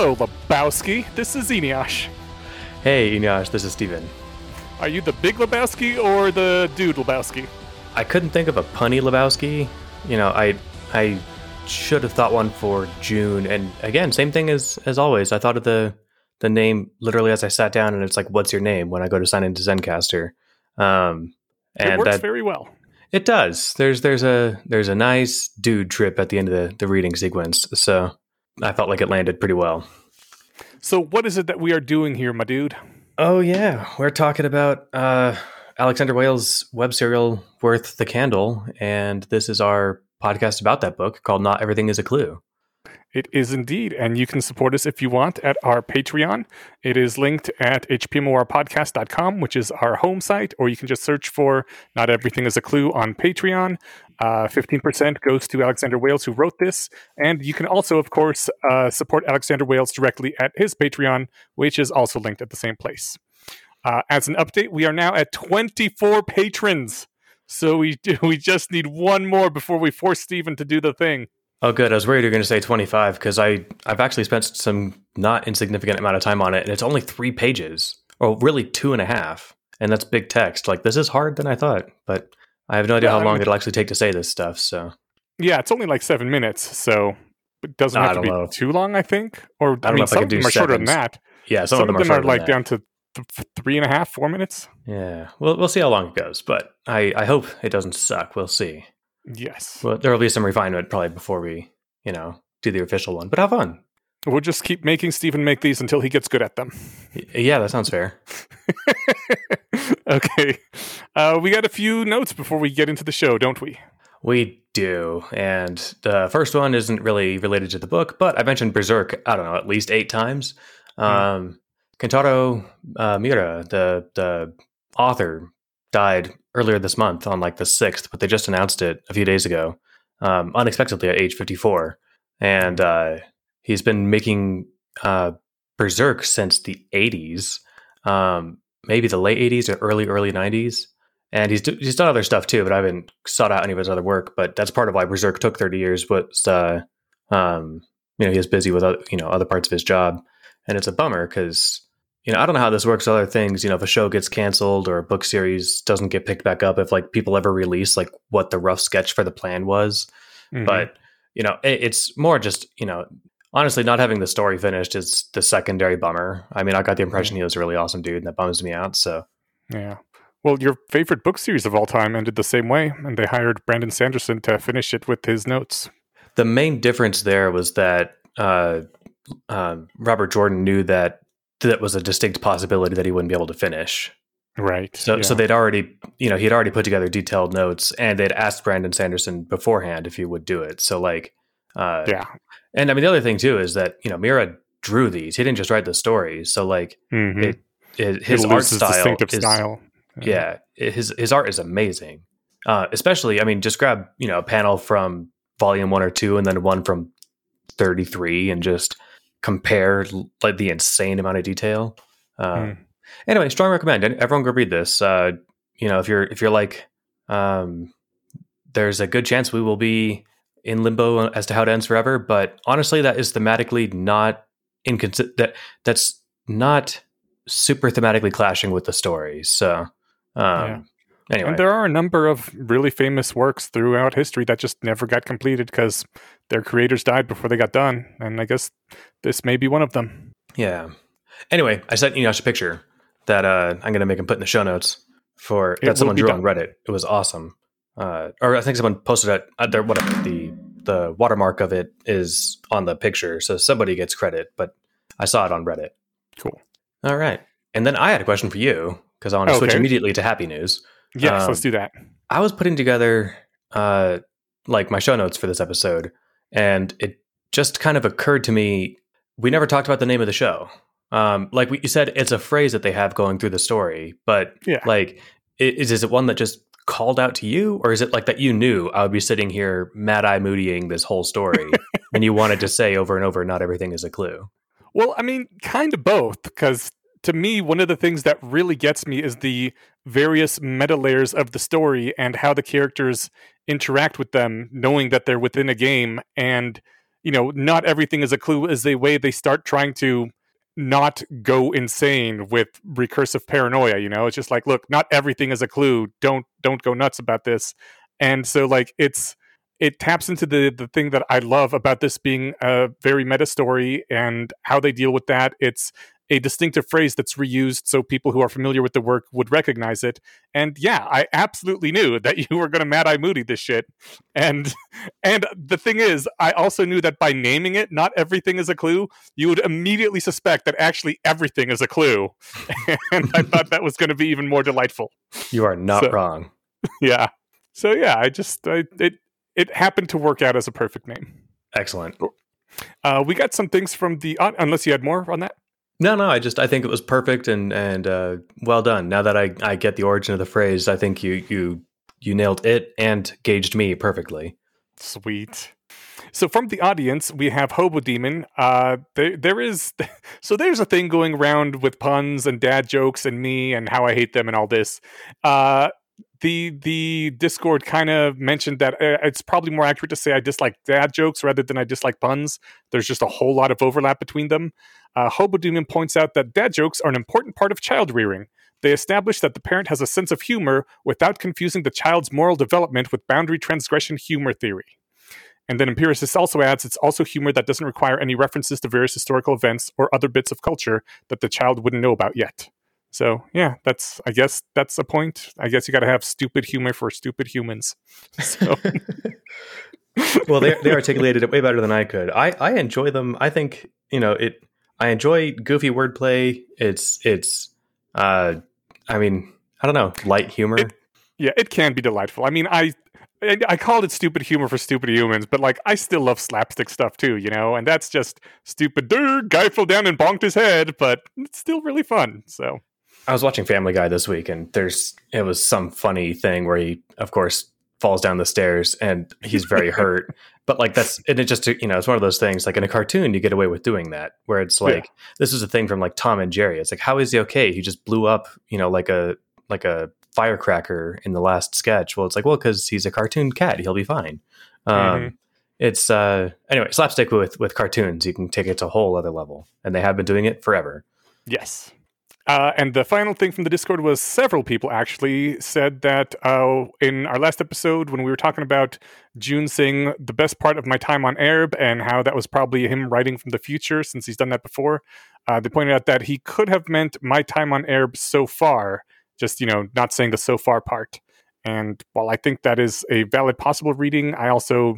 Hello, Lebowski. This is Eneasz. Hey, Eneasz, this is Steven. Are you the big Lebowski or the dude Lebowski? I couldn't think of a punny Lebowski. You know, I I should have thought one for June. And again, same thing as as always. I thought of the the name literally as I sat down, and it's like, "What's your name?" When I go to sign into Zencastr, um, and it works that, very well. It does. There's there's a there's a nice dude trip at the end of the, the reading sequence. So I felt like it landed pretty well. So what is it that we are doing here, my dude? Oh yeah, we're talking about uh, Alexander Wales' web serial Worth the Candle, and this is our podcast about that book called Not Everything Is a Clue. It is indeed, and you can support us if you want at our Patreon. It is linked at hpmorpodcast.com, which is our home site, or you can just search for Not Everything is a Clue on Patreon. Uh, 15% goes to Alexander Wales, who wrote this. And you can also, of course, uh, support Alexander Wales directly at his Patreon, which is also linked at the same place. Uh, as an update, we are now at 24 patrons. So we do, we just need one more before we force Steven to do the thing. Oh, good. I was worried you were going to say 25 because I I've actually spent some not insignificant amount of time on it, and it's only three pages, or really two and a half, and that's big text. Like this is harder than I thought, but I have no idea how long mean, it'll actually take to say this stuff. So yeah, it's only like seven minutes, so it doesn't have to be know. too long. I think, or I, I mean, some of them are shorter than that. Yeah, some, some of them, are, are like down to th- three and a half, four minutes. Yeah, well, we'll see how long it goes, but I I hope it doesn't suck. We'll see. Yes. Well, there will be some refinement probably before we, you know, do the official one. But have fun. We'll just keep making Steven make these until he gets good at them. Yeah, that sounds fair. okay. Uh, we got a few notes before we get into the show, don't we? We do. And the first one isn't really related to the book, but I mentioned Berserk, I don't know, at least eight times. Hmm. Um, Kentaro uh, Miura, the, the author, died earlier this month on like the 6th, but they just announced it a few days ago, um, unexpectedly at age 54. And uh, he's been making uh, Berserk since the 80s, um, maybe the late 80s or early, early 90s. And he's, he's done other stuff too, but I haven't sought out any of his other work. But that's part of why Berserk took 30 years. Was, uh, um, you know, he was busy with, other, you know, other parts of his job. And it's a bummer because you know, I don't know how this works. With other things, you know, if a show gets canceled or a book series doesn't get picked back up, if like people ever release like what the rough sketch for the plan was, mm-hmm. but you know, it, it's more just you know, honestly, not having the story finished is the secondary bummer. I mean, I got the impression he was a really awesome dude, and that bums me out. So, yeah. Well, your favorite book series of all time ended the same way, and they hired Brandon Sanderson to finish it with his notes. The main difference there was that uh, uh, Robert Jordan knew that that was a distinct possibility that he wouldn't be able to finish. Right. So yeah. so they'd already you know he'd already put together detailed notes and they'd asked Brandon Sanderson beforehand if he would do it. So like uh, yeah. And I mean the other thing too is that you know Miura drew these. He didn't just write the stories. So like mm-hmm. it, it, his it art style is, style. Yeah, yeah his his art is amazing. Uh, especially I mean just grab you know a panel from volume 1 or 2 and then one from 33 and just compare like the insane amount of detail. Uh, mm. Anyway, strong recommend. Everyone go read this. Uh, you know, if you're if you're like, um, there's a good chance we will be in limbo as to how it ends forever. But honestly, that is thematically not inconsistent. That that's not super thematically clashing with the story. So, um, yeah. Anyway. And there are a number of really famous works throughout history that just never got completed because their creators died before they got done. And I guess this may be one of them. Yeah. Anyway, I sent Eneasz a picture that uh, I'm going to make him put in the show notes for it that someone drew done. on Reddit. It was awesome. Uh, or I think someone posted it. Uh, there, whatever the the watermark of it is on the picture, so somebody gets credit. But I saw it on Reddit. Cool. All right, and then I had a question for you because I want to okay. switch immediately to happy news. Yes, um, let's do that. I was putting together uh, like my show notes for this episode, and it just kind of occurred to me we never talked about the name of the show. Um, like you said, it's a phrase that they have going through the story, but yeah. like, is is it one that just called out to you, or is it like that you knew I would be sitting here mad eye moodying this whole story, and you wanted to say over and over, not everything is a clue? Well, I mean, kind of both, because to me, one of the things that really gets me is the various meta layers of the story and how the characters interact with them, knowing that they're within a game. And you know, not everything is a clue is a way they start trying to not go insane with recursive paranoia you know? It's just like look not everything is a clue. Don't don't go nuts about this. And so like it's it taps into the the thing that i love about this being a very meta story and how they deal with that. It's a distinctive phrase that's reused so people who are familiar with the work would recognize it. And yeah, I absolutely knew that you were going to Mad Eye Moody this shit. And and the thing is, I also knew that by naming it, not everything is a clue. You would immediately suspect that actually everything is a clue, and I thought that was going to be even more delightful. You are not so, wrong. Yeah. So yeah, I just I, it it happened to work out as a perfect name. Excellent. Uh, we got some things from the uh, unless you had more on that. No, no, I just I think it was perfect and and uh, well done. Now that I I get the origin of the phrase, I think you you you nailed it and gauged me perfectly. Sweet. So from the audience, we have Hobo Demon. Uh, there, there is, so there's a thing going around with puns and dad jokes and me and how I hate them and all this. Uh, the the Discord kind of mentioned that uh, it's probably more accurate to say I dislike dad jokes rather than I dislike puns. There's just a whole lot of overlap between them. Uh, points out that dad jokes are an important part of child rearing. They establish that the parent has a sense of humor without confusing the child's moral development with boundary transgression humor theory. And then Empiricist also adds it's also humor that doesn't require any references to various historical events or other bits of culture that the child wouldn't know about yet. So yeah, that's I guess that's a point. I guess you got to have stupid humor for stupid humans. So. well, they they articulated it way better than I could. I I enjoy them. I think you know it. I enjoy goofy wordplay. It's it's. uh I mean, I don't know, light humor. It, yeah, it can be delightful. I mean, I I called it stupid humor for stupid humans, but like I still love slapstick stuff too, you know, and that's just stupid. Dude, guy fell down and bonked his head, but it's still really fun. So I was watching Family Guy this week, and there's it was some funny thing where he, of course, falls down the stairs and he's very hurt. But like that's and it just you know it's one of those things like in a cartoon you get away with doing that where it's like yeah. this is a thing from like Tom and Jerry. It's like how is he okay? He just blew up you know like a like a firecracker in the last sketch. Well, it's like well because he's a cartoon cat, he'll be fine. Um, mm-hmm. It's uh anyway slapstick with with cartoons. You can take it to a whole other level, and they have been doing it forever. Yes. Uh, and the final thing from the Discord was several people actually said that uh, in our last episode, when we were talking about Joon saying the best part of my time on Aerb and how that was probably him writing from the future since he's done that before, uh, they pointed out that he could have meant my time on Aerb so far, just, you know, not saying the so far part. And while I think that is a valid possible reading, I also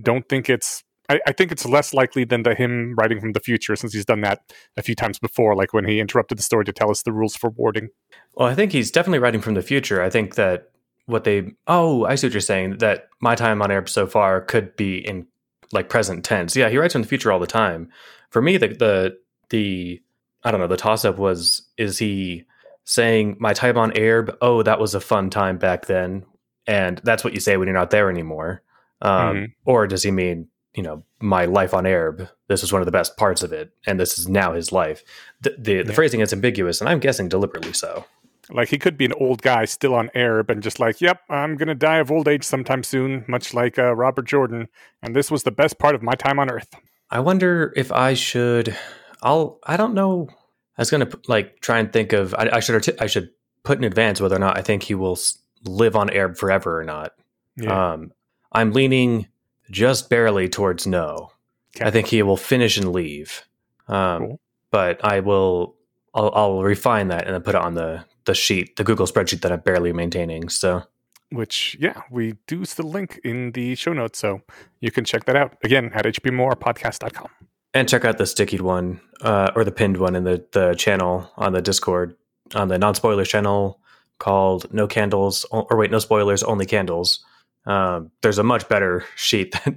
don't think it's I, I, think it's less likely than the him writing from the future since he's done that a few times before, like when he interrupted the story to tell us the rules for warding. Well, I think he's definitely writing from the future. I think that what they oh, I see what you're saying, that my time on Aerb so far could be in like present tense. Yeah, he writes from the future all the time. For me, the the the I don't know, the toss up was is he saying my time on Aerb, oh, that was a fun time back then. And that's what you say when you're not there anymore. Um, mm-hmm. Or does he mean you know my life on Aerb. This is one of the best parts of it, and this is now his life. The the, yeah. the phrasing is ambiguous, and I'm guessing deliberately so. Like he could be an old guy still on Aerb and just like, yep, I'm gonna die of old age sometime soon, much like uh, Robert Jordan. And this was the best part of my time on Earth. I wonder if I should. I'll. I don't know. I was gonna like try and think of. I, I should. I should put in advance whether or not I think he will live on Aerb forever or not. Yeah. Um, I'm leaning just barely towards no. Okay. I think he will finish and leave. Um, cool. But I will, I'll, I'll, refine that and then put it on the the sheet, the Google spreadsheet that I'm barely maintaining. So, which yeah, we do still link in the show notes, so you can check that out again at hpmorpodcast.com. And check out the stickied one uh, or the pinned one in the the channel on the Discord on the non spoilers channel called No Candles or wait, No Spoilers, Only Candles um, there's a much better sheet that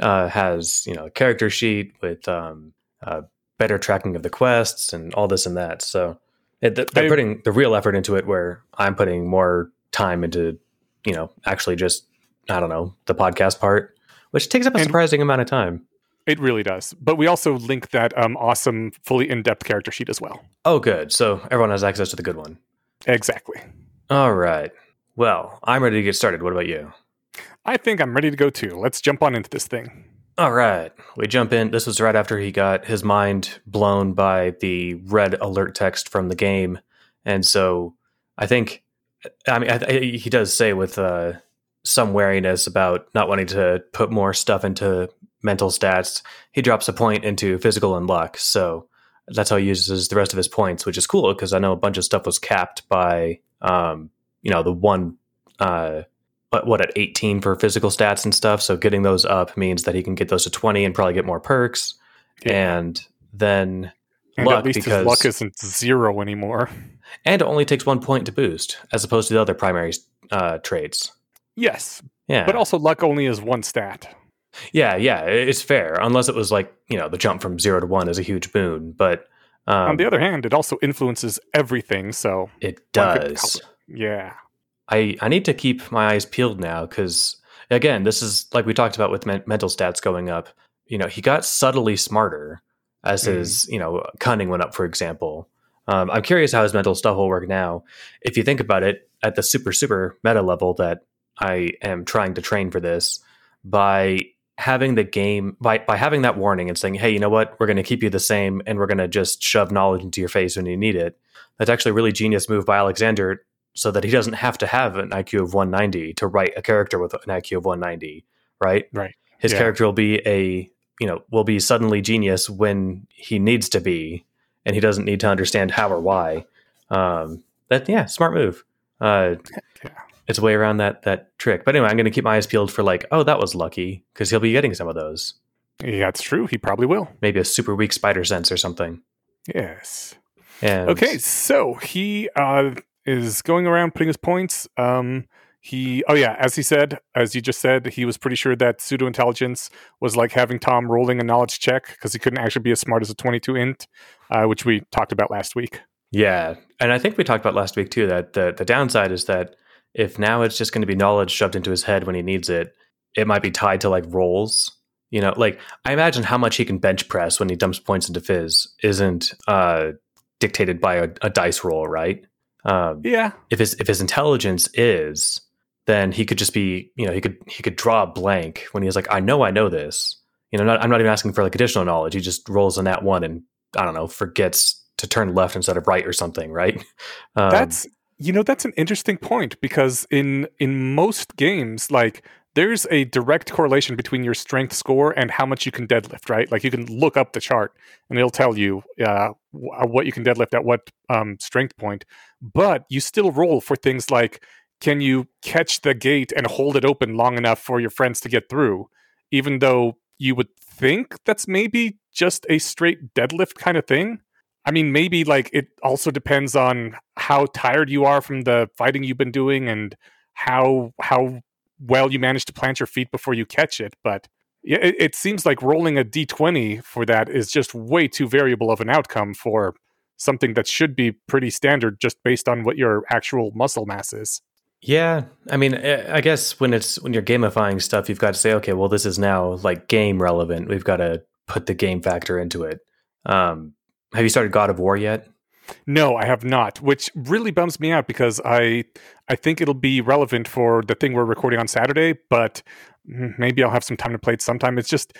uh, has you know a character sheet with um, uh, better tracking of the quests and all this and that. So it, they're putting the real effort into it, where I'm putting more time into you know actually just I don't know the podcast part, which takes up a surprising amount of time. It really does. But we also link that um, awesome, fully in depth character sheet as well. Oh, good. So everyone has access to the good one. Exactly. All right. Well, I'm ready to get started. What about you? I think I'm ready to go too. Let's jump on into this thing. All right, we jump in. This was right after he got his mind blown by the red alert text from the game, and so I think, I mean, I, I, he does say with uh, some wariness about not wanting to put more stuff into mental stats. He drops a point into physical and luck, so that's how he uses the rest of his points, which is cool because I know a bunch of stuff was capped by, um, you know, the one. Uh, what, what at 18 for physical stats and stuff. So getting those up means that he can get those to 20 and probably get more perks. Yeah. And then and luck at least because his luck isn't zero anymore. And it only takes one point to boost, as opposed to the other primary uh, traits. Yes. Yeah. But also luck only is one stat. Yeah, yeah, it's fair. Unless it was like, you know, the jump from zero to one is a huge boon. But um, on the other hand, it also influences everything. So it does. Yeah. I, I need to keep my eyes peeled now because, again, this is like we talked about with men- mental stats going up. You know, he got subtly smarter as mm. his, you know, cunning went up, for example. Um, I'm curious how his mental stuff will work now. If you think about it at the super, super meta level that I am trying to train for this, by having the game, by, by having that warning and saying, hey, you know what, we're going to keep you the same and we're going to just shove knowledge into your face when you need it. That's actually a really genius move by Alexander so that he doesn't have to have an IQ of 190 to write a character with an IQ of 190, right? Right. His yeah. character will be a, you know, will be suddenly genius when he needs to be, and he doesn't need to understand how or why. Um, that yeah, smart move. Uh, yeah. It's a way around that that trick. But anyway, I'm going to keep my eyes peeled for like, oh, that was lucky because he'll be getting some of those. Yeah, it's true. He probably will. Maybe a super weak spider sense or something. Yes. And okay, so he uh, is going around putting his points. Um, he, oh yeah, as he said, as you just said, he was pretty sure that pseudo intelligence was like having Tom rolling a knowledge check because he couldn't actually be as smart as a 22 int, uh, which we talked about last week. Yeah, and I think we talked about last week too that the the downside is that if now it's just going to be knowledge shoved into his head when he needs it, it might be tied to like rolls. You know, like I imagine how much he can bench press when he dumps points into Fizz isn't uh, dictated by a, a dice roll, right? Um, yeah. If his if his intelligence is, then he could just be, you know, he could he could draw a blank when he's like, I know I know this. You know, not, I'm not even asking for like additional knowledge. He just rolls on that one and I don't know, forgets to turn left instead of right or something, right? Um, that's you know that's an interesting point because in in most games like there's a direct correlation between your strength score and how much you can deadlift, right? Like you can look up the chart and it'll tell you uh, what you can deadlift at what um, strength point. But you still roll for things like can you catch the gate and hold it open long enough for your friends to get through, even though you would think that's maybe just a straight deadlift kind of thing. I mean, maybe like it also depends on how tired you are from the fighting you've been doing and how how well you manage to plant your feet before you catch it. But it, it seems like rolling a d20 for that is just way too variable of an outcome for something that should be pretty standard just based on what your actual muscle mass is. Yeah, I mean, eh, I guess when it's when you're gamifying stuff, you've got to say, okay, well, this is now like game relevant. We've got to put the game factor into it. Um, have you started God of War yet? No, I have not, which really bums me out because I I think it'll be relevant for the thing we're recording on Saturday, but maybe I'll have some time to play it sometime. It's just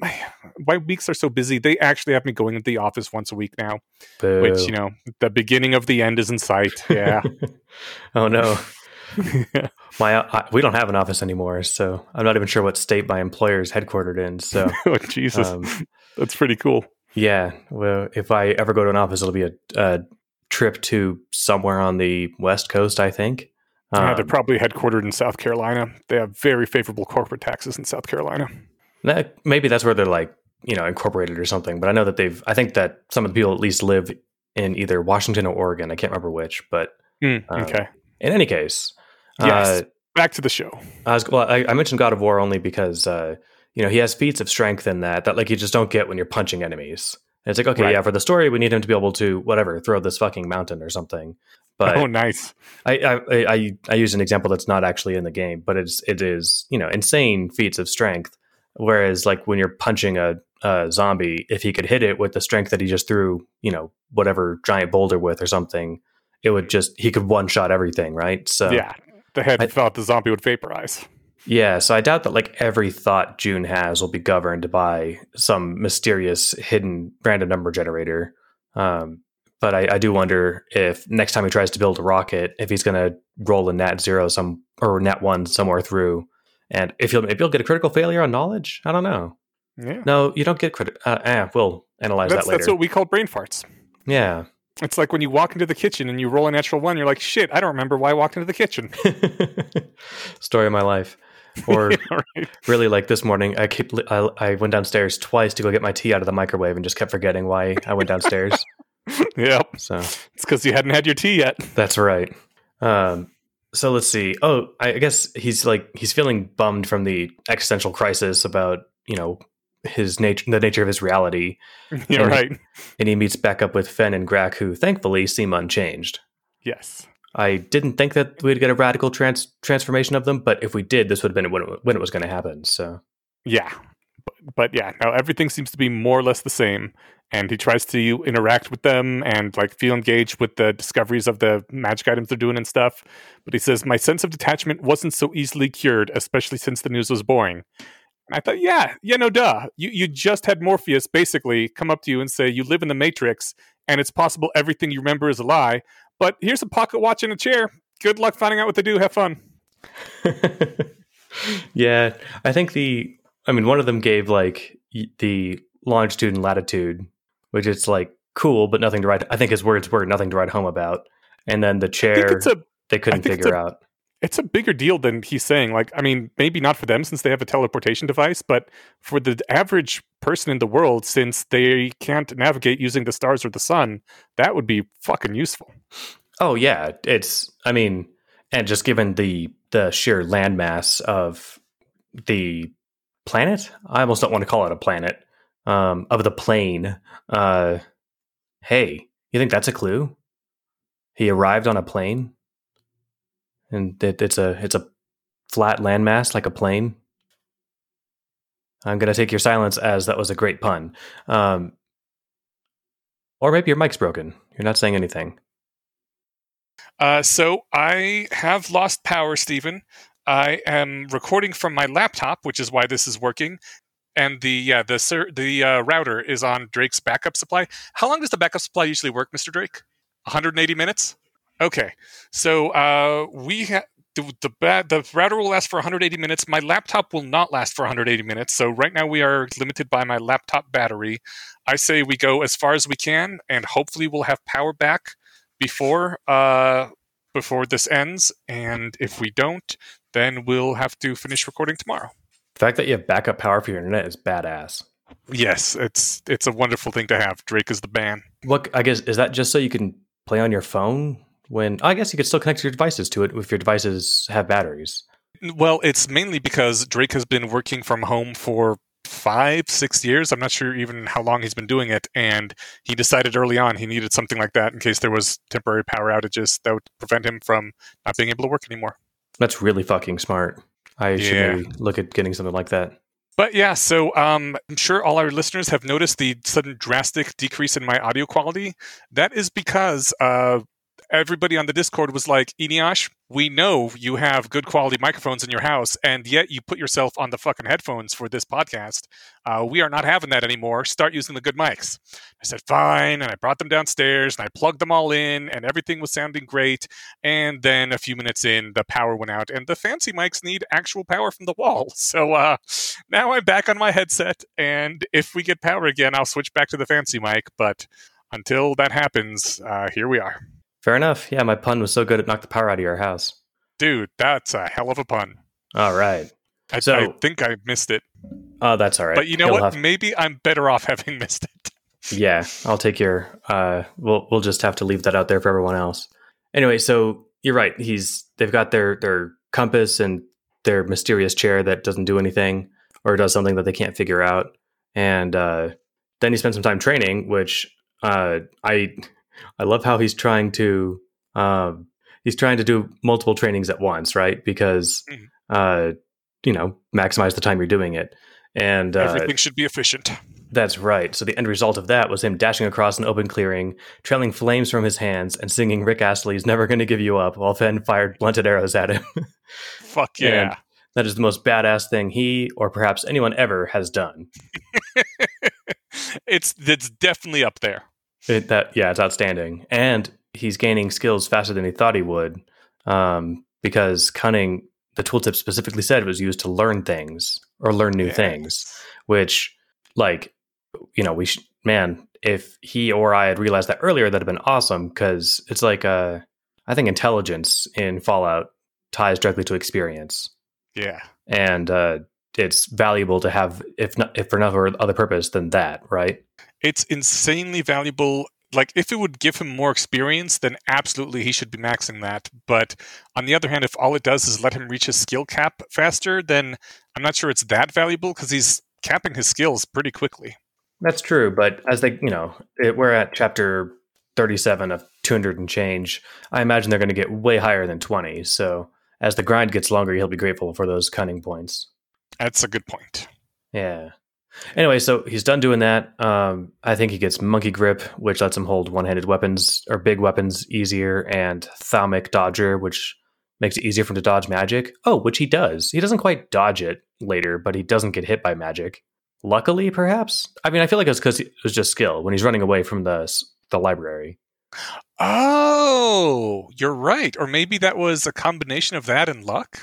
my, my weeks are so busy. They actually have me going to the office once a week now, Boo. which you know the beginning of the end is in sight. Yeah. oh no. my uh, we don't have an office anymore, so I'm not even sure what state my employer is headquartered in. So, oh, Jesus, um, that's pretty cool. Yeah. Well, if I ever go to an office, it'll be a, a trip to somewhere on the West Coast, I think. Um, yeah, they're probably headquartered in South Carolina. They have very favorable corporate taxes in South Carolina. That, maybe that's where they're like, you know, incorporated or something. But I know that they've, I think that some of the people at least live in either Washington or Oregon. I can't remember which, but. Mm, okay. Um, in any case. Yes. Uh, back to the show. I, was, well, I, I mentioned God of War only because uh, you know, he has feats of strength in that that like you just don't get when you're punching enemies. And it's like, okay, right. yeah, for the story, we need him to be able to whatever throw this fucking mountain or something. But oh, nice. I, I I I use an example that's not actually in the game, but it's it is you know insane feats of strength. Whereas like when you're punching a, a zombie, if he could hit it with the strength that he just threw, you know, whatever giant boulder with or something, it would just he could one shot everything, right? So yeah, the head I, thought the zombie would vaporize. Yeah, so I doubt that like every thought Joon has will be governed by some mysterious hidden random number generator. Um, but I, I, do wonder if next time he tries to build a rocket, if he's going to roll a nat zero some or nat one somewhere through, and if he'll maybe he'll get a critical failure on knowledge. I don't know. Yeah. No, you don't get credit. Uh, eh, we'll analyze that's, that later. That's what we call brain farts. Yeah. It's like when you walk into the kitchen and you roll a natural one, you're like, shit, I don't remember why I walked into the kitchen. Story of my life. Or right. really, like this morning, I keep I, I went downstairs twice to go get my tea out of the microwave and just kept forgetting why I went downstairs. yep. So it's because you hadn't had your tea yet. That's right. Um, so let's see. Oh, I guess he's like he's feeling bummed from the existential crisis about you know his nature, the nature of his reality. Yeah, and right. And he meets back up with Fenn and Grak, who thankfully seem unchanged. Yes. I didn't think that we'd get a radical trans- transformation of them, but if we did, this would have been when it, when it was going to happen. So, yeah, but, but yeah, now everything seems to be more or less the same, and he tries to interact with them and like feel engaged with the discoveries of the magic items they're doing and stuff. But he says my sense of detachment wasn't so easily cured, especially since the news was boring. And I thought, yeah, yeah, no, duh. You you just had Morpheus basically come up to you and say you live in the Matrix, and it's possible everything you remember is a lie. But here's a pocket watch and a chair. Good luck finding out what they do. Have fun. yeah, I think the. I mean, one of them gave like the longitude and latitude, which is like cool, but nothing to write. I think his words were nothing to write home about. And then the chair, a, they couldn't figure a, out. It's a bigger deal than he's saying. Like, I mean, maybe not for them since they have a teleportation device, but for the average person in the world, since they can't navigate using the stars or the sun, that would be fucking useful. Oh yeah, it's. I mean, and just given the the sheer landmass of the planet, I almost don't want to call it a planet. Um, of the plane. Uh, hey, you think that's a clue? He arrived on a plane, and it, it's a it's a flat landmass like a plane. I'm gonna take your silence as that was a great pun. Um, or maybe your mic's broken. You're not saying anything. Uh, so I have lost power, Steven. I am recording from my laptop, which is why this is working. And the yeah the sir, the uh, router is on Drake's backup supply. How long does the backup supply usually work, Mister Drake? 180 minutes. Okay, so uh, we have the the, ba- the router will last for 180 minutes. My laptop will not last for 180 minutes. So right now we are limited by my laptop battery. I say we go as far as we can, and hopefully we'll have power back before uh, before this ends. And if we don't, then we'll have to finish recording tomorrow. The fact that you have backup power for your internet is badass. Yes, it's it's a wonderful thing to have. Drake is the man. Look, I guess is that just so you can play on your phone when I guess you could still connect your devices to it if your devices have batteries. Well, it's mainly because Drake has been working from home for five, six years. I'm not sure even how long he's been doing it. And he decided early on he needed something like that in case there was temporary power outages that would prevent him from not being able to work anymore. That's really fucking smart. I yeah. should look at getting something like that. But yeah, so um, I'm sure all our listeners have noticed the sudden drastic decrease in my audio quality. That is because uh, everybody on the Discord was like, Eneasz, we know you have good quality microphones in your house, and yet you put yourself on the fucking headphones for this podcast. Uh, we are not having that anymore. Start using the good mics. I said, fine. And I brought them downstairs and I plugged them all in, and everything was sounding great. And then a few minutes in, the power went out, and the fancy mics need actual power from the wall. So uh, now I'm back on my headset, and if we get power again, I'll switch back to the fancy mic. But until that happens, uh, here we are. Fair enough. Yeah, my pun was so good it knocked the power out of your house. Dude, that's a hell of a pun. All right. I, so, I think I missed it. Oh, that's all right. But you know He'll what? Have... Maybe I'm better off having missed it. yeah, I'll take your. Uh, we'll we'll just have to leave that out there for everyone else. Anyway, so you're right. He's they've got their their compass and their mysterious chair that doesn't do anything or does something that they can't figure out, and uh, then he spends some time training, which uh, I I love how he's trying to um, he's trying to do multiple trainings at once, right? Because mm-hmm. uh, you know, maximize the time you're doing it, and uh, everything should be efficient. That's right. So the end result of that was him dashing across an open clearing, trailing flames from his hands, and singing Rick Astley's "Never Gonna Give You Up" while Fenn fired blunted arrows at him. Fuck yeah! that is the most badass thing he or perhaps anyone ever has done. it's it's definitely up there. It, that yeah, it's outstanding, and he's gaining skills faster than he thought he would, um, because cunning. The tooltip specifically said it was used to learn things or learn new Yes. things, which, like, you know, we sh- man, if he or I had realized that earlier, that'd have been awesome because it's like, uh, I think intelligence in Fallout ties directly to experience, Yeah. and uh, it's valuable to have, if not if for no other purpose than that, right? It's insanely valuable. Like, if it would give him more experience, then absolutely he should be maxing that. But on the other hand, if all it does is let him reach his skill cap faster, then I'm not sure it's that valuable because he's capping his skills pretty quickly. That's true, but as they, you know, it, we're at chapter 37 of 200 and change. I imagine they're going to get way higher than 20. So as the grind gets longer, he'll be grateful for those cunning points. That's a good point. Yeah. Anyway, so he's done doing that. Um, I think he gets monkey grip, which lets him hold one-handed weapons or big weapons easier, and thalmic dodger, which makes it easier for him to dodge magic. Oh, which he does. He doesn't quite dodge it later, but he doesn't get hit by magic. Luckily, perhaps. I mean, I feel like it's because it was just skill when he's running away from the the library. Oh, you're right. Or maybe that was a combination of that and luck.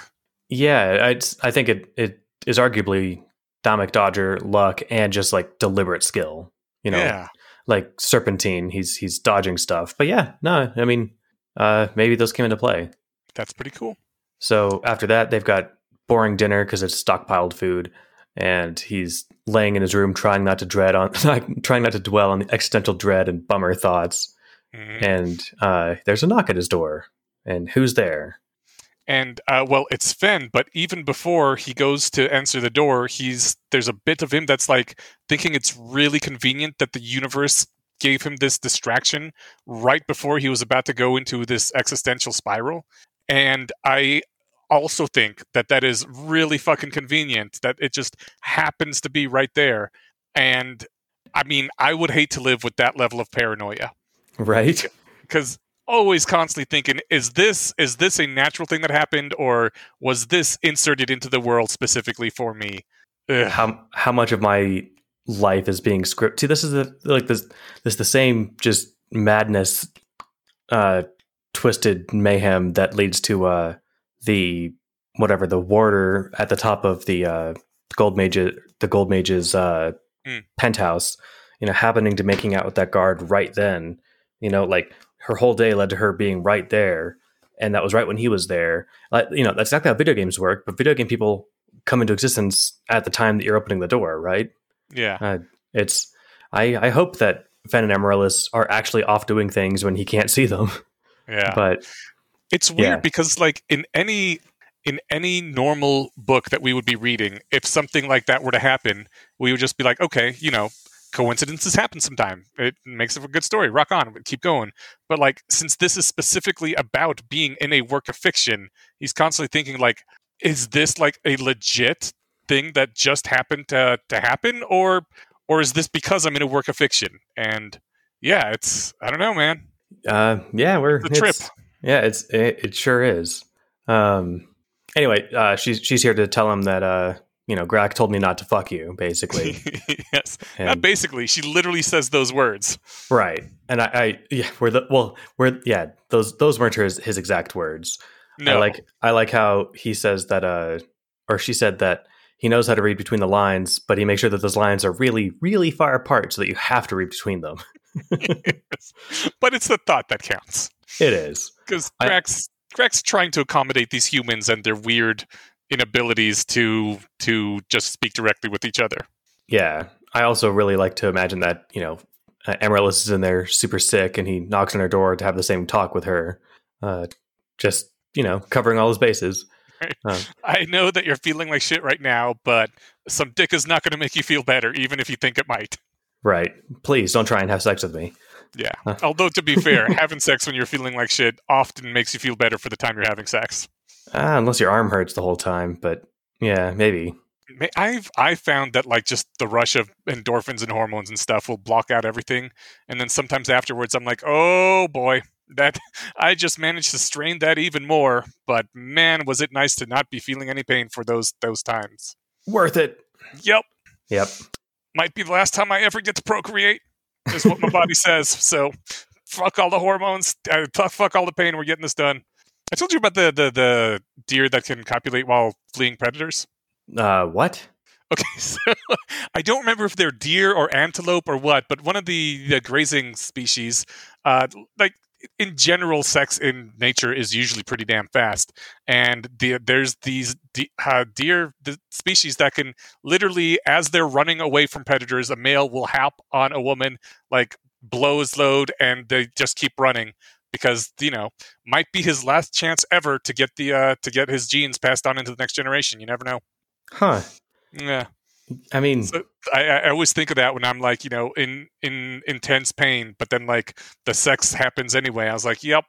Yeah, I I think it it is arguably thalmic dodger, luck, and just like deliberate skill. You know, yeah. like serpentine he's he's dodging stuff but yeah no i mean uh maybe those came into play That's pretty cool. so after that they've got boring dinner because it's stockpiled food and he's laying in his room trying not to dread on trying not to dwell on the existential dread and bummer thoughts Mhm. and uh there's a knock at his door and who's there And uh, well, it's Fenn, but even before he goes to answer the door, he's there's a bit of him that's like thinking it's really convenient that the universe gave him this distraction right before he was about to go into this existential spiral. And I also think that that is really fucking convenient that it just happens to be right there. And I mean, I would hate to live with that level of paranoia right because always constantly thinking is this is this a natural thing that happened or was this inserted into the world specifically for me Ugh. how how much of my life is being scripted. See, this is the like this this is the same just madness, uh, twisted mayhem that leads to uh the whatever the warder at the top of the uh gold mage the gold mage's uh Mm. penthouse you know happening to making out with that guard right then you know like her whole day led to her being right there and that was right when he was there like you know that's exactly how video games work but video game people come into existence at the time that you're opening the door right yeah uh, it's I, I hope that Fenn and Amaryllis are actually off doing things when he can't see them. yeah But it's weird yeah. because like in any in any normal book that we would be reading if something like that were to happen we would just be like okay you know coincidences happen sometime. It makes it a good story. Rock on. Keep going. But like since this is specifically about being in a work of fiction he's constantly thinking like is this like a legit thing that just happened to to happen? Or or is this because i'm in a work of fiction? And yeah it's i don't know man. Uh, yeah, we're the trip. it's- Yeah, it's it, it sure is. Um, anyway, uh, she's she's here to tell him that uh, you know Grak told me not to fuck you, basically. yes Not basically she literally says those words right, and I, I yeah, we're the well, we're yeah, those those weren't his, his exact words. no I like I like how he says that uh or she said that he knows how to read between the lines, but he makes sure that those lines are really, really far apart so that you have to read between them. but it's the thought that counts It is. because I- Drax Drax trying to accommodate these humans and their weird inabilities to to just speak directly with each other. Yeah. I also really like to imagine that, you know, uh, Amaryllis is in there super sick and he knocks on her door to have the same talk with her. Uh, just, you know, covering all his bases. Uh, I know that you're feeling like shit right now, but some dick is not going to make you feel better, even if you think it might. right. Please don't try and have sex with me. Yeah. Huh. Although to be fair, having sex when you're feeling like shit often makes you feel better for the time you're having sex. Ah, unless your arm hurts the whole time. But yeah, maybe. I've I found that like just the rush of endorphins and hormones and stuff will block out everything, and then sometimes afterwards I'm like, oh boy, that I just managed to strain that even more. But man, was it nice to not be feeling any pain for those those times. Worth it. Yep. Yep. Might be the last time I ever get to procreate. Is what my body says. So fuck all the hormones. Uh, fuck all the pain. We're getting this done. I told you about the the, the deer that can copulate while fleeing predators. Uh, what? Okay, so I don't remember if they're deer or antelope or what, but one of the, the grazing species, uh, like in general, sex in nature is usually pretty damn fast, and the, there's these de- uh, deer the species that can literally, as they're running away from predators, a male will hop on a woman, like blow his load, and they just keep running because you know might be his last chance ever to get the uh, to get his genes passed on into the next generation. You never know. Huh. Yeah. I mean, So I, I always think of that when I'm like, you know, in in intense pain, but then like the sex happens anyway. I was like, yep,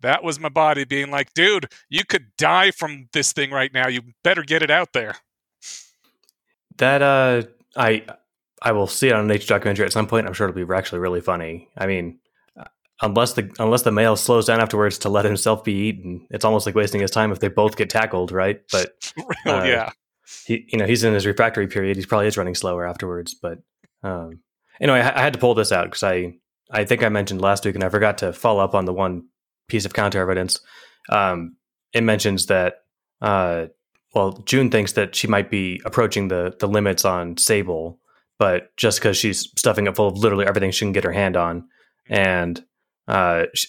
that was my body being like, dude, you could die from this thing right now. You better get it out there. that uh, I I will see it on a nature documentary at some point. I'm sure it'll be actually really funny. I mean, unless the unless the male slows down afterwards to let himself be eaten, it's almost like wasting his time if they both get tackled, right? But Uh, yeah. he you know he's in his refractory period he's probably is running slower afterwards but um anyway i, I had to pull this out because i i think i mentioned last week and i forgot to follow up on the one piece of counter evidence um it mentions that uh well Joon thinks that she might be approaching the the limits on sable but just because she's stuffing it full of literally everything she can get her hand on and uh sh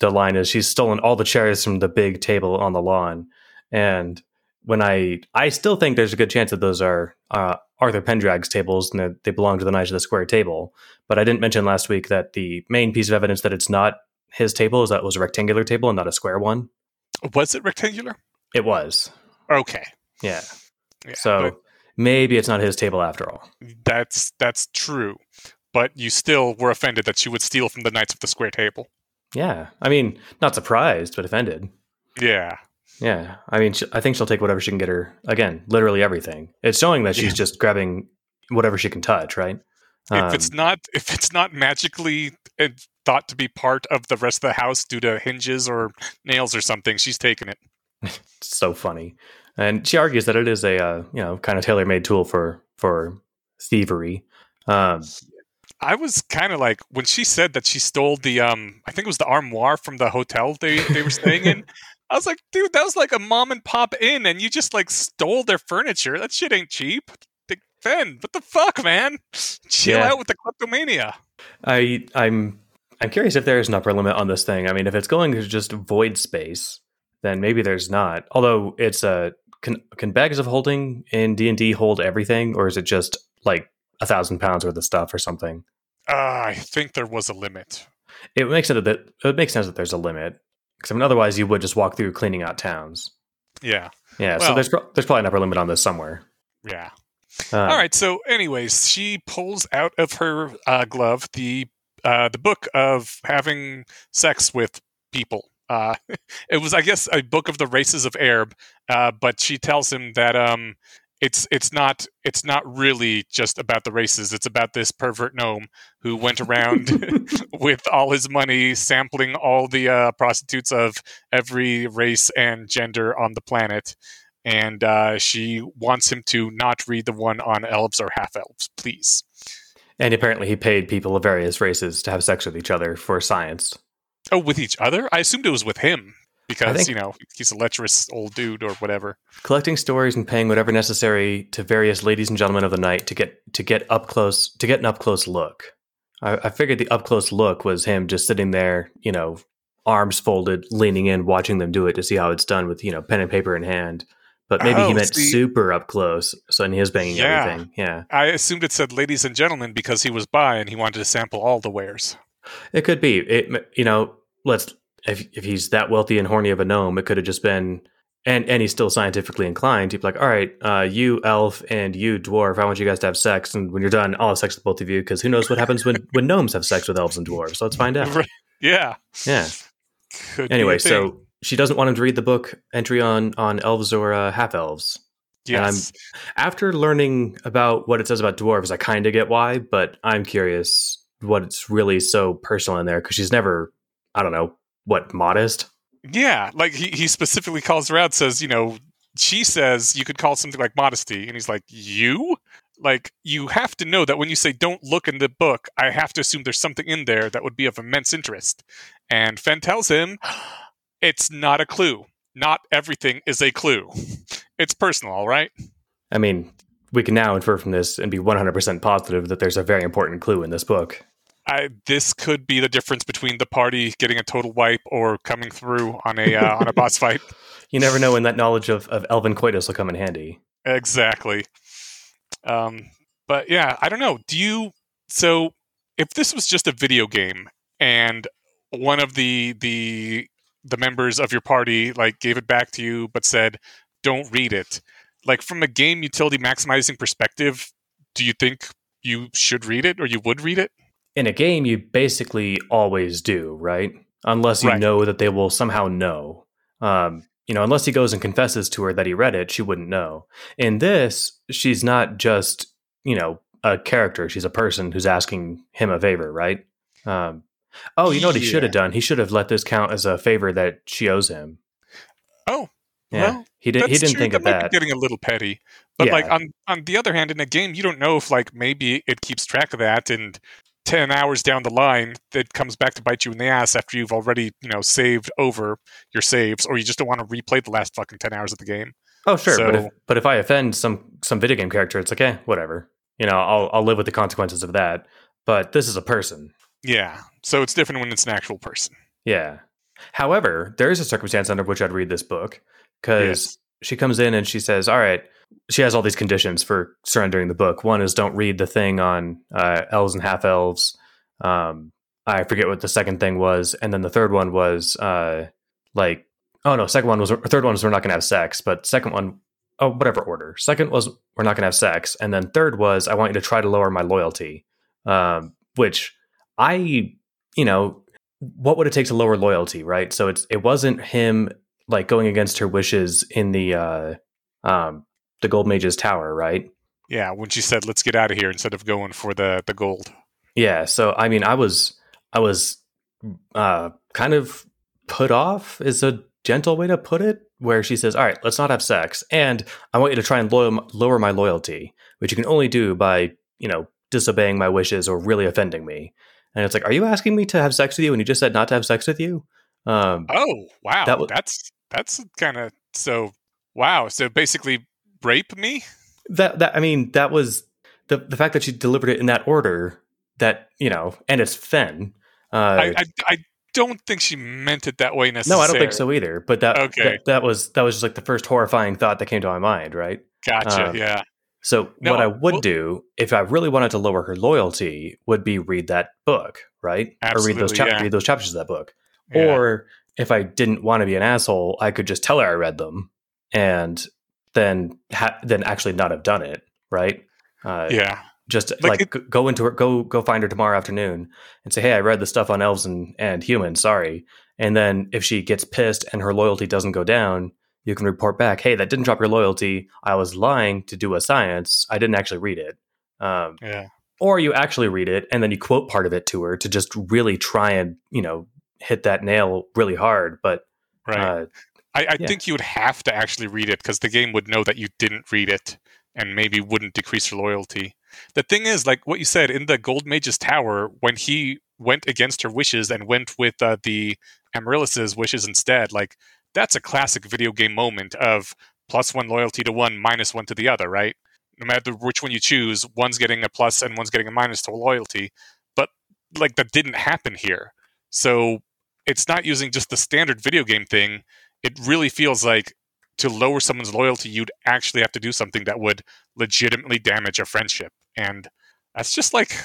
the line is she's stolen all the chairs from the big table on the lawn and when I I still think there's a good chance that those are uh, Uther Penndraig's tables and that they belong to the Knights of the Square table. But I didn't mention last week that the main piece of evidence that it's not his table is that it was a rectangular table and not a square one. Was it rectangular? It was, Okay. yeah. Yeah, so maybe it's not his table after all. that's that's true. But you still were offended that she would steal from the Knights of the Square Table. Yeah, I mean, not surprised, but offended. Yeah. Yeah, I mean, sh- I think she'll take whatever she can get her. Again, literally everything. It's showing that she's Yeah. just grabbing whatever she can touch, right? if it's Um, not if it's not magically uh, thought to be part of the rest of the house due to hinges or nails or something, she's taking it. so funny. And she argues that it is a uh, you know kind of tailor made tool for for thievery. Um, I was kind of like when she said that she stole the um I think it was the armoire from the hotel they they were staying in. I was like, dude, that was like a mom and pop inn, and you just like stole their furniture. That shit ain't cheap. Fenn, what the fuck, man? Chill Yeah. out with the kleptomania. I I'm I'm curious if there is an upper limit on this thing. I mean, if it's going to just void space, then maybe there's not. Although it's a can can bags of holding in D and D hold everything, or is it just like a thousand pounds worth of stuff or something? Uh, I think there was a limit. It makes sense that it makes sense that there's a limit. Because I mean, otherwise you would just walk through cleaning out towns. Yeah, Yeah, so there's pro- there's probably an upper limit on this somewhere. yeah. Um, All right. So, anyways, she pulls out of her uh, glove the uh, the book of having sex with people. Uh, it was, I guess, a book of the races of Aerb, uh, but she tells him that um, it's it's not it's not really just about the races. It's about this pervert gnome who went around with all his money sampling all the uh, prostitutes of every race and gender on the planet and uh, she wants him to not read the one on elves or half elves, please. And apparently, he paid people of various races to have sex with each other for science. Oh, with each other? I assumed it was with him because you know he's a lecherous old dude or whatever. Collecting stories and paying whatever necessary to various ladies and gentlemen of the night to get to get up close to get an up close look. I, I figured the up close look was him just sitting there, you know, arms folded, leaning in, watching them do it to see how it's done with you know pen and paper in hand. But maybe Oh, he meant see- super up close, so and he was banging Yeah. everything. Yeah, I assumed it said ladies and gentlemen because he was bi and he wanted to sample all the wares. it could be. It you know, let's if if he's that wealthy and horny of a gnome, it could have just been. And, and he's still scientifically inclined. He'd be like, all right, uh, you elf and you dwarf, I want you guys to have sex. And when you're done, I'll have sex with both of you because who knows what happens when, when gnomes have sex with elves and dwarves. So let's find out. Right. Yeah. Yeah. Could Anyway, so she doesn't want him to read the book entry on on elves or uh, half elves. and I'm- yes, After learning about what it says about dwarves, I kind of get why, but I'm curious what it's really so personal in there because she's never, I don't know, what modest. Yeah, like he, he specifically calls her out, says, you know, she says you could call something like modesty, and he's like, you? Like, you have to know that when you say don't look in the book, I have to assume there's something in there that would be of immense interest. And Fenn tells him, it's not a clue. Not everything is a clue. It's personal, all right? I mean, we can now infer from this and be 100% positive that there's a very important clue in this book. I, this could be the difference between the party getting a total wipe or coming through on a uh, on a boss fight. You never know when that knowledge of, of Elven coitus will come in handy. Exactly. Um, but yeah, I don't know. Do you? So, if this was just a video game and one of the the the members of your party like gave it back to you but said don't read it like from a game utility maximizing perspective do you think you should read it or you would read it In a game, you basically always do, right? Unless you Right. know that they will somehow know. Um, you know, unless he goes and confesses to her that he read it, she wouldn't know. In this, she's not just, you know, a character. She's a person who's asking him a favor, right? Um, oh, you know what he should have done? He should have let this count as a favor that she owes him. oh Yeah, well he did, he didn't true. think of might that. getting a little petty but like on on the other hand in a game you don't know if like maybe it keeps track of that and 10 hours down the line that comes back to bite you in the ass after you've already you know saved over your saves or you just don't want to replay the last fucking 10 hours of the game Oh, sure, but if but if I offend some some video game character, it's like, eh, whatever. You know, I'll I'll live with the consequences of that. But this is a person. yeah so it's different when it's an actual person Yeah. However, there is a circumstance under which I'd read this book because Yes. she comes in and she says, "All right." She has all these conditions for surrendering the book. One is don't read the thing on uh, elves and half elves. Um, I forget what the second thing was, and then the third one was uh, like, oh no, second one was third one was we're not going to have sex, but second one, oh whatever order. Second was we're not going to have sex, and then third was I want you to try to lower my loyalty, um, which I, you know, what would it take to lower loyalty, right? So it's it wasn't him like going against her wishes in the uh um the gold mage's tower, right? yeah when she said let's get out of here instead of going for the the gold Yeah, so I mean I was I was uh kind of put off is a gentle way to put it where she says, "All right, let's not have sex and I want you to try and loyal, lower my loyalty, which you can only do by, you know, disobeying my wishes or really offending me." And it's like, "Are you asking me to have sex with you when you just said not to have sex with you?" Um oh wow That was- that's that's kind of so wow so basically rape me that that I mean that was the the fact that she delivered it in that order that you know and it's Fenn. Uh, I, I i don't think she meant it that way no, I don't think so either. But that, Okay. that that was that was just like the first horrifying thought that came to my mind, right? gotcha um, yeah So No, what I would well- do if I really wanted to lower her loyalty would be read that book, right? or read those chap- yeah. read those chapters of that book. yeah. Or if I didn't want to be an asshole, I could just tell her I read them and then ha- then actually not have done it, right? Uh, yeah. just Like like, it- go into her go go find her tomorrow afternoon and say hey i read the stuff on elves and, and humans sorry. And then if she gets pissed and her loyalty doesn't go down you can report back hey that didn't drop your loyalty. I was lying to do a science. I didn't actually read it. Um, yeah. or you actually read it and then you quote part of it to her to just really try and you know hit that nail really hard but right. uh, I, I Yeah. think you would have to actually read it because the game would know that you didn't read it and maybe wouldn't decrease your loyalty. The thing is, like what you said in the Gold Mage's Tower, when he went against her wishes and went with uh, the Amaryllis's wishes instead, like that's a classic video game moment of plus one loyalty to one, minus one to the other, right? No matter which one you choose, one's getting a plus and one's getting a minus to loyalty. But like that didn't happen here. So it's not using just the standard video game thing it really feels like to lower someone's loyalty, you'd actually have to do something that would legitimately damage a friendship. And that's just like,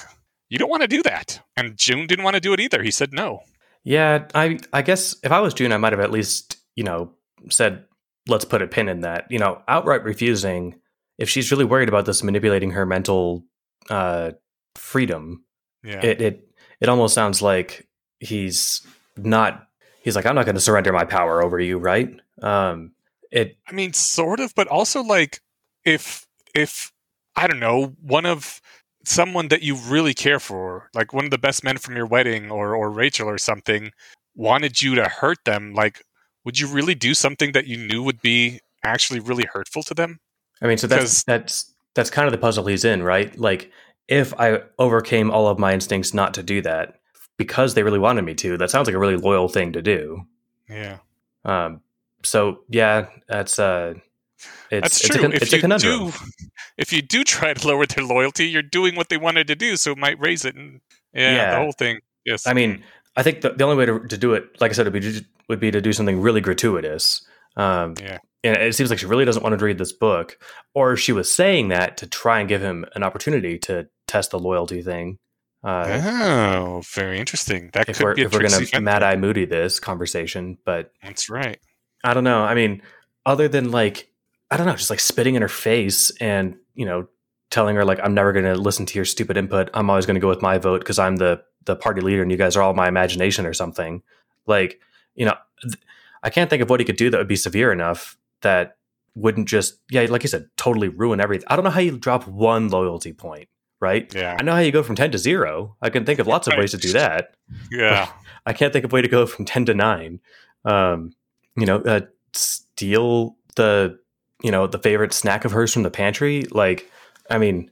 you don't want to do that. And Joon didn't want to do it either. He said no. Yeah, I I guess if I was Joon, I might have at least you know said let's put a pin in that. You know, outright refusing if she's really worried about this manipulating her mental uh, freedom. Yeah. It it it almost sounds like he's not. He's like, I'm not going to surrender my power over you, right? Um, it I mean, sort of, but also like if if I don't know, one of someone that you really care for, like one of the best men from your wedding or or Rachel or something, wanted you to hurt them, like, would you really do something that you knew would be actually really hurtful to them? I mean, so that's that's that's kind of the puzzle he's in, right? Like, if I overcame all of my instincts not to do that because they really wanted me to, that sounds like a really loyal thing to do. Yeah. Um. So yeah, that's uh, it's, That's true. It's a, if it's a you do, if you do try to lower their loyalty, you're doing what they wanted to do, so it might raise it. And yeah, Yeah. the whole thing. Yes. I mean, I think the, the only way to, to do it, like I said, would be, would be to do something really gratuitous. Um, Yeah. And it seems like she really doesn't want to read this book, or she was saying that to try and give him an opportunity to test the loyalty thing. Uh, oh, very interesting. That if could we're be a if we're gonna fence. Mad Eye Moody this conversation, but That's right. I don't know. I mean, other than like, I don't know, just like spitting in her face and, you know, telling her like, I'm never going to listen to your stupid input. I'm always going to go with my vote because I'm the, the party leader and you guys are all my imagination or something. Like, you know, th- I can't think of what he could do that would be severe enough that wouldn't just, yeah, like you said, totally ruin everything. I don't know how you drop one loyalty point, right? Yeah. I know how you go from 10 to zero. I can think of lots of ways to do that. Yeah. I can't think of a way to go from 10 to 9. Um, you know, uh, steal the, you know, the favorite snack of hers from the pantry. Like, I mean,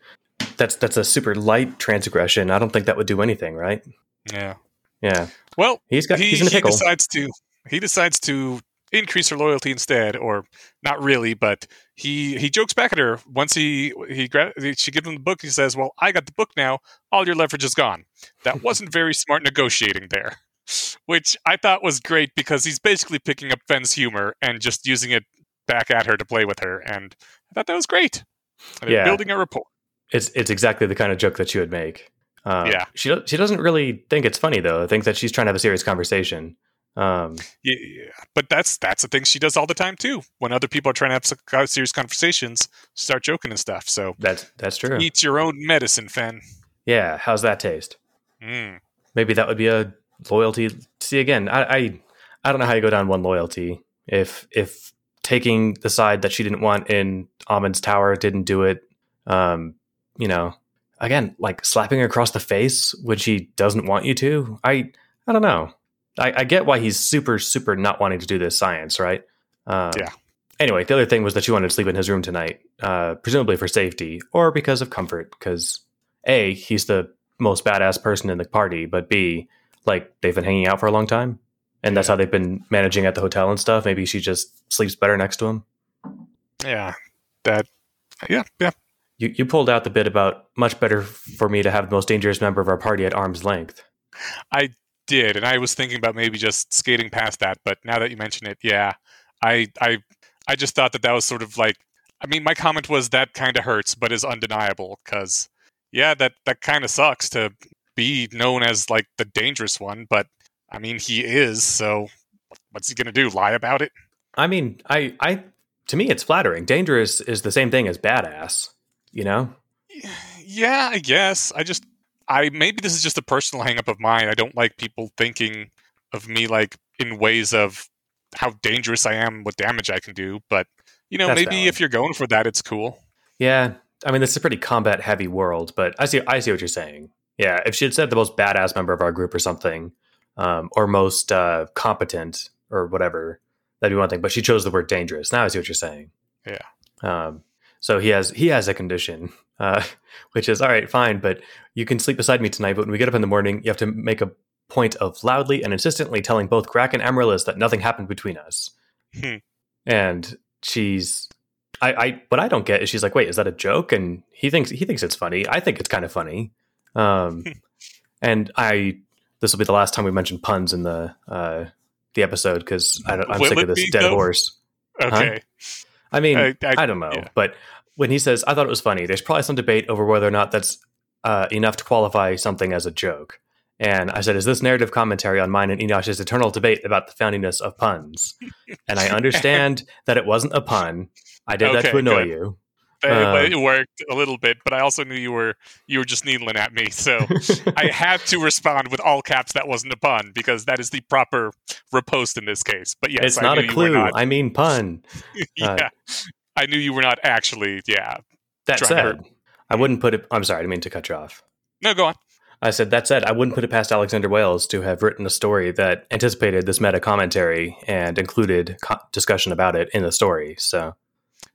that's that's a super light transgression. I don't think that would do anything, right? Yeah. Yeah. Well, He's got he, he's in a he decides to he decides to increase her loyalty instead, or not really, but he he jokes back at her once he he gra- she gives him the book. He says, "Well, I got the book now. All your leverage is gone." That wasn't very smart negotiating there, which I thought was great because he's basically picking up Fenn's humor and just using it back at her to play with her, and I thought that was great. Yeah. building a rapport. It's it's exactly the kind of joke that she would make. Um, Yeah. She she doesn't really think it's funny though. I think that she's trying to have a serious conversation. Um, Yeah, but that's that's the thing she does all the time too. When other people are trying to have serious conversations, start joking and stuff. So that's that's true. eat your own medicine, Fenn. Yeah. How's that taste? Mm. maybe that would be a loyalty. See again, I, I I don't know how you go down one loyalty. If if taking the side that she didn't want in Amon's tower didn't do it, um, you know, again, like slapping her across the face when she doesn't want you to. I I don't know. I, I get why he's super super not wanting to do this science, right? Um, Yeah. Anyway, the other thing was that she wanted to sleep in his room tonight, uh, presumably for safety or because of comfort. Because a, he's the most badass person in the party, but B, like they've been hanging out for a long time, and that's how they've been managing at the hotel and stuff. Maybe she just sleeps better next to him. Yeah, that. Yeah, yeah. You you pulled out the bit about much better for me to have the most dangerous member of our party at arm's length. Did and I was thinking about maybe just skating past that, but now that you mention it, yeah, I I I just thought that that was sort of like. I mean, my comment was that kind of hurts, but is undeniable because, yeah, that that kind of sucks to be known as like the dangerous one, but I mean, he is. So, what's he gonna do? Lie about it? I mean, I I to me it's flattering. Dangerous is the same thing as badass. You know? Yeah, I guess. I just I maybe this is just a personal hangup of mine. I don't like people thinking of me like in ways of how dangerous I am, what damage I can do, but you know, That's maybe valid. if you're going for that it's cool. Yeah. I mean, this is a pretty combat heavy world, but I see I see what you're saying. Yeah, if she had said the most badass member of our group or something, um, or most uh, competent or whatever, that'd be one thing. But she chose the word dangerous. Now I see what you're saying. Yeah. Um, so he has he has a condition, uh, which is all right, fine, but you can sleep beside me tonight. But when we get up in the morning, you have to make a point of loudly and insistently telling both Grak and Amaryllis that nothing happened between us. Hmm. And she's I, I what I don't get is she's like, wait, is that a joke? And he thinks he thinks it's funny. I think it's kind of funny. Um, and I this will be the last time we mention puns in the uh, the episode because I'm Will sick of this dead horse. Okay. I mean, I- I, I- don't know, yeah. but when he says, I thought it was funny. There's probably some debate over whether or not that's uh, enough to qualify something as a joke. And I said, is this narrative commentary on mine and Eneasz's eternal debate about the foundingness of puns? And I understand that it wasn't a pun. I did that to annoy good. you. But- Uh, but it worked a little bit, but I also knew you were you were just needling at me. So I had to respond with all caps that wasn't a pun because that is the proper repost in this case. But yes, it's I not a clue. not- I mean pun. yeah. I knew you were not actually, yeah. That said, I wouldn't put it. I'm sorry, I didn't mean to cut you off. No, go on. I said that said, I wouldn't put it past Alexander Wales to have written a story that anticipated this meta commentary and included co- discussion about it in the story. So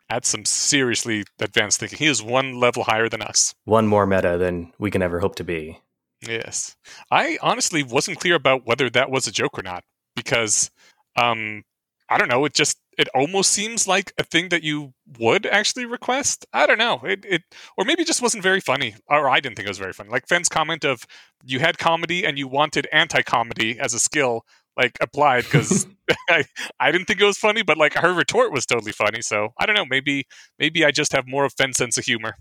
That's some seriously advanced thinking. He is one level higher than us. one more meta than we can ever hope to be. Yes. I honestly wasn't clear about whether that was a joke or not because um I don't know, it just it almost seems like a thing that you would actually request. I don't know. It it or maybe it just wasn't very funny. Or I didn't think it was very funny. Like Fenn's comment of you had comedy and you wanted anti-comedy as a skill like applied because I, I didn't think it was funny, but like her retort was totally funny. So I don't know. Maybe maybe I just have more of Fenn's sense of humor.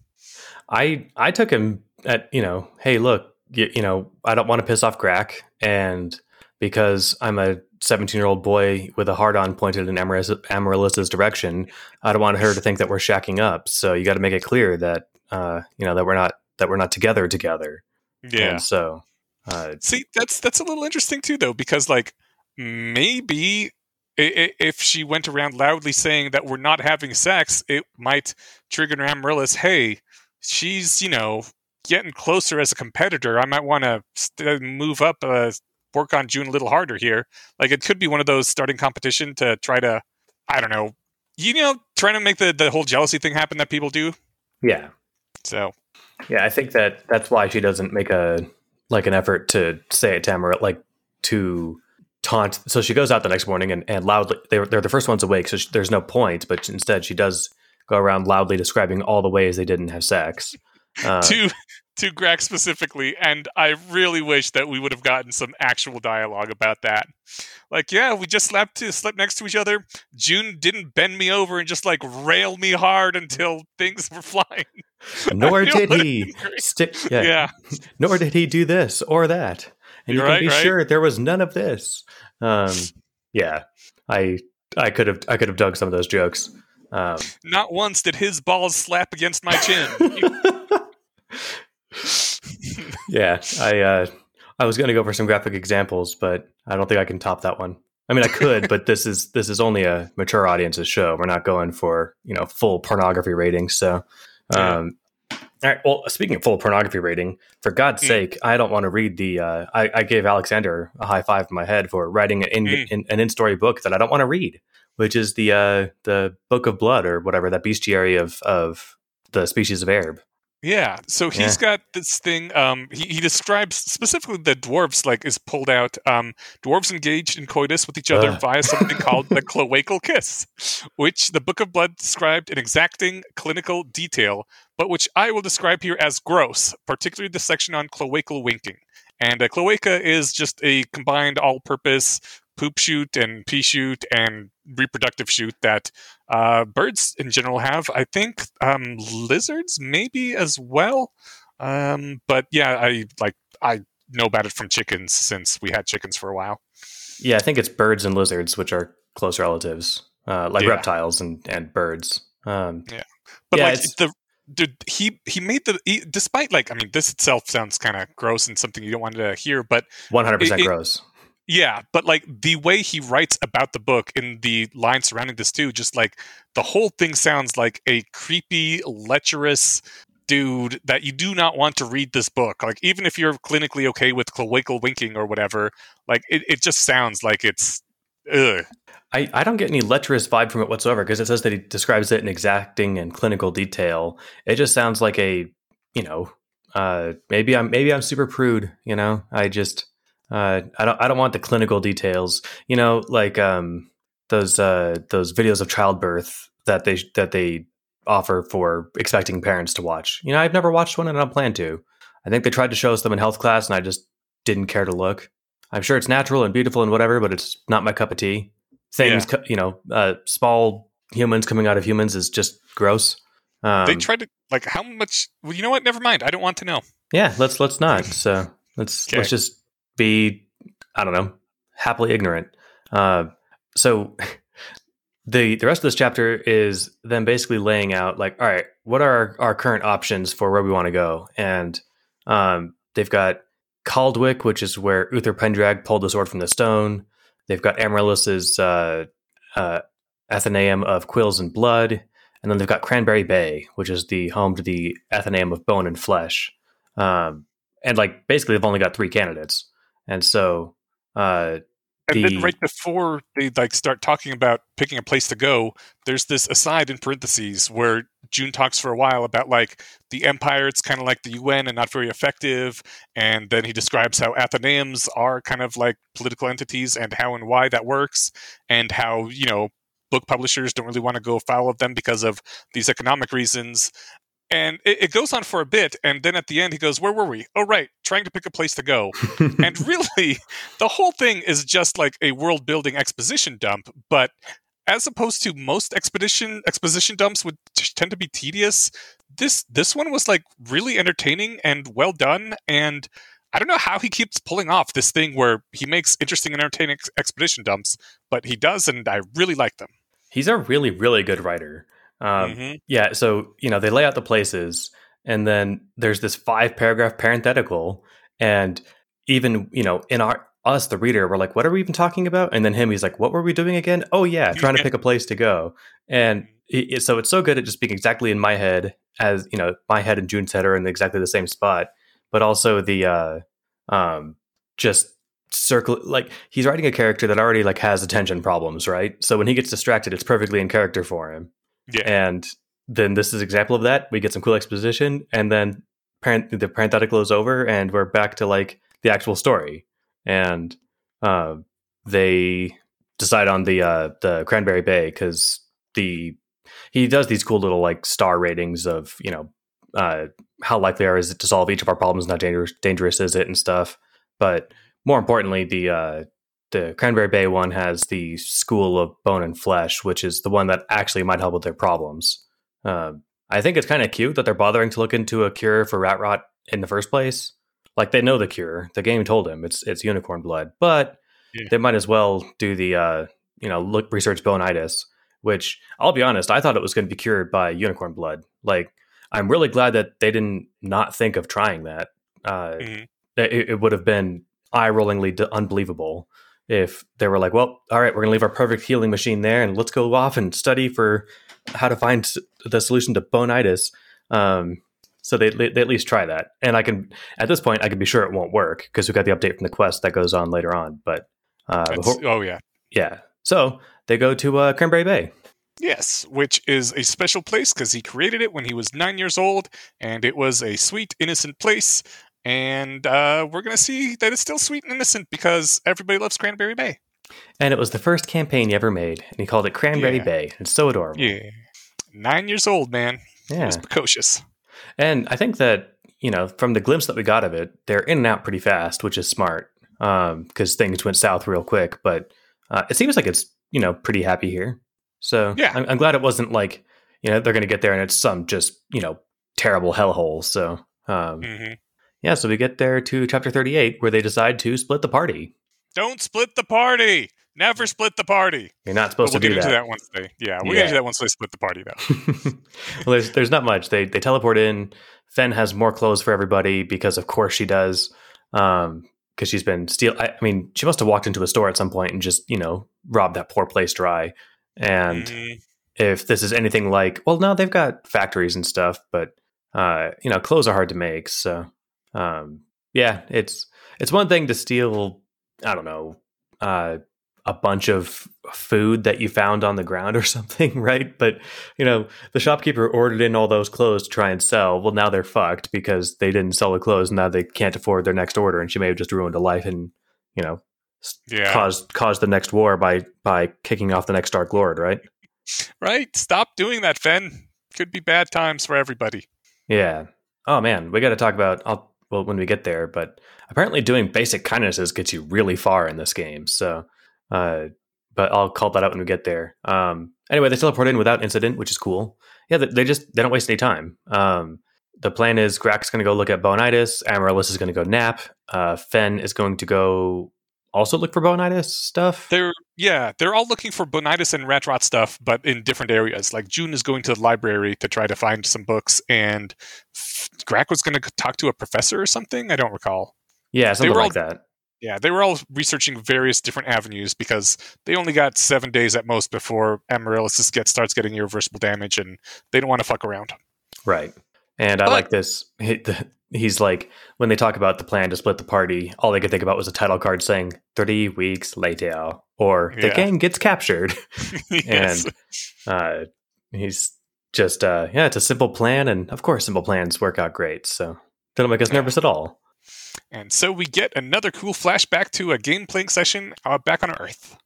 I I took him at you know, hey, look, you, you know, I don't want to piss off Grak, and because I'm a 17 year old boy with a hard on pointed in Amaryllis's direction, I don't want her to think that we're shacking up. So you got to make it clear that uh, you know that we're not that we're not together together. Yeah. And so uh, See, that's that's a little interesting too, though, because like maybe if she went around loudly saying that we're not having sex, it might trigger Amaryllis. Hey, she's you know getting closer as a competitor. I might want to st- move up, uh, work on Joon a little harder here. Like it could be one of those starting competition to try to, I don't know, you know, trying to make the the whole jealousy thing happen that people do. yeah, So yeah, I think that that's why she doesn't make a like an effort to say it to Amaryl, like to taunt. So she goes out the next morning and, and loudly they're they're the first ones awake, so she, there's no point. But instead, she does go around loudly describing all the ways they didn't have sex. Uh, to to Grak specifically, and I really wish that we would have gotten some actual dialogue about that. Like, yeah, we just slept to slept next to each other. Joon didn't bend me over and just like rail me hard until things were flying. nor did he stick. Yeah, Yeah, nor did he do this or that. And You're you can right, be right. sure there was none of this. Um, yeah, I I could have I could have dug some of those jokes. Um, not once did his balls slap against my chin. Yeah, I uh, I was going to go for some graphic examples, but I don't think I can top that one. I mean, I could, but this is this is only a mature audience's show. We're not going for you know full pornography ratings. So, Yeah. um, all right. Well, speaking of full pornography rating, for God's Mm. sake, I don't want to read the. Uh, I, I gave Alexander a high five in my head for writing an in, Mm. in, an in story book that I don't want to read, which is the uh, the Book of Blood or whatever that bestiary of of the species of Aerb. Yeah, so he's got this thing. Um, he, he describes specifically the dwarves like is pulled out. Um, dwarves engaged in coitus with each other Ugh. via something called the cloacal kiss, which the Book of Blood described in exacting clinical detail, but which I will describe here as gross, particularly the section on cloacal winking. And a cloaca is just a combined all-purpose poop shoot and pee shoot and reproductive shoot that uh, birds in general have. I think um, lizards maybe as well. Um, but yeah, I like I know about it from chickens since we had chickens for a while. Yeah, I think it's birds and lizards, which are close relatives, uh, like Yeah. reptiles and, and birds. Um, But Yeah, like the dude, he he made the he, despite like I mean this itself sounds kind of gross and something you don't want to hear, but 100% It- it- gross. Yeah, but like the way he writes about the book in the line surrounding this too, just like the whole thing sounds like a creepy, lecherous dude that you do not want to read this book. Like even if you're clinically okay with cloacal winking or whatever, like it, it just sounds like it's ugh. I, I don't get any lecherous vibe from it whatsoever because it says that he describes it in exacting and clinical detail. It just sounds like a, you know, uh, maybe I'm maybe I'm super prude. You know, I just uh, I don't I don't want the clinical details. You know, like um, those uh, those videos of childbirth that they that they offer for expecting parents to watch. You know, I've never watched one and I don't plan to. I think they tried to show us them in health class and I just didn't care to look. I'm sure it's natural and beautiful and whatever, but it's not my cup of tea. Things, co- you know, uh, small humans coming out of humans is just gross. Um, they tried to like how much well, you know what? Never mind. I don't want to know. yeah, let's let's not. So let's Okay. let's just be, I don't know, happily ignorant. Uh, so the the rest of this chapter is them basically laying out like, all right, what are our, our current options for where we want to go, and um, they've got Caldwick, which is where Uther Penndraig pulled the sword from the stone. They've got Amaryllis's uh, uh, Athenaeum of Quills and Blood, and then they've got Cranberry Bay, which is the home to the Athenaeum of Bone and Flesh. Um, and like basically they've only got three candidates, and so uh, And the- then right before they like start talking about picking a place to go, there's this aside in parentheses where Joon talks for a while about like the empire. It's kind of like the UN and not very effective. And then he describes how Athenaeums are kind of like political entities and how and why that works, and how you know book publishers don't really want to go foul of them because of these economic reasons. And it, it goes on for a bit, and then at the end he goes, "Where were we? Oh, right, trying to pick a place to go." and really the whole thing is just like a world building exposition dump but as opposed to most expedition exposition dumps would t- tend to be tedious this this one was like really entertaining and well done and i don't know how he keeps pulling off this thing where he makes interesting and entertaining ex- expedition dumps but he does and i really like them he's a really really good writer. Um, Mhm. Yeah, so you know they lay out the places, and then there's this five paragraph parenthetical, and even you know in our us the reader we're like, what are we even talking about? And then him, he's like, what were we doing again? Oh yeah, trying to pick a place to go, and it- so it's so good at just being exactly in my head as you know my head and Joon's head are in exactly the same spot, but also the uh, um, just circle like he's writing a character that already like has attention problems, right? So when he gets distracted, it's perfectly in character for him. Yeah. And then this is an example of that. We get some cool exposition, and then parent the parenthetical is over, and we're back to like the actual story. And uh, they decide on the uh, the Cranberry Bay because the he does these cool little like star ratings of you know uh, how likely are is it to solve each of our problems, and how dangerous dangerous is it, and stuff. But more importantly, the uh, the Cranberry Bay one has the School of Bone and Flesh, which is the one that actually might help with their problems. Uh, I think it's kind of cute that they're bothering to look into a cure for rat rot in the first place. Like they know the cure. The game told him it's it's unicorn blood, but Yeah. they might as well do the uh, you know look research bonitis, which I'll be honest, I thought it was going to be cured by unicorn blood. Like I'm really glad that they didn't not think of trying that. Uh, Mhm. it, it would have been eye rollingly d- unbelievable if they were like, well, all right, we're going to leave our perfect healing machine there and let's go off and study for how to find the solution to bonitis. Um, so they, they at least try that. And I can, at this point, I can be sure it won't work because we got the update from the quest that goes on later on. But uh, before- oh yeah yeah. So they go to uh, Cranberry Bay. Yes, which is a special place because he created it when he was nine years old, and it was a sweet, innocent place. And uh, we're going to see that it's still sweet and innocent because everybody loves Cranberry Bay. And it was the first campaign he ever made. And he called it Cranberry Yeah. Bay. It's so adorable. Yeah. Nine years old, man. Yeah. was precocious. And I think that, you know, from the glimpse that we got of it, they're in and out pretty fast, which is smart because things went south real quick. But uh, it seems like it's, you know, pretty happy here. So Yeah. I'm, I'm glad it wasn't like, you know, they're going to get there and it's some just, you know, terrible hellhole. So, um, hmm yeah, so we get there to chapter 38 where they decide to split the party. Don't split the party. Never split the party. You're not supposed we'll to get do into that. that once they. Yeah, we'll Yeah. get into that once they split the party, though. well, there's there's not much. They they teleport in. Fenn has more clothes for everybody because of course she does. Um, because she's been steal. I, I mean, she must have walked into a store at some point and just you know robbed that poor place dry. And Mhm. if this is anything like, well, no, they've got factories and stuff, but uh, you know, clothes are hard to make. So, um, yeah, it's it's one thing to steal. I don't know. Uh, a bunch of food that you found on the ground or something, right? But you know, the shopkeeper ordered in all those clothes to try and sell. Well, now they're fucked because they didn't sell the clothes. and Now they can't afford their next order, and she may have just ruined a life and you know Yeah. caused caused the next war by by kicking off the next Dark Lord, right? Right. Stop doing that, Fenn. Could be bad times for everybody. Yeah. Oh man, we got to talk about. I'll well when we get there, but apparently doing basic kindnesses gets you really far in this game. So, uh, but I'll call that out when we get there. Um, anyway, they teleport in without incident, which is cool. Yeah, they, they just they don't waste any time. Um, the plan is Grak's going to go look at Bonitis. Amaryllis is going to go nap. Uh, Fenn is going to go also look for Bonitis stuff. They're yeah, they're all looking for bonitis and rat rot stuff, but in different areas. Like Joon is going to the library to try to find some books, and Grak was going to talk to a professor or something. I don't recall. yeah, something like all- that. Yeah, they were all researching various different avenues because they only got seven days at most before Amaryllis just gets starts getting irreversible damage, and they don't want to fuck around. Right. And I But- like this. He's like when they talk about the plan to split the party, all they could think about was a title card saying 30 weeks later or the Yeah. gang gets captured. yes. And uh, he's just uh, yeah, it's a simple plan, and of course, simple plans work out great. So they don't make us Yeah. nervous at all. And so we get another cool flashback to a game playing session uh, back on Earth.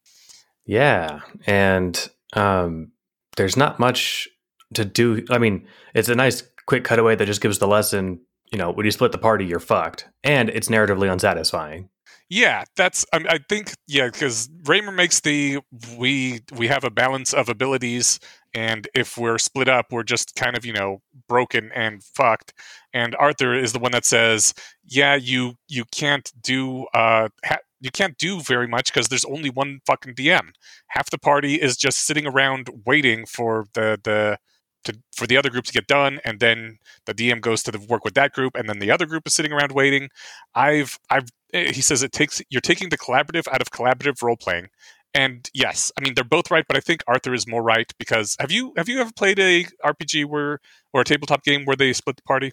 Yeah, and um, there's not much to do. I mean, it's a nice quick cutaway that just gives the lesson. You know, when you split the party, you're fucked, and it's narratively unsatisfying. Yeah, that's. I, I think yeah, because Reimer makes the we we have a balance of abilities, and if we're split up, we're just kind of you know broken and fucked. And Arthur is the one that says, yeah, you you can't do uh ha- you can't do very much because there's only one fucking DM. Half the party is just sitting around waiting for the the. To, for the other group to get done, and then the DM goes to the work with that group, and then the other group is sitting around waiting. I've I've eh, he says it takes you're taking the collaborative out of collaborative role playing and yes i mean they're both right but i think arthur is more right because have you have you ever played a rpg where or a tabletop game where they split the party?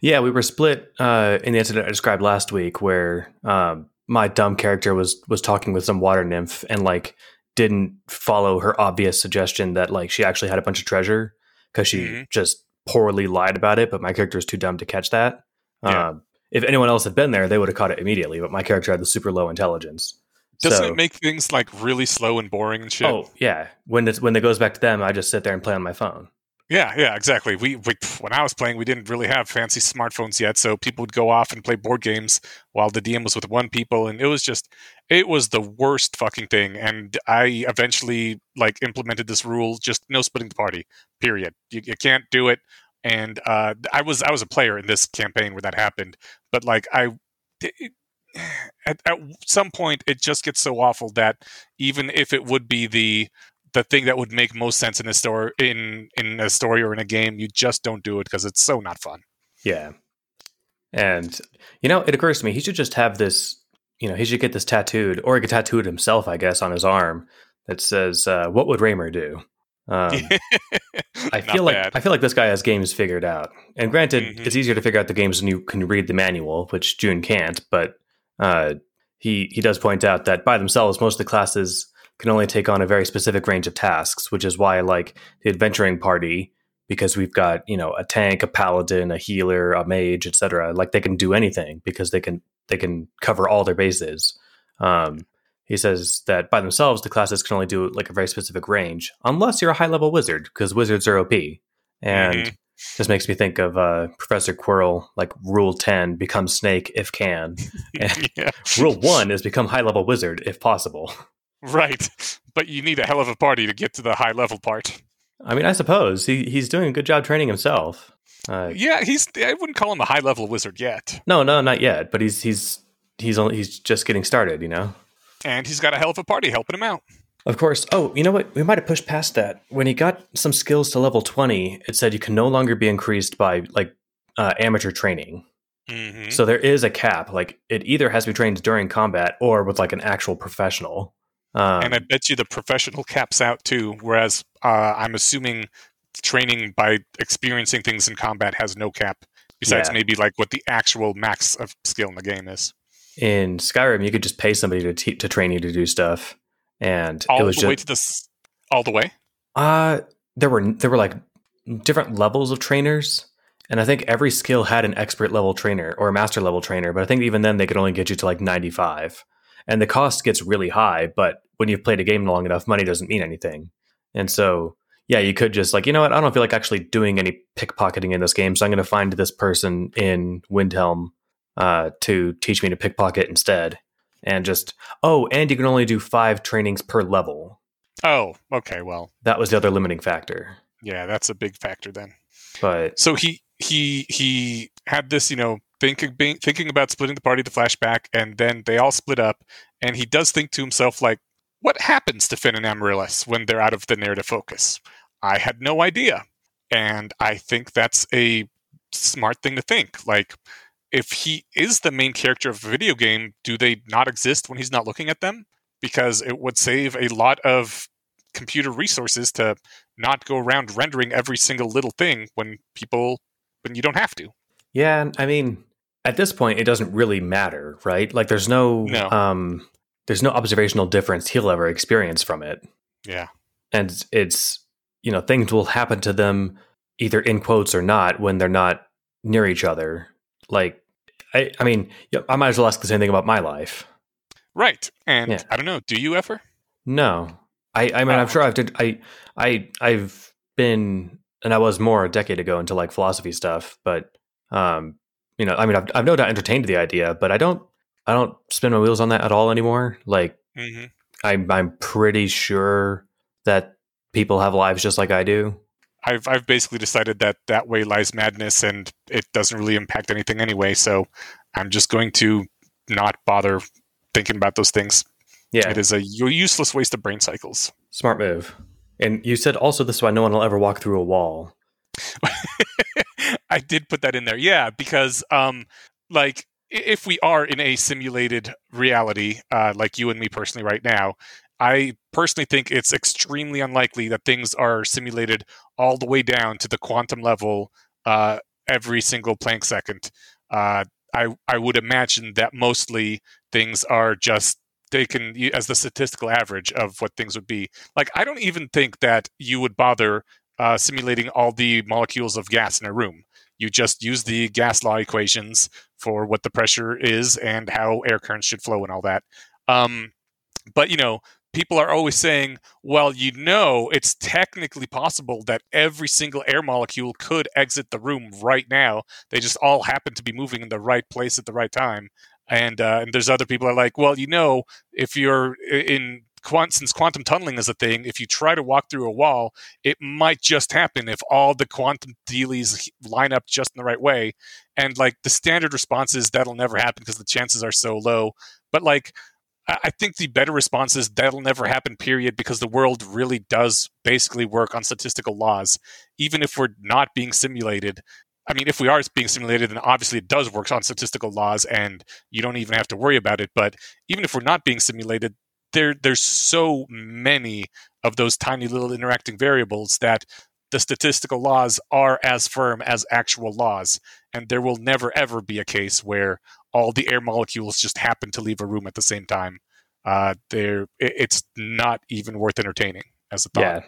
Yeah, we were split uh, in the incident I described last week, where um, my dumb character was was talking with some water nymph and like didn't follow her obvious suggestion that like she actually had a bunch of treasure because she Mhm. just poorly lied about it. But my character is too dumb to catch that. Yeah. Um, if anyone else had been there, they would have caught it immediately. But my character had the super low intelligence. doesn't So- it make things like really slow and boring and shit Oh yeah, when it's when it goes back to them, I just sit there and play on my phone. Yeah yeah exactly. We, we when i was playing we didn't really have fancy smartphones yet so people would go off and play board games while the dm was with one people and it was just it was the worst fucking thing and i eventually like implemented this rule just no splitting the party period. You, you can't do it and uh, i was i was a player in this campaign where that happened but like i it, at, at some point it just gets so awful that even if it would be the the thing that would make most sense in a story in in a story or in a game you just don't do it because it's so not fun Yeah. And, you know, it occurs to me he should just have this, you know, he should get this tattooed, or he could tattoo it himself, I guess, on his arm that says, uh, What would Reimer do? Um, I feel like bad. I feel like this guy has games figured out. And granted, Mhm. it's easier to figure out the games when you can read the manual, which Joon can't. But uh, he he does point out that by themselves, most of the classes can only take on a very specific range of tasks, which is why I like the adventuring party because we've got you know a tank, a paladin, a healer, a mage, etc. Like they can do anything because they can they can cover all their bases. Um, he says that by themselves, the classes can only do like a very specific range, unless you're a high level wizard, because wizards are OP. And Mhm. this makes me think of uh, Professor Quirrell, like Rule 10, become snake if can. And yeah, Rule 1 is become high level wizard if possible. Right. But you need a hell of a party to get to the high level part. I mean, I suppose he, he's doing a good job training himself. Uh, Yeah, he's. I wouldn't call him a high level wizard yet, no, no, not yet, but he's he's he's only he's just getting started, you know. and he's got a hell of a party helping him out. Of course. Oh, you know what? We might have pushed past that. When he got some skills to level 20, it said you can no longer be increased by like uh, amateur training. hmm So there is a cap. Like it either has to be trained during combat or with like an actual professional. Um, and I bet you the professional caps out too. Whereas uh, I'm assuming training by experiencing things in combat has no cap. Besides Yeah. maybe like what the actual max of skill in the game is. in Skyrim, you could just pay somebody to te- to train you to do stuff, and All it the was way just to this. All the way. uh there were there were like different levels of trainers, and I think every skill had an expert level trainer or a master level trainer, but I think even then they could only get you to like ninety five, and the cost gets really high. But when you've played a game long enough, money doesn't mean anything, and so. Yeah, you could just like, you know what? I don't feel like actually doing any pickpocketing in this game, so I'm going to find this person in Windhelm uh, to teach me to pickpocket instead. And just, oh, and you can only do five trainings per level. Oh, okay. Well, That was the other limiting factor. yeah, that's a big factor then. But So he he he had this, you know, thinking being, thinking about splitting the party, the flashback, and then they all split up, and he does think to himself like, what happens to Fenn and Amaryllis when they're out of the narrative focus? I had no idea, and I think that's a smart thing to think. Like, if he is the main character of a video game, do they not exist when he's not looking at them? Because it would save a lot of computer resources to not go around rendering every single little thing when people when you don't have to. yeah, I mean, at this point, it doesn't really matter, right? Like, there's no, No. um, there's no observational difference he'll ever experience from it, Yeah. and it's you know things will happen to them either in quotes or not when they're not near each other. Like, I, I mean, I might as well ask the same thing about my life. Right. And Yeah. I don't know, do you ever? No, I, I mean, I'm Oh. sure I've did, I, I, I've been, and I was more a decade ago into like philosophy stuff, but, um, you know, I mean, I've, I've no doubt entertained the idea, but I don't, I don't spin my wheels on that at all anymore. Like, hmm I'm, I'm pretty sure that people have lives just like I do. I've I've basically decided that that way lies madness, and it doesn't really impact anything anyway. So I'm just going to not bother thinking about those things. Yeah, it is a useless waste of brain cycles. smart move. And you said also this is why no one will ever walk through a wall. I did put that in there, yeah, because um, like if we are in a simulated reality, uh, like you and me personally right now, I personally think it's extremely unlikely that things are simulated all the way down to the quantum level uh, every single Planck second. Uh, I I would imagine that mostly things are just taken as the statistical average of what things would be. Like I don't even think that you would bother uh, simulating all the molecules of gas in a room. You just use the gas law equations for what the pressure is and how air currents should flow and all that. Um, but you know, people are always saying, "Well, you know, it's technically possible that every single air molecule could exit the room right now. They just all happen to be moving in the right place at the right time." And uh, and there's other people are like, "Well, you know, if you're in quant- since quantum tunneling is a thing, if you try to walk through a wall, it might just happen if all the quantum dealies line up just in the right way. And like the standard response is that'll never happen because the chances are so low. But like I think the better response is that'll never happen, period, because the world really does basically work on statistical laws. Even if we're not being simulated, I mean, if we are being simulated, then obviously it does work on statistical laws and you don't even have to worry about it. But even if we're not being simulated, there there's so many of those tiny little interacting variables that the statistical laws are as firm as actual laws. And there will never ever be a case where all the air molecules just happen to leave a room at the same time. Uh, there, it, it's not even worth entertaining as a thought. Yeah.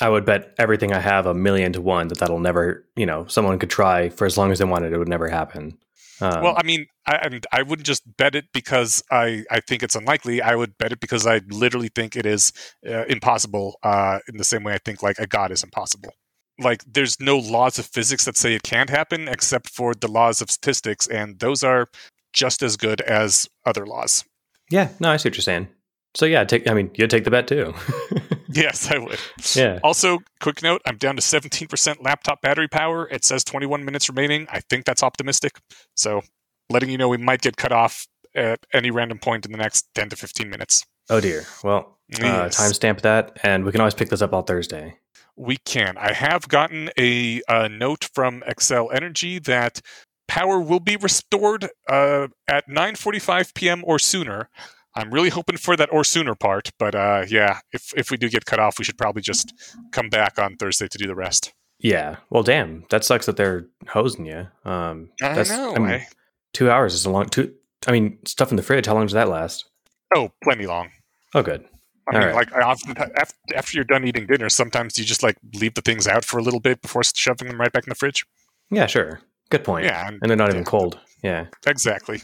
I would bet everything I have a million to one that that'll never, you know, someone could try for as long as they wanted. It would never happen. Um, Well, I mean, I, and I wouldn't just bet it because I, I think it's unlikely. I would bet it because I literally think it is uh, impossible. Uh, in the same way, I think like a god is impossible. Like, there's no laws of physics that say it can't happen, except for the laws of statistics, and those are just as good as other laws. yeah, no, I see what you're saying. So yeah, take. I mean, you'd take the bet too. Yes, I would. yeah. Also, quick note: I'm down to 17% laptop battery power. It says 21 minutes remaining. I think that's optimistic. So, letting you know, we might get cut off at any random point in the next 10 to 15 minutes. Oh dear. Well, uh, timestamp that, and we can always pick this up on Thursday. We can. I have gotten a, uh note from Xcel Energy that power will be restored uh, at 9:45 p.m. or sooner. I'm really hoping for that or sooner part, but uh, yeah, if if we do get cut off, we should probably just come back on Thursday to do the rest. Yeah. Well, damn. That sucks that they're hosing you. Um, I that's, know. I mean, I- two hours is a long. Two. I mean, stuff in the fridge. How long does that last? oh, plenty long. Oh, good. I All mean, right. like I often after, after you're done eating dinner, sometimes you just like leave the things out for a little bit before shoving them right back in the fridge. Yeah, sure. Good point. Yeah, and, And they're not even cold. Yeah. exactly.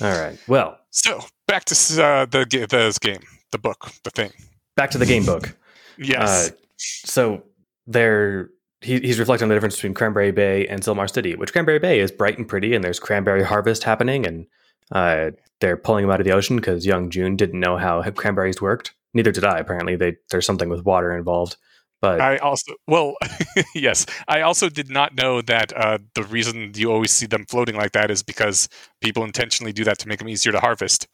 All right. Well, So back to uh, the the game, the book, the thing. back to the game book. Yes. Uh, so there, he, he's reflecting on the difference between Cranberry Bay and Silmar City, which Cranberry Bay is bright and pretty, and there's cranberry harvest happening, and uh, they're pulling them out of the ocean because young Joon didn't know how cranberries worked. Neither did I. Apparently, they there's something with water involved. But I also well, yes, I also did not know that uh, the reason you always see them floating like that is because people intentionally do that to make them easier to harvest.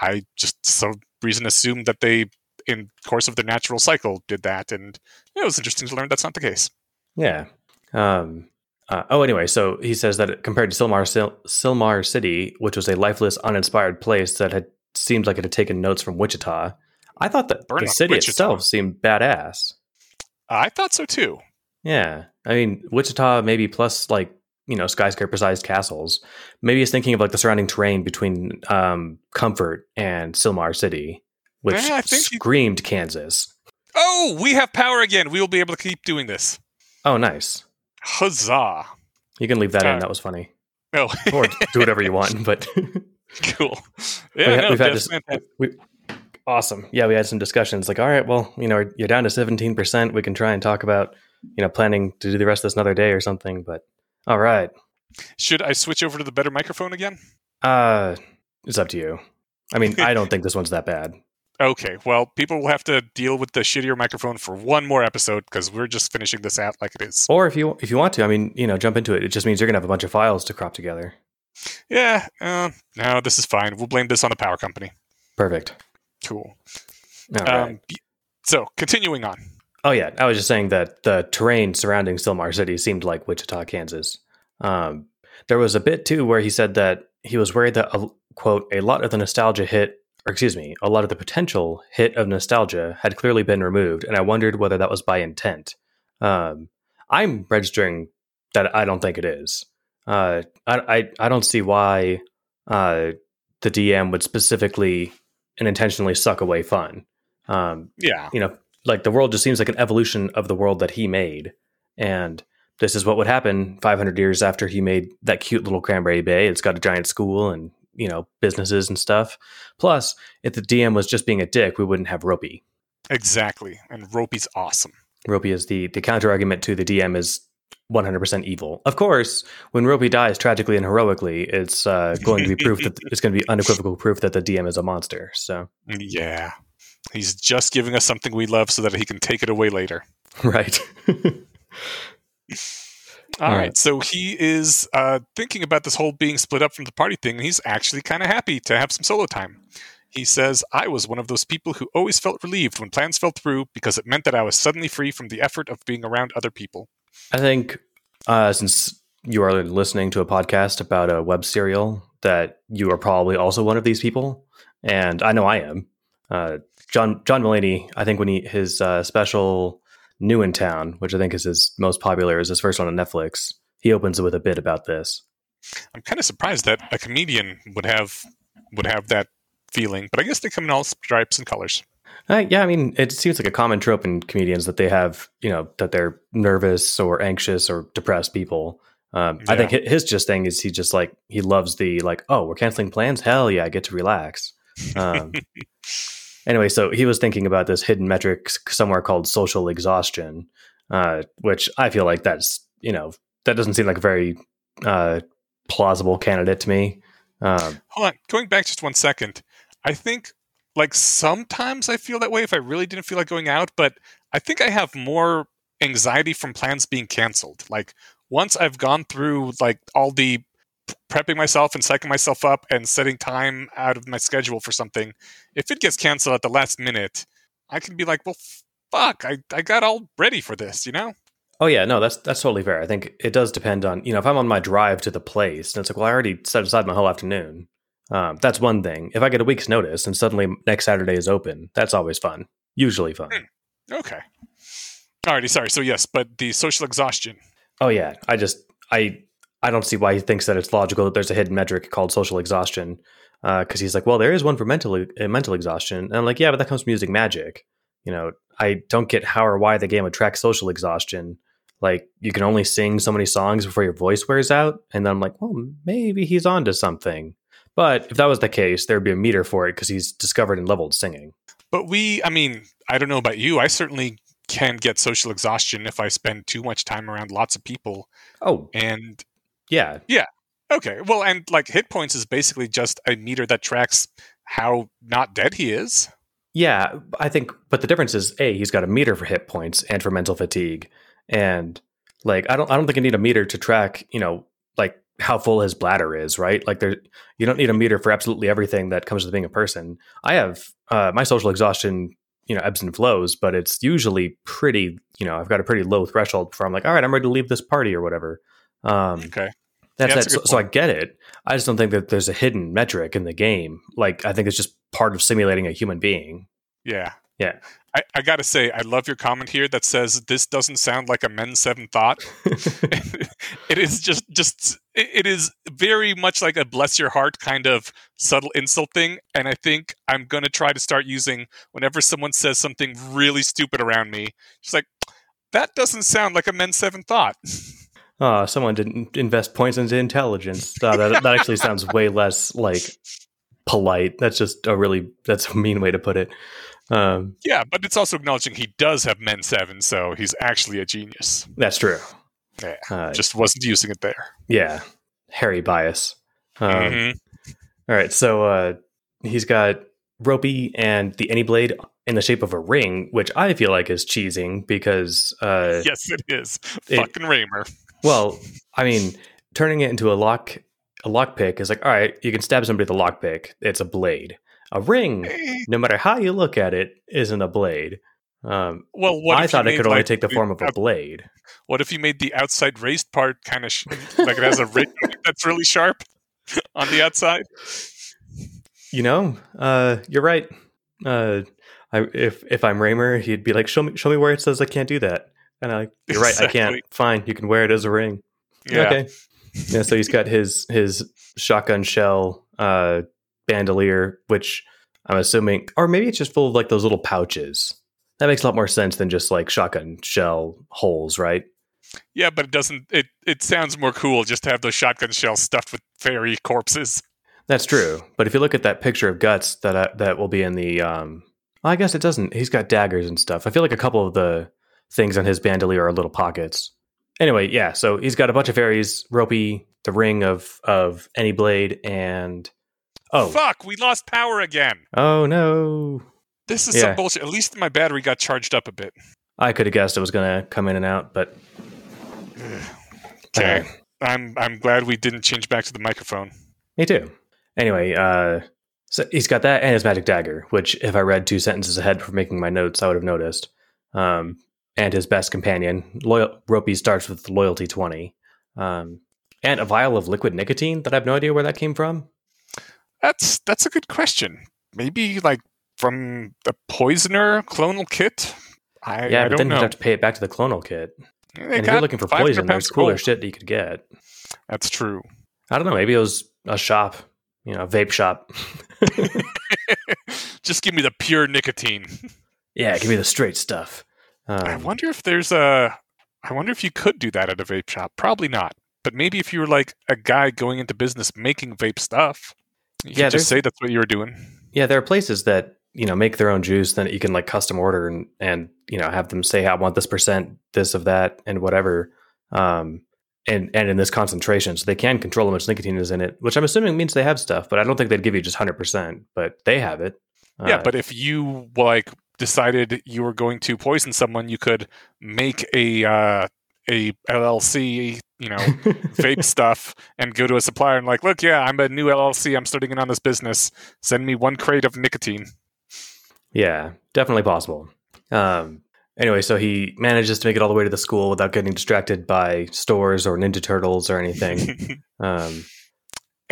I just some reason assumed that they, in course of their natural cycle, did that, and it was interesting to learn that's not the case. Yeah. Um, uh, oh, anyway, so he says that compared to Silmar, Sil- Silmar City, which was a lifeless, uninspired place that had seemed like it had taken notes from Wichita, I thought that Burn the city Wichita. itself seemed badass. I thought so too. Yeah, I mean Wichita maybe plus like you know skyscraper sized castles. Maybe he's thinking of like the surrounding terrain between um, Comfort and Silmar City, which Yeah, I think he- screamed Kansas. Oh, we have power again. We will be able to keep doing this. Oh, nice. Huzzah! You can leave that Uh, in. That was funny. Oh, Or do whatever you want. But cool. Yeah, ha- no, we've had this. We, awesome. Yeah, we had some discussions. Like, all right, well, you know, you're down to seventeen percent. We can try and talk about, you know, planning to do the rest of this another day or something. But all right, Should I switch over to the better microphone again? uh, it's up to you. I mean, I don't think this one's that bad. Okay, well, people will have to deal with the shittier microphone for one more episode because we're just finishing this out like it is. Or if you if you want to, I mean, you know, jump into it. It just means you're gonna have a bunch of files to crop together. Yeah, uh, no, this is fine. We'll blame this on the power company. Perfect. Cool. All right. Um, y- so, continuing on. Oh yeah, I was just saying that the terrain surrounding Silmar City seemed like Wichita, Kansas. Um, there was a bit too where he said that he was worried that a, quote a lot of the nostalgia hit, or excuse me, a lot of the potential hit of nostalgia had clearly been removed, and I wondered whether that was by intent. Um, I'm registering that I don't think it is. Uh, I, I I don't see why uh, the DM would specifically and intentionally suck away fun. Um, Yeah. you know, like the world just seems like an evolution of the world that he made. And this is what would happen 500 years after he made that cute little Cranberry Bay. It's got a giant school and, you know, businesses and stuff. Plus, if the DM was just being a dick, we wouldn't have Ropey. Exactly. And Ropey's awesome. Ropey is the, the counter argument to the DM is 100% evil. Of course, when Ropey dies tragically and heroically, it's uh, going to be proof that it's going to be unequivocal proof that the DM is a monster. So, Yeah. He's just giving us something we love so that he can take it away later. right. All All right. right. So he is uh, thinking about this whole being split up from the party thing. And he's actually kind of happy to have some solo time. He says, I was one of those people who always felt relieved when plans fell through because it meant that I was suddenly free from the effort of being around other people. I think uh, since you are listening to a podcast about a web serial, that you are probably also one of these people, and I know I am. Uh, John John Mulaney, I think when he his uh, special New in Town, which I think is his most popular, is his first one on Netflix. He opens with a bit about this. I'm kind of surprised that a comedian would have would have that feeling, but I guess they come in all stripes and colors. Uh, yeah, I mean, it seems like a common trope in comedians that they have, you know, that they're nervous or anxious or depressed people. Um, I think his just thing is he just like he loves the like, oh, we're canceling plans. Hell yeah, I get to relax. Um, anyway, so he was thinking about this hidden metric somewhere called social exhaustion, uh, which I feel like that's you know that doesn't seem like a very uh, plausible candidate to me. Um, Hold on, going back just one second. I think like sometimes I feel that way if I really didn't feel like going out, but I think I have more anxiety from plans being canceled. Like once I've gone through like all the prepping myself and psyching myself up and setting time out of my schedule for something, if it gets canceled at the last minute, I can be like, well, fuck, I, I got all ready for this, you know? Oh yeah, no, that's that's totally fair. I think it does depend on you know if I'm on my drive to the place and it's like, well, I already set aside my whole afternoon. Um, that's one thing. If I get a week's notice and suddenly next Saturday is open, that's always fun. Usually fun. Okay. Alrighty, sorry. So yes, but the social exhaustion. Oh yeah, I just I I don't see why he thinks that it's logical that there's a hidden metric called social exhaustion. Because he's like, well, there is one for mental uh, mental exhaustion, and I'm like, yeah, but that comes from using magic. You know, I don't get how or why the game would track social exhaustion. Like, you can only sing so many songs before your voice wears out, and then I'm like, well, maybe he's onto something. But if that was the case, there'd be a meter for it because he's discovered and leveled singing. But we, I mean, I don't know about you. I certainly can get social exhaustion if I spend too much time around lots of people. Oh, And yeah, Yeah. okay, well, and like hit points is basically just a meter that tracks how not dead he is. Yeah, I think, but the difference is, a he's got a meter for hit points and for mental fatigue, and like I don't, I don't think I need a meter to track, you know, like how full his bladder is, right? Like there, you don't need a meter for absolutely everything that comes with being a person. I have uh, my social exhaustion, you know, ebbs and flows, but it's usually pretty, you know, I've got a pretty low threshold for I'm like, all right, I'm ready to leave this party or whatever. Um, Okay. That's, Yeah, that's So, so I get it. I just don't think that there's a hidden metric in the game. Like I think it's just part of simulating a human being. Yeah. Yeah. I, I gotta say, I love your comment here that says this doesn't sound like a Men Seven thought. it is just just it, it is very much like a bless your heart kind of subtle insult thing, and I think I'm gonna try to start using whenever someone says something really stupid around me. Just like that doesn't sound like a Men Seven thought. Oh, someone didn't invest points into intelligence. Oh, that, that actually sounds way less like polite. That's just a really that's a mean way to put it. Um, yeah, but it's also acknowledging he does have Men Seven, so he's actually a genius. that's true. Yeah, Uh, just wasn't using it there. yeah, Harry bias. Um, Mhm. All right, so uh, he's got ropey and the Anyblade in the shape of a ring, which I feel like is cheesing because, uh, Yes, it is. it- Fucking Reimer. Well, I mean, turning it into a lock a lockpick is like, all right, you can stab somebody with a lockpick. It's a blade. A ring, Eh, no matter how you look at it, isn't a blade. Um, Well, I thought it could only like, take the form of a blade. What if you made the outside raised part kind of sh- like it has a ring that's really sharp on the outside? You know, uh, you're right. Uh, I, if if I'm Reimer, he'd be like, "Show me, show me where it says I can't do that." And I, like, you're right, I can't. Fine, you can wear it as a ring. Yeah. Okay. Yeah. So he's got his his shotgun shell uh, bandolier, which I'm assuming, or maybe it's just full of like those little pouches. That makes a lot more sense than just like shotgun shell holes, right? Yeah, but it doesn't. It it sounds more cool just to have those shotgun shells stuffed with fairy corpses. That's true. But if you look at that picture of guts that uh, that will be in the, um, well, I guess it doesn't. He's got daggers and stuff. I feel like a couple of the things on his bandolier are little pockets. Anyway, yeah. So he's got a bunch of fairies, ropey, the ring of of Anyblade, and oh, Fuck, we lost power again. oh no! This is Yeah. some bullshit. At least my battery got charged up a bit. I could have guessed it was going to come in and out, but Okay. Okay. I'm I'm glad we didn't change back to the microphone. me too. Anyway, uh, so he's got that and his magic dagger, which if I read two sentences ahead for making my notes, I would have noticed. Um, and his best companion, loyal Ropey, starts with loyalty twenty, um, and a vial of liquid nicotine that I have no idea where that came from. That's that's a good question. Maybe like from the poisoner clonal kit. I, yeah, I but don't then know. you'd have to pay it back to the clonal kit. They and if you're looking for poison, there's cooler gold. shit that you could get. That's true. I don't know. Maybe it was a shop, you know, a vape shop. Just give me the pure nicotine. yeah, give me the straight stuff. I Um, wonder if there's a. I wonder if you could do that at a vape shop. Probably not. But maybe if you were like a guy going into business making vape stuff, you Yeah, just say that's what you were doing. Yeah, there are places that you know make their own juice. Then you can like custom order and and you know have them say I want this percent, this of that, and whatever. Um, and and in this concentration, so they can control how much nicotine is in it, which I'm assuming means they have stuff. But I don't think they'd give you just hundred percent. But they have it. yeah, Uh, but if you like decided you were going to poison someone, you could make a uh, a LLC, you know, vape stuff, and go to a supplier and like, look, yeah, I'm a new LLC. I'm starting in on this business. Send me one crate of nicotine. yeah, definitely possible. Um, anyway, so he manages to make it all the way to the school without getting distracted by stores or Ninja Turtles or anything. um,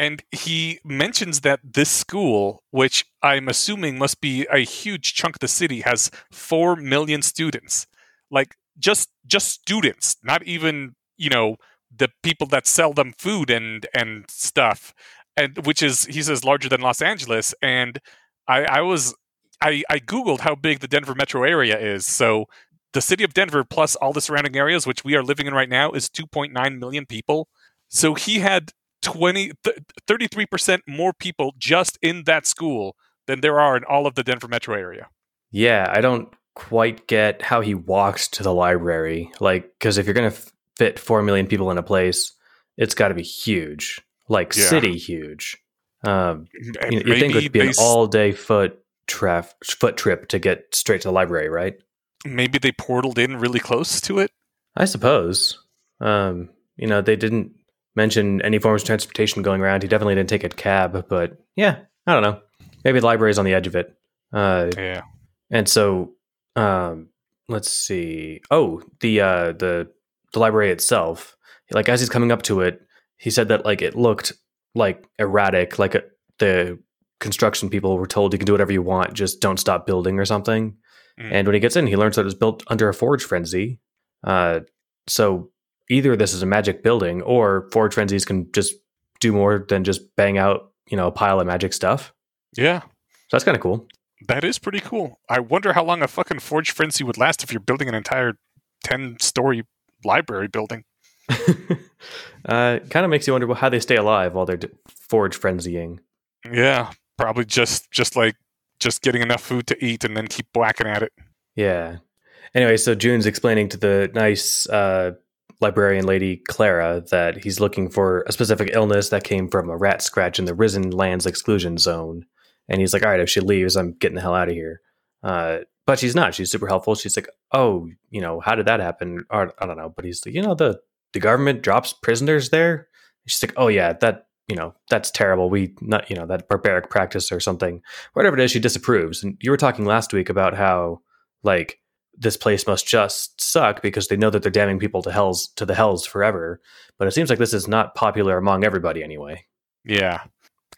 and he mentions that this school, which I'm assuming must be a huge chunk of the city, has four million students. Like just just students, not even you know the people that sell them food and and stuff, and which is he says larger than Los Angeles. And I, I was I, I googled how big the Denver metro area is. So the city of Denver plus all the surrounding areas, which we are living in right now, is 2.9 million people. So he had 20 th- 33% more people just in that school than there are in all of the Denver metro area. Yeah, I don't quite get how he walked to the library. Like, because if you're going to f- fit 4 million people in a place, it's got to be huge, like Yeah. city huge. Um, you, you think it would be an all day foot, traf- foot trip to get straight to the library, right? maybe they portaled in really close to it. I suppose. Um, you know, they didn't mention any forms of transportation going around. He definitely didn't take a cab, but yeah, I don't know. Maybe the library is on the edge of it. Uh, Yeah. and so, um, let's see. Oh, the uh, the the library itself. Like as he's coming up to it, he said that like it looked like erratic. Like uh the construction people were told you can do whatever you want, just don't stop building or something. Mm. And when he gets in, he learns that it was built under a forge frenzy. Uh, so either this is a magic building, or forge frenzies can just do more than just bang out, you know, a pile of magic stuff. Yeah, so that's kind of cool. That is pretty cool. I wonder how long a fucking forge frenzy would last if you're building an entire ten-story library building. uh, kind of makes you wonder how they stay alive while they're forge frenzying. Yeah, probably just just like just getting enough food to eat and then keep whacking at it. Yeah. Anyway, so Joon's explaining to the nice uh, librarian lady Clara that he's looking for a specific illness that came from a rat scratch in the Risen Lands exclusion zone. And he's like, all right, if she leaves, I'm getting the hell out of here. Uh, but she's not. She's super helpful. She's like, oh, you know, how did that happen? Or, I don't know. But he's like, you know, the, the government drops prisoners there. She's like, oh, yeah, that you know that's terrible we not you know that barbaric practice or something whatever it is she disapproves and you were talking last week about how like this place must just suck because they know that they're damning people to hells to the hells forever. But it seems like this is not popular among everybody anyway. Yeah.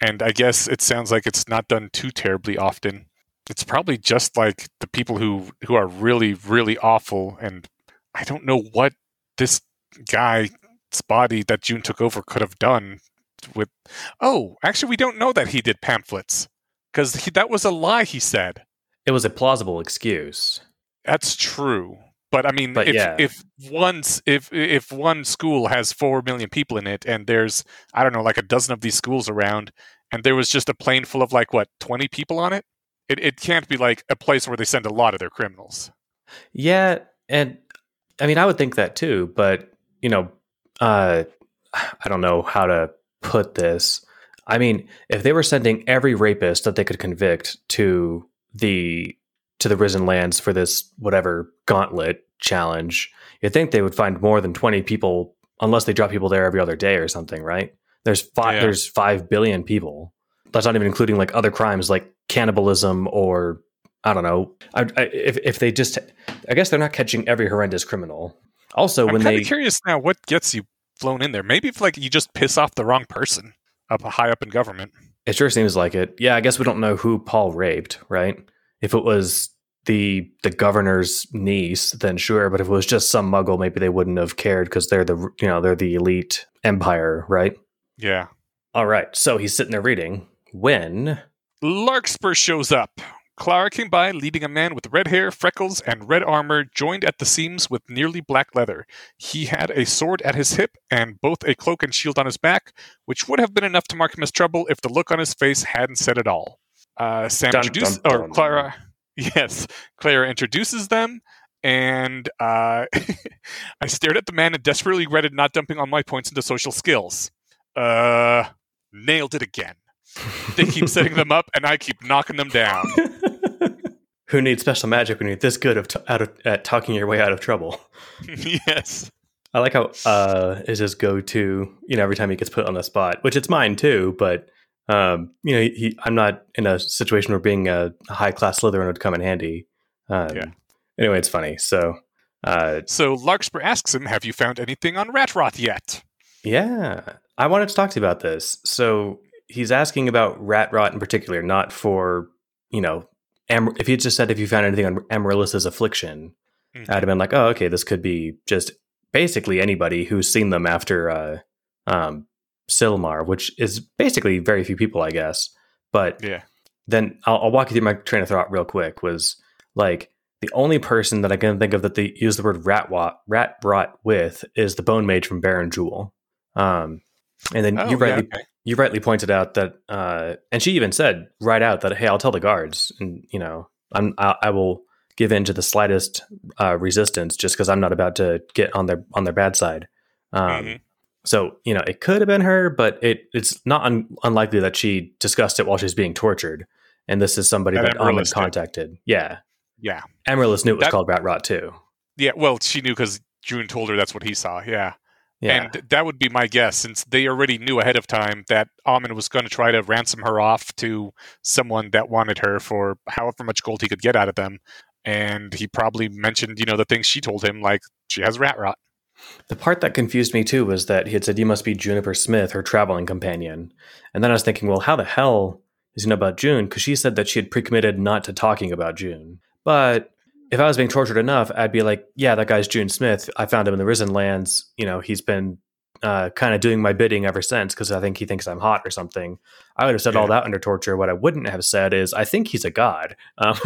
And i guess it sounds like it's not done too terribly often. It's probably just like the people who who are really really awful. And i don't know what this guy's body that Joon took over could have done with oh actually we don't know that he did pamphlets because that was a lie he said. It was a plausible excuse that's true but i mean but if, yeah. if once if if one school has four million people in it and there's i don't know like a dozen of these schools around and there was just a plane full of like what 20 people on it it, it can't be like a place where they send a lot of their criminals yeah and i mean i would think that too but you know uh i don't know how to put this. I mean, if they were sending every rapist that they could convict to the to the risen lands for this whatever gauntlet challenge, you'd think they would find more than 20 people unless they drop people there every other day or something, right? There's five yeah. there's 5 billion people. That's not even including like other crimes like cannibalism or I don't know. I, I, if if they just, I guess they're not catching every horrendous criminal. Also, I'm when they curious now, what gets you flown in there. Maybe if like you just piss off the wrong person up high up in government. It sure seems like it. Yeah, I guess we don't know who Paul raped, right? If it was the the governor's niece, then sure. But if it was just some muggle, maybe they wouldn't have cared because they're the you know they're the elite empire, right? Yeah. All right. So he's sitting there reading when Larkspur shows up. Clara came by leading a man with red hair, freckles, and red armor, joined at the seams with nearly black leather. He had a sword at his hip and both a cloak and shield on his back, which would have been enough to mark him as trouble if the look on his face hadn't said it all. Uh, Sam dun, introduces, dun, dun, or Clara, yes, Claire introduces them, and uh, I stared at the man and desperately regretted not dumping all my points into social skills. Uh, nailed it again. They keep setting them up, and I keep knocking them down. Who needs special magic when you're this good of t- of, at talking your way out of trouble? yes. I like how uh, is his go-to. You know, every time he gets put on the spot, which it's mine too. But um, you know, he, he, I'm not in a situation where being a, a high-class Slytherin would come in handy. Um, yeah. Anyway, it's funny. So, uh, so Larkspur asks him, "Have you found anything on Rat Rot yet?" Yeah, I wanted to talk to you about this. So he's asking about rat rot in particular, not for you know, Am- if he just said if you found anything on Amaryllis's affliction, mm-hmm. I'd have been like, oh, okay, this could be just basically anybody who's seen them after uh, um, Silmar, which is basically very few people, I guess. But yeah, then I'll, I'll walk you through my train of thought real quick. Was like the only person that I can think of that they use the word rat rot, rat rot with is the Bone Mage from Baron Jewel. Um, and then oh, you rightly yeah, okay you rightly pointed out that, uh, and she even said right out that, hey, I'll tell the guards, and you know, I'm I, I will give in to the slightest uh, resistance just because I'm not about to get on their on their bad side. Um, mm-hmm. So you know, it could have been her, but it it's not un- unlikely that she discussed it while she's being tortured. And this is somebody that, that contacted. Yeah, yeah. Amaryllis knew it was that, called rat rot too. Yeah, well, she knew because Joon told her that's what he saw. Yeah. Yeah. And that would be my guess, since they already knew ahead of time that Amon was going to try to ransom her off to someone that wanted her for however much gold he could get out of them. And he probably mentioned, you know, the things she told him, like she has rat rot. The part that confused me too was that he had said, You must be Juniper Smith, her traveling companion. And then I was thinking, Well, how the hell does he know about Joon? Because she said that she had pre committed not to talking about Joon. But if I was being tortured enough, I'd be like, yeah, that guy's Joon Smith. I found him in the Risen Lands. You know, he's been uh, kind of doing my bidding ever since because I think he thinks I'm hot or something. I would have said Yeah. all that under torture. What I wouldn't have said is, I think he's a god. Um,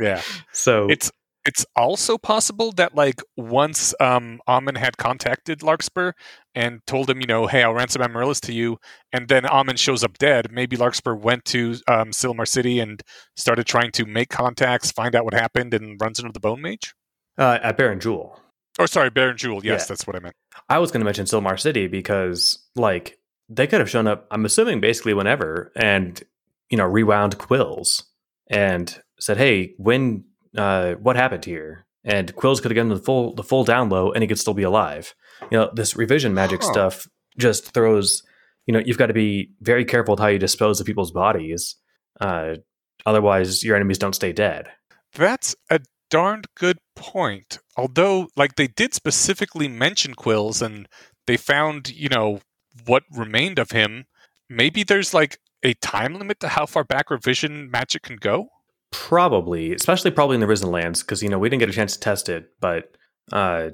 Yeah. so It's it's also possible that like once um Amon had contacted Larkspur and told him, you know, hey, I'll ransom Amaryllis to you, and then Amon shows up dead, maybe Larkspur went to um Silmar City and started trying to make contacts, find out what happened, and runs into the Bone Mage. uh, at Baron Jewel. Or sorry, Baron Jewel. Yes, Yeah. that's what I meant. I was going to mention Silmar City because, like, they could have shown up. I'm assuming basically whenever, and you know, rewound Quills and said, "Hey, when? Uh, what happened here?" And Quills could have given the full the full down low, and he could still be alive. You know, this revision magic Huh. stuff just throws. You know, you've got to be very careful with how you dispose of people's bodies. Uh, otherwise, your enemies don't stay dead. That's a darned good point. Although, like, they did specifically mention Quills and they found, you know, what remained of him. Maybe there's like a time limit to how far back revision magic can go. Probably, especially probably in the Risen Lands, because you know we didn't get a chance to test it. But uh,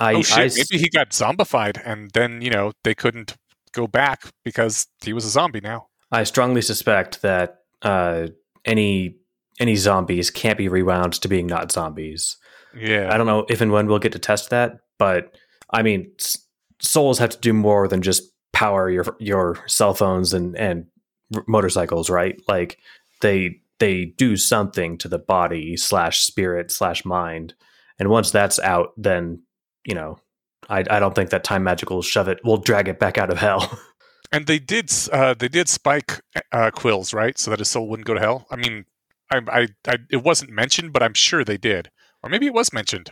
I, oh shit! I- maybe he got zombified, and then you know they couldn't go back because he was a zombie now. I strongly suspect that uh, any any zombies can't be rewound to being not zombies. Yeah, I don't know if and when we'll get to test that, but I mean, s- souls have to do more than just power your your cell phones and and r- motorcycles, right? Like they they do something to the body slash spirit slash mind, and once that's out, then you know, I I don't think that time magic will shove it, will drag it back out of hell. and they did uh, they did spike uh, Quills right, so that his soul wouldn't go to hell. I mean, I, I, I it wasn't mentioned, but I'm sure they did, or maybe it was mentioned.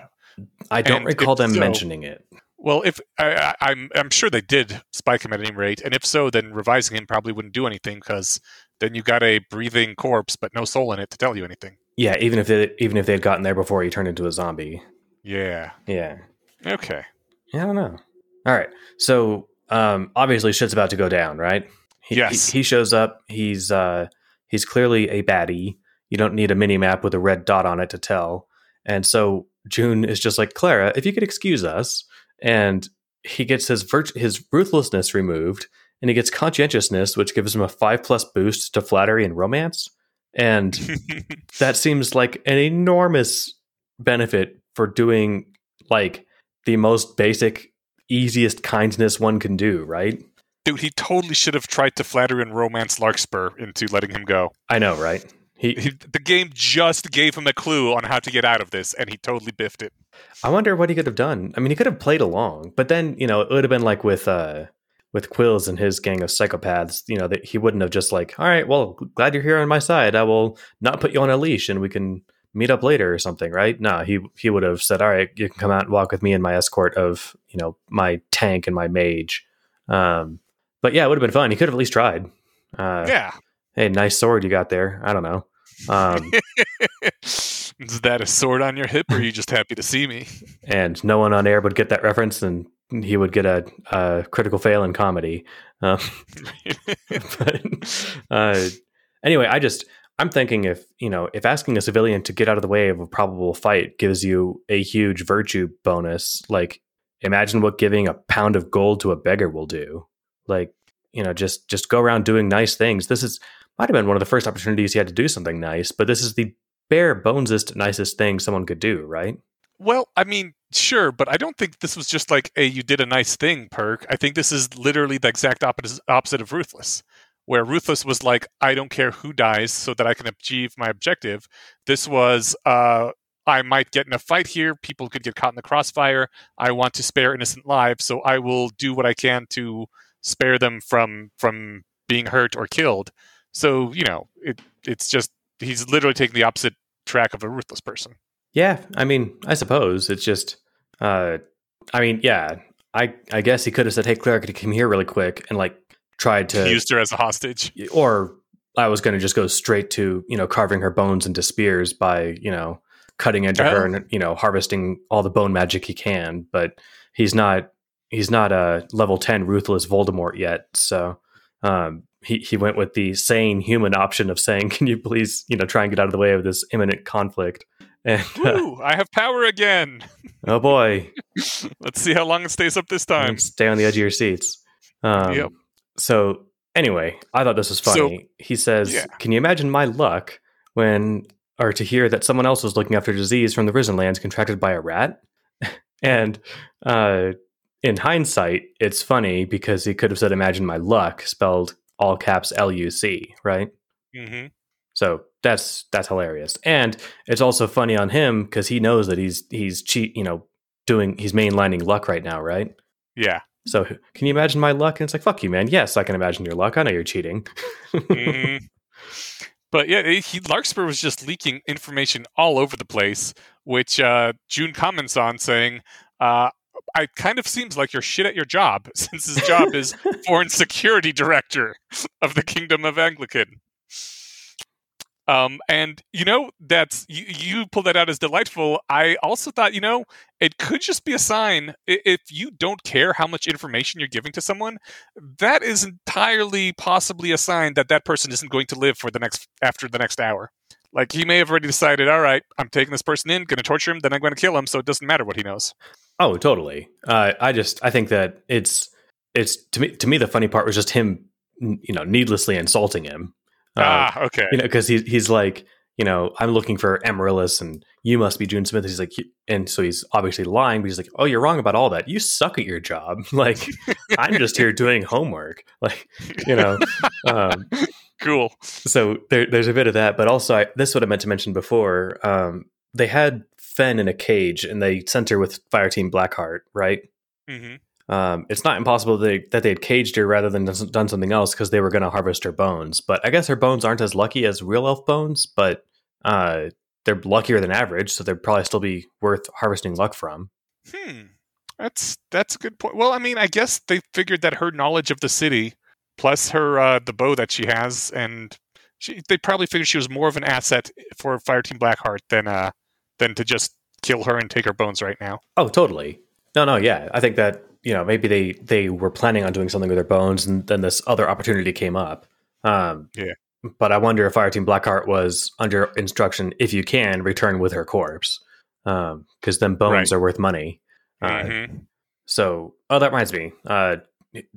I don't And recall them so- mentioning it. Well, if I, I, I'm, I'm sure they did spike him at any rate, and if so, then revising him probably wouldn't do anything because then you got a breathing corpse but no soul in it to tell you anything. Yeah, even if they even if they had gotten there before he turned into a zombie. Yeah. Yeah. Okay. Yeah, I don't know. All right. So um obviously shit's about to go down, right? He, Yes. He, he shows up. He's uh he's clearly a baddie. You don't need a mini map with a red dot on it to tell. And so Joon is just like, Clara, if you could excuse us. And he gets his virt- his ruthlessness removed, and he gets conscientiousness, which gives him a five plus boost to flattery and romance. And that seems like an enormous benefit for doing like the most basic easiest kindness one can do right Dude, he totally should have tried to flatter and romance Larkspur into letting him go. i know right he, He, the game just gave him a clue on how to get out of this, and he totally biffed it. i wonder what he could have done i mean he could have played along but then you know it would have been like with uh with quills and his gang of psychopaths you know that he wouldn't have just like all right well glad you're here on my side. I will not put you on a leash and we can meet up later or something right? No he he would have said all right you can come out and walk with me and my escort of you know my tank and my mage. Um but yeah it would have been fun. He could have at least tried. Uh Yeah. hey nice sword you got there. I don't know. Um Is that a sword on your hip, or are you just happy to see me? and no one on air would get that reference and he would get a, a critical fail in comedy um, but uh, anyway, I just I'm thinking if you know if asking a civilian to get out of the way of a probable fight gives you a huge virtue bonus, like imagine what giving a pound of gold to a beggar will do. Like you know, just just go around doing nice things. This is might have been one of the first opportunities he had to do something nice, but this is the bare bonesest nicest thing someone could do, right? Well, I mean, sure, but I don't think this was just like a you did a nice thing perk. I think this is literally the exact opposite of Ruthless, where Ruthless was like, I don't care who dies so that I can achieve my objective. This was, uh, I might get in a fight here. People could get caught in the crossfire. I want to spare innocent lives, so I will do what I can to spare them from from being hurt or killed. So you know, it it's just he's literally taking the opposite track of a ruthless person. Yeah, I mean, I suppose it's just, uh, I mean, yeah, I I guess he could have said, "Hey, Claire, could you come here really quick?" and like tried to, He used her as a hostage. or I was going to just go straight to you know carving her bones into spears by you know cutting into her Oh. and you know harvesting all the bone magic he can, but he's not he's not a level ten ruthless Voldemort yet, so. Um, he, he went with the sane human option of saying, "Can you please, you know, try and get out of the way of this imminent conflict?" And uh, I have power again. oh boy, Let's see how long it stays up this time. stay on the edge of your seats. Um, Yep. So anyway, I thought this was So- funny. he says, yeah. "Can you imagine my luck when, or to hear that someone else was looking after disease from the risen lands contracted by a rat?" and uh, in hindsight, it's funny because he could have said, "Imagine my luck," spelled all caps L U C, right? hmm So that's that's hilarious, and it's also funny on him because he knows that he's he's cheat, you know, doing he's mainlining luck right now, right? Yeah. So can you imagine my luck? And it's like, fuck you, man. Yes, I can imagine your luck. I know you're cheating. Mhm. But yeah, he, Larkspur was just leaking information all over the place, which uh, Joon comments on, saying, uh, "It kind of seems like you're shit at your job, since his job is foreign security director of the Kingdom of Anglecynn." Um, and you know that's you, you pull that out as delightful. I also thought, you know, it could just be a sign if you don't care how much information you're giving to someone, that is entirely possibly a sign that that person isn't going to live for the next after the next hour. Like he may have already decided, all right, I'm taking this person in, going to torture him, then I'm going to kill him, so it doesn't matter what he knows. oh, totally. Uh, I just I think that it's it's to me to me the funny part was just him, you know, needlessly insulting him. Uh, ah, okay. you know, because he's he's like, you know, I'm looking for Amaryllis, and you must be Joon Smith. He's like, and so he's obviously lying, but he's like, oh, you're wrong about all that. You suck at your job. Like, I'm just here doing homework. Like, you know. Um, cool. so there, there's a bit of that, but also I, this is what I meant to mention before. Um, they had Fenn in a cage, and they sent her with Fireteam Blackheart, right? hmm Um, it's not impossible that they, that they had caged her rather than done something else because they were going to harvest her bones. But I guess her bones aren't as lucky as real elf bones, but uh, they're luckier than average, so they'd probably still be worth harvesting luck from. Hmm. That's that's a good point. Well, I mean, I guess they figured that her knowledge of the city, plus her uh, the bow that she has, and she, they probably figured she was more of an asset for Fireteam Blackheart than uh than to just kill her and take her bones right now. Oh, totally. No, no, yeah. I think that you know maybe they they were planning on doing something with their bones, and then this other opportunity came up. Um, Yeah. But I wonder if Fireteam Blackheart was under instruction, if you can return with her corpse, um because then bones Right. are worth money. Uh, Mhm. So, oh, that reminds me. Uh,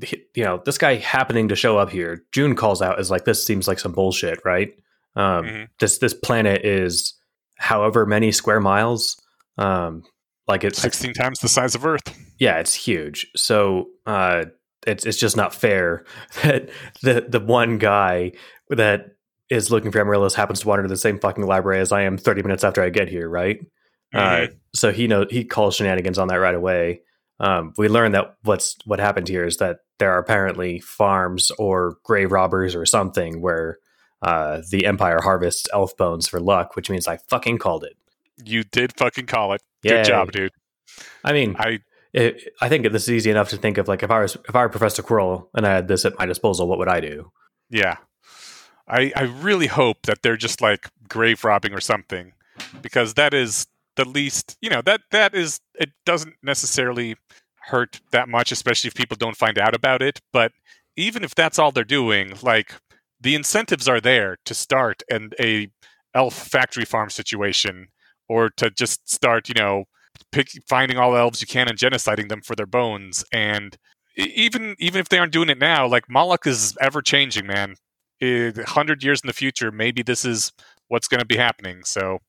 he- you know, this guy happening to show up here, Joon calls out as like, this seems like some bullshit, right? Um, Mhm. This this planet is however many square miles. Um, like it's Sixteen times the size of Earth. yeah, it's huge. So uh, it's it's just not fair that the the one guy that is looking for Amaryllis happens to wander to the same fucking library as I am 30 minutes after I get here, right? Uh, Mhm. so he know he calls shenanigans on that right away. Um, we learn that what's what happened here is that there are apparently farms or grave robbers or something where uh, the Empire harvests elf bones for luck, which means I fucking called it. You did fucking call it. Yay. Good job, dude. I mean, I it, I think this is easy enough to think of. Like if I was if I were Professor Quirrell and I had this at my disposal, what would I do? yeah. I I really hope that they're just like grave robbing or something, because that is the least. You know that that is it doesn't necessarily hurt that much, especially if people don't find out about it. But even if that's all they're doing, like the incentives are there to start and a elf factory farm situation, or to just start, you know, pick, finding all elves you can and genociding them for their bones. And even even if they aren't doing it now, like Moloch is ever changing, man. Hundred years in the future, maybe this is what's going to be happening. So.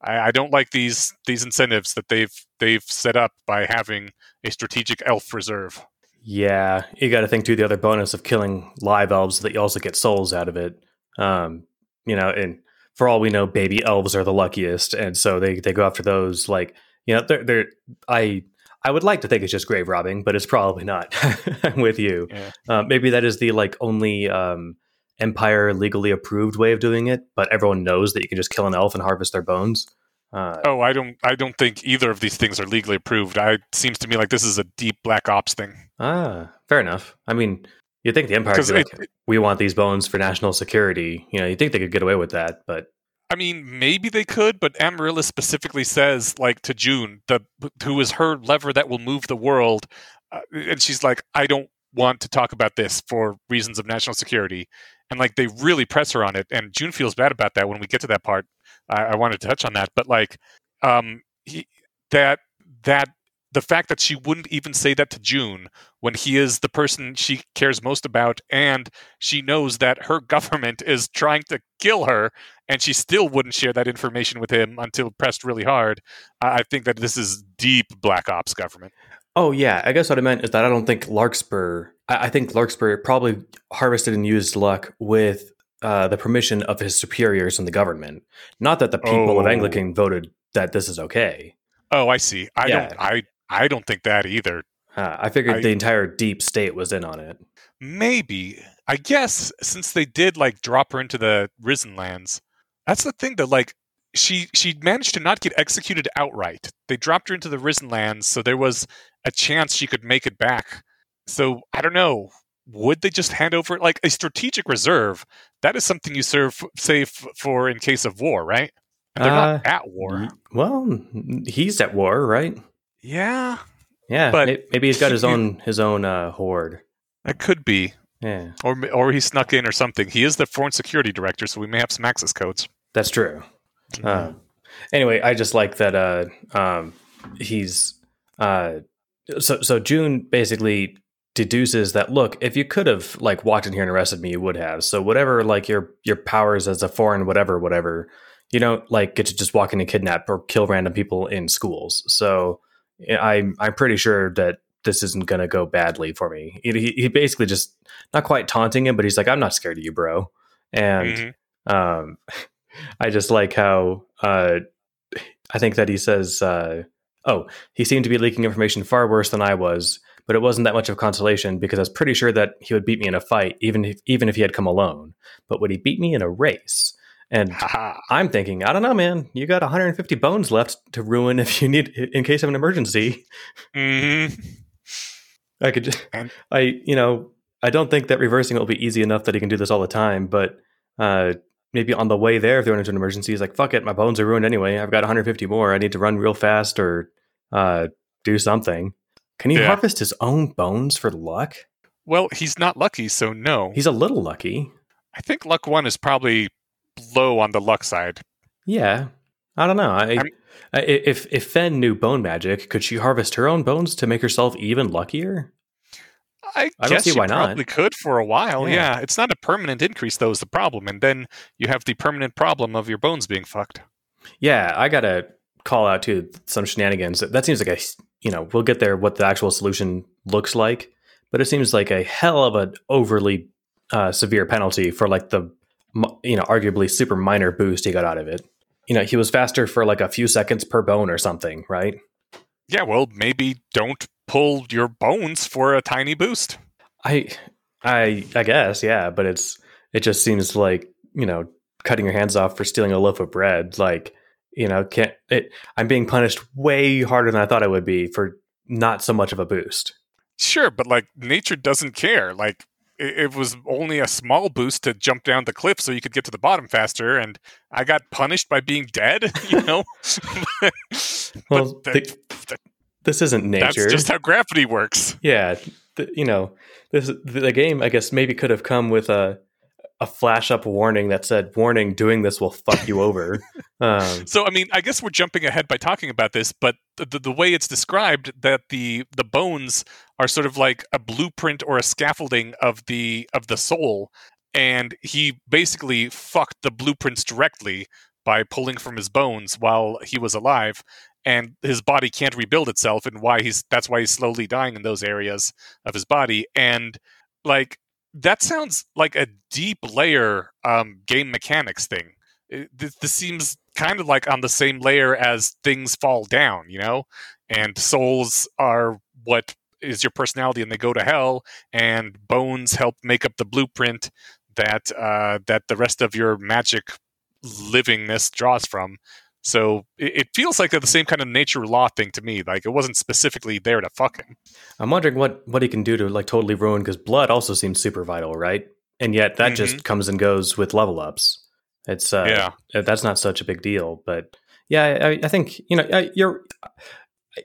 I, I don't like these these incentives that they've they've set up by having a strategic elf reserve. Yeah, you got to think too. The other bonus of killing live elves that you also get souls out of it. Um, you know, and for all we know, baby elves are the luckiest, and so they they go after those. Like, you know, they're they're I. I would like to think it's just grave robbing, but it's probably not. I'm with you. Yeah. Uh, maybe that is the like only um, Empire legally approved way of doing it, but everyone knows that you can just kill an elf and harvest their bones. Uh, Oh, I don't I don't think either of these things are legally approved. I it seems to me like this is a deep black ops thing. ah, fair enough. I mean, you'd think the Empire Because would be like, we want these bones for national security. You know, you think they could get away with that, but I mean, maybe they could, but Amaryllis specifically says, like to Joon, the who is her lever that will move the world, uh, and she's like, I don't want to talk about this for reasons of national security, and like they really press her on it, and Joon feels bad about that when we get to that part. I, I wanted to touch on that, but like um, he, that that the fact that she wouldn't even say that to Joon when he is the person she cares most about, and she knows that her government is trying to kill her, and she still wouldn't share that information with him until pressed really hard. I think that this is deep Black Ops government. Oh yeah, I guess what I meant is that I don't think Larkspur. I, think Larkspur probably harvested and used luck with uh, the permission of his superiors in the government. Not that the people oh. of Anglecynn voted that this is okay. Oh, I see. I yeah. don't. I I don't think that either. Uh, I figured I, the entire deep state was in on it. Maybe. I guess since they did like drop her into the Risen lands, that's the thing that like she she managed to not get executed outright. They dropped her into the Risen lands, so there was a chance she could make it back. So I don't know. Would they just hand over like a strategic reserve? That is something you serve save for in case of war, right? And they're uh, not at war. Well, he's at war, right? Yeah. Yeah, but maybe he's got his own his own uh, horde. That could be. Yeah. Or or he snuck in or something. He is the foreign security director, so we may have some access codes. That's true. Mm-hmm. Uh, anyway, I just like that uh, um, he's uh, so so Joon basically deduces that look, if you could have like walked in here and arrested me, you would have. So whatever like your your powers as a foreign whatever whatever, you don't like get to just walk in and kidnap or kill random people in schools. So I'm I'm pretty sure that this isn't going to go badly for me. He, he, basically just not quite taunting him, but he's like, I'm not scared of you, bro. And mm-hmm. um, I just like how uh, I think that he says, uh, "Oh, he seemed to be leaking information far worse than I was." But it wasn't that much of consolation because I was pretty sure that he would beat me in a fight, even if, even if he had come alone. But would he beat me in a race? And I'm thinking, I don't know, man. You got 150 bones left to ruin if you need, in case of an emergency. Mm-hmm. I could, just, I, you know, I don't think that reversing it will be easy enough that he can do this all the time. But uh, maybe on the way there, if they're into an emergency, he's like, "Fuck it, my bones are ruined anyway. I've got 150 more. I need to run real fast or uh, do something." Can he yeah. harvest his own bones for luck? Well, he's not lucky, so no. He's a little lucky. I think luck one is probably low on the luck side. Yeah, I don't know. I, I, if if Fenn knew bone magic, could she harvest her own bones to make herself even luckier? I, I guess you probably not. could for a while. Yeah. yeah. it's not a permanent increase though. Is the problem, and then you have the permanent problem of your bones being fucked. Yeah, I gotta call out to some shenanigans. That seems like a you know we'll get there what the actual solution looks like, but it seems like a hell of an overly uh, severe penalty for like the you know, arguably super minor boost he got out of it. You know, he was faster for like a few seconds per bone or something, right? Yeah, well, maybe don't pull your bones for a tiny boost. I I I guess, yeah, but it's it just seems like, you know, cutting your hands off for stealing a loaf of bread, like, you know, can't it I'm being punished way harder than I thought I would be for not so much of a boost. Sure, but like nature doesn't care. Like it, was only a small boost to jump down the cliff so you could get to the bottom faster, and I got punished by being dead. You know. well, the, the, this isn't nature. That's just how gravity works. Yeah, the, you know, this the game. I guess maybe could have come with a a flash up warning that said, "Warning: Doing this will fuck you over." Um, so, I mean, I guess we're jumping ahead by talking about this, but the, the, way it's described that the the bones are sort of like a blueprint or a scaffolding of the of the soul, and he basically fucked the blueprints directly by pulling from his bones while he was alive and his body can't rebuild itself and why he's that's why he's slowly dying in those areas of his body and like that sounds like a deep layer um, game mechanics thing. It, this, this, seems kind of like on the same layer as things fall down, you know, and souls are what is your personality, and they go to hell, and bones help make up the blueprint that uh, that the rest of your magic livingness draws from. So it, it, feels like the same kind of nature law thing to me. Like it wasn't specifically there to fuck him. I'm wondering what what he can do to like totally ruin because blood also seems super vital, right? And yet that mm-hmm. just comes and goes with level ups. It's uh, yeah, uh, that's not such a big deal. But yeah, I, I think you know you're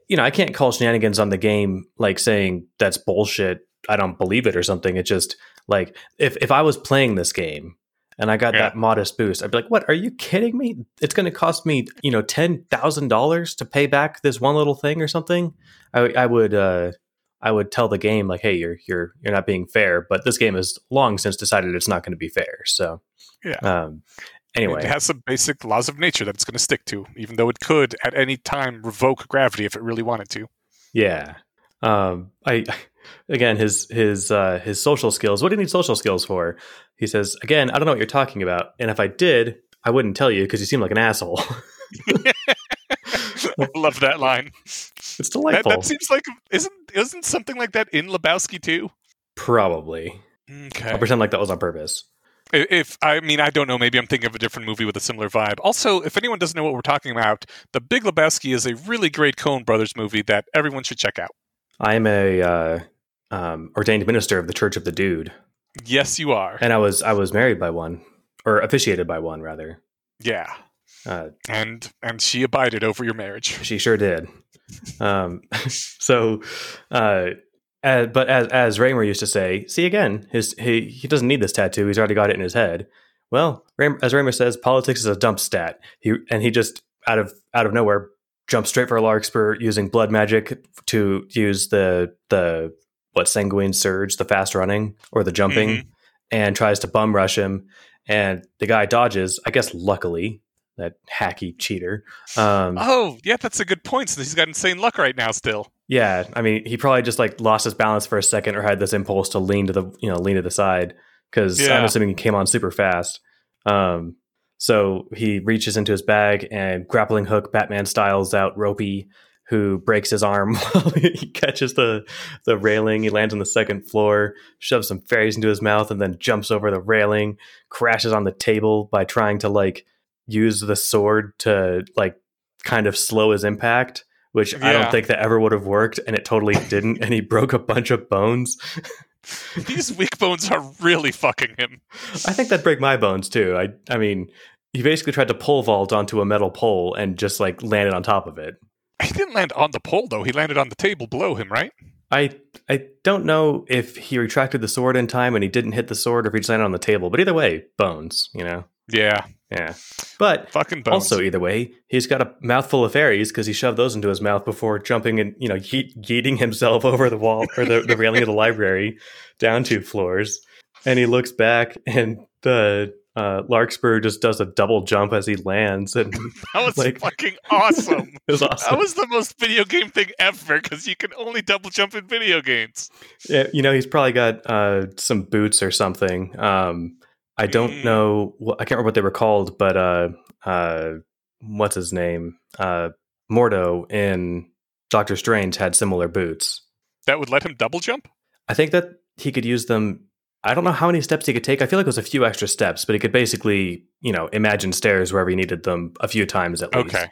you know I can't call shenanigans on the game like saying that's bullshit. I don't believe it or something. It's just like if if I was playing this game and I got Yeah. that modest boost, I'd be like, "What? Are you kidding me? It's going to cost me, you know, ten thousand dollars to pay back this one little thing or something." I, I would, uh, I would tell the game like, "Hey, you're you're you're not being fair." But this game has long since decided it's not going to be fair. So, Yeah. Um, anyway, It has some basic laws of nature that it's going to stick to, even though it could at any time revoke gravity if it really wanted to. Yeah. Um, I again his his uh, his social skills. What do you need social skills for? He says again, I don't know what you're talking about, and if I did, I wouldn't tell you because you seem like an asshole. I love that line. it's That, delightful. that seems like isn't isn't something like that in Lebowski too? Probably. Okay. I'll pretend like that was on purpose. If I mean, I don't know. Maybe I'm thinking of a different movie with a similar vibe. Also, if anyone doesn't know what we're talking about, The Big Lebowski is a really great Coen Brothers movie that everyone should check out. I am a uh, um, ordained minister of the Church of the Dude, Yes, you are. and I was I was married by one, or officiated by one rather. Yeah, Uh, and and she abided over your marriage. She sure did. Um, so, uh, uh, but as as Reimer used to say, see again, his he he doesn't need this tattoo. He's already got it in his head. Well, Ram- as Reimer says, politics is a dump stat. He and he just out of out of nowhere jumps straight for a Larkspur using blood magic to use the the what sanguine surge, the fast running or the jumping, Mhm. and tries to bum rush him. And the guy dodges. I guess luckily that hacky cheater. Um, Oh, yeah, that's a good point. So he's got insane luck right now. Still, Yeah, I mean, he probably just like lost his balance for a second, or had this impulse to lean to the you know lean to the side because I'm assuming he came on super fast. Um, so he reaches into his bag and grappling hook Batman styles out Ropey, who breaks his arm while he catches the the railing. He lands on the second floor, shoves some fairies into his mouth, and then jumps over the railing, crashes on the table by trying to like use the sword to like kind of slow his impact which I don't think that ever would have worked, and it totally didn't. and he broke a bunch of bones. these weak bones are really fucking him. I think that'd break my bones too. I, I mean, he basically tried to pole vault onto a metal pole and just like landed on top of it. He didn't land on the pole though. He landed on the table below him, right? I, I don't know if he retracted the sword in time and he didn't hit the sword, or if he just landed on the table. But either way, bones. You know, Yeah, yeah. But fucking bones. Also, either way, he's got a mouthful of fairies because he shoved those into his mouth before jumping and you know ye- yeeting himself over the wall or the, the railing of the library down two floors. And he looks back, and the uh, Larkspur just does a double jump as he lands, and that was like- fucking awesome. it was awesome. That was the most video game thing ever because you can only double jump in video games. Yeah, you know, he's probably got uh, some boots or something. Um, I don't know. I can't remember what they were called, but uh, uh, what's his name? Uh, Mordo in Doctor Strange had similar boots. That would let him double jump? I think that he could use them. I don't know how many steps he could take. I feel like it was a few extra steps, but he could basically, you know, imagine stairs wherever he needed them a few times at least. Okay.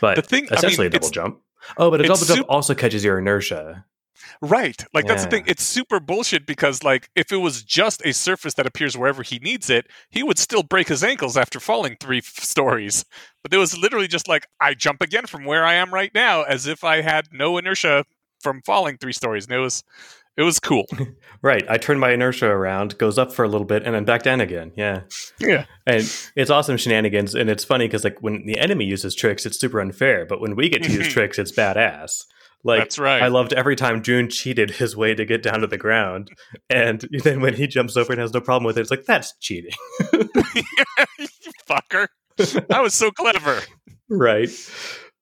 But The thing, I essentially mean, a double jump. Oh, but a double jump also catches your inertia. Right. Like, that's the thing. It's super bullshit because, like, if it was just a surface that appears wherever he needs it, he would still break his ankles after falling three f- stories. But it was literally just like, I jump again from where I am right now as if I had no inertia from falling three stories. And it was, it was cool. Right. I turn my inertia around, goes up for a little bit, and then back down again. Yeah. yeah. And it's awesome shenanigans. And it's funny because, like, when the enemy uses tricks, it's super unfair. But when we get to use Mhm. tricks, it's badass. Like, That's right. I loved every time Joon cheated his way to get down to the ground. And then when he jumps over and has no problem with it, it's like, that's cheating. fucker. I was so clever. right.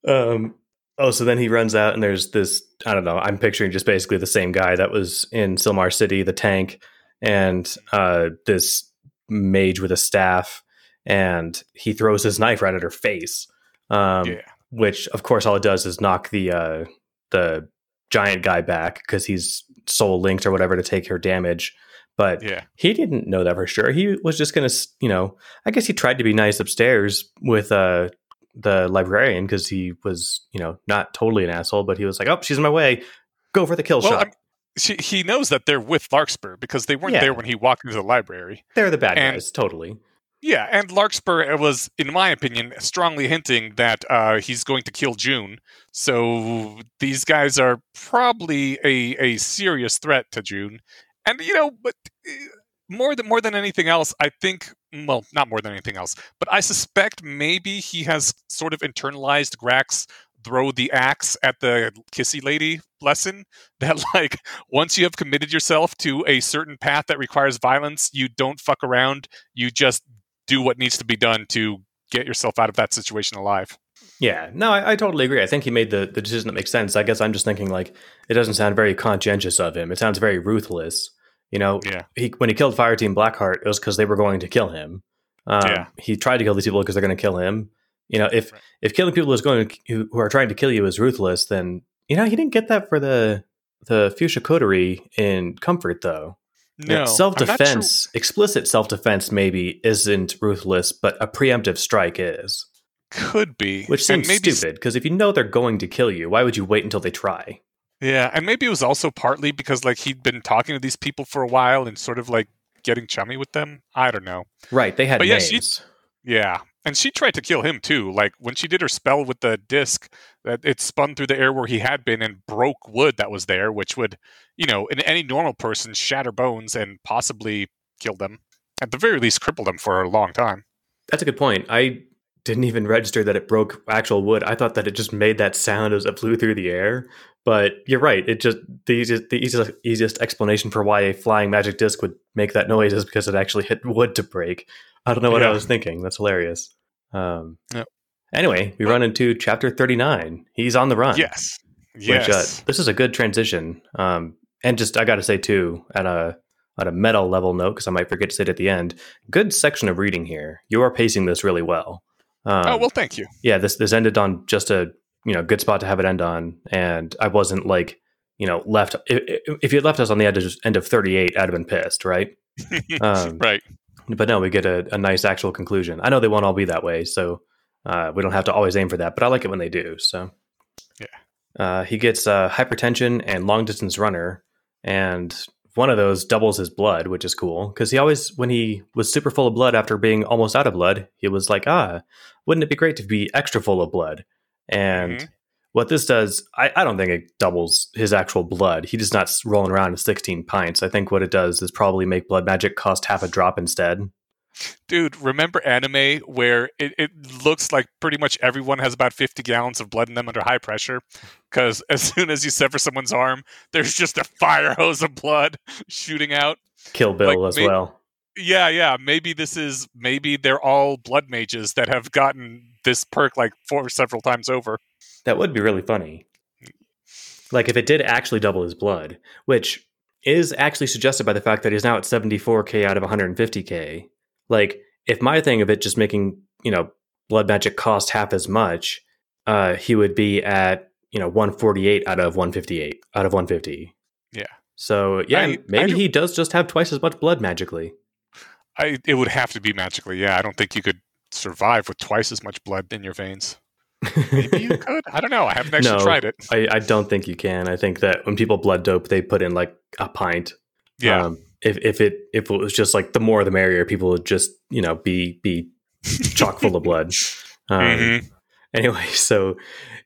Um, oh, so then he runs out and there's this, I don't know, I'm picturing just basically the same guy that was in Silmar City, the tank, and uh, this mage with a staff. And he throws his knife right at her face. Um, yeah. which of course all it does is knock the uh the giant guy back because he's soul linked or whatever to take her damage but Yeah. he didn't know that for sure he was just gonna you know i guess he tried to be nice upstairs with uh the librarian because he was you know not totally an asshole but he was like oh she's in my way go for the kill Well, shot I'm, she, he knows that they're with Larkspur because they weren't Yeah. there when he walked into the library. they're the bad and- guys totally Yeah, and Larkspur was, in my opinion, strongly hinting that uh, he's going to kill Joon. So these guys are probably a, a serious threat to Joon. And, you know, but uh, more than more than anything else, I think well, not more than anything else, but I suspect maybe he has sort of internalized Grak's throw the axe at the kissy lady lesson that like once you have committed yourself to a certain path that requires violence, you don't fuck around, you just do what needs to be done to get yourself out of that situation alive. Yeah, no, I, I, totally agree. I think he made the, the decision that makes sense. I guess I'm just thinking like it doesn't sound very conscientious of him. It sounds very ruthless. You know, yeah. He when he killed Fireteam Blackheart, it was because they were going to kill him. Um, yeah. He tried to kill these people because they're going to kill him. You know, if right. if killing people is going to, who, who, are trying to kill you is ruthless, then you know he didn't get that for the the Fuchsia Coterie in Comfort though. No, self defense, sure. explicit self defense maybe isn't ruthless, but a preemptive strike is. Could be, which seems stupid because if you know they're going to kill you, why would you wait until they try? Yeah, and maybe it was also partly because like he'd been talking to these people for a while and sort of like getting chummy with them. I don't know. Right, they had but names. Yeah, she, yeah, and she tried to kill him too. Like when she did her spell with the disc, that it spun through the air where he had been and broke wood that was there, which would, you know, in any normal person shatter bones and possibly kill them. At the very least, cripple them for a long time. That's a good point. I didn't even register that it broke actual wood. I thought that it just made that sound as it flew through the air. But you're right. It just the easiest the easiest, easiest explanation for why a flying magic disc would make that noise is because it actually hit wood to break. I don't know what yeah. I was thinking. That's hilarious. Um, yep. Anyway, we run into chapter 39. He's on the run. Yes. Yes. Which, uh, this is a good transition. Um, and just I got to say too, at a at a meta level note, because I might forget to say it at the end. Good section of reading here. You are pacing this really well. Um, oh well, thank you. Yeah, this this ended on just a you know good spot to have it end on, and I wasn't like you know left. If, if you had left us on the end of, end of thirty eight, I'd have been pissed, right? um, right. But no, we get a, a, nice actual conclusion. I know they won't all be that way, so uh, we don't have to always aim for that. But I like it when they do. So yeah, uh, he gets uh, hypertension and long distance runner, and one of those doubles his blood, which is cool because he always, when he was super full of blood after being almost out of blood, he was like, ah, wouldn't it be great to be extra full of blood? And mm-hmm. what this does, I, I don't think it doubles his actual blood. He just not rolling around in 16 pints. I think what it does is probably make blood magic cost half a drop instead. Dude, remember anime where it, it looks like pretty much everyone has about 50 gallons of blood in them under high pressure? Because as soon as you sever someone's arm, there's just a fire hose of blood shooting out. Kill Bill like, as maybe, well. Yeah, yeah. Maybe this is, maybe they're all blood mages that have gotten this perk like four several times over. That would be really funny. Like if it did actually double his blood, which is actually suggested by the fact that he's now at 74k out of 150k like if my thing of it just making, you know, blood magic cost half as much, uh, he would be at, you know, 148 out of 158 out of 150. Yeah. So yeah, I, maybe I he does just have twice as much blood magically. I it would have to be magically. Yeah, I don't think you could survive with twice as much blood in your veins. Maybe you could. I don't know. I haven't actually no, tried it. I, I, don't think you can. I think that when people blood dope, they put in like a pint. Yeah. Um, if if it if it was just like the more the merrier, people would just you know be be chock full of blood. Um, mm-hmm. Anyway, so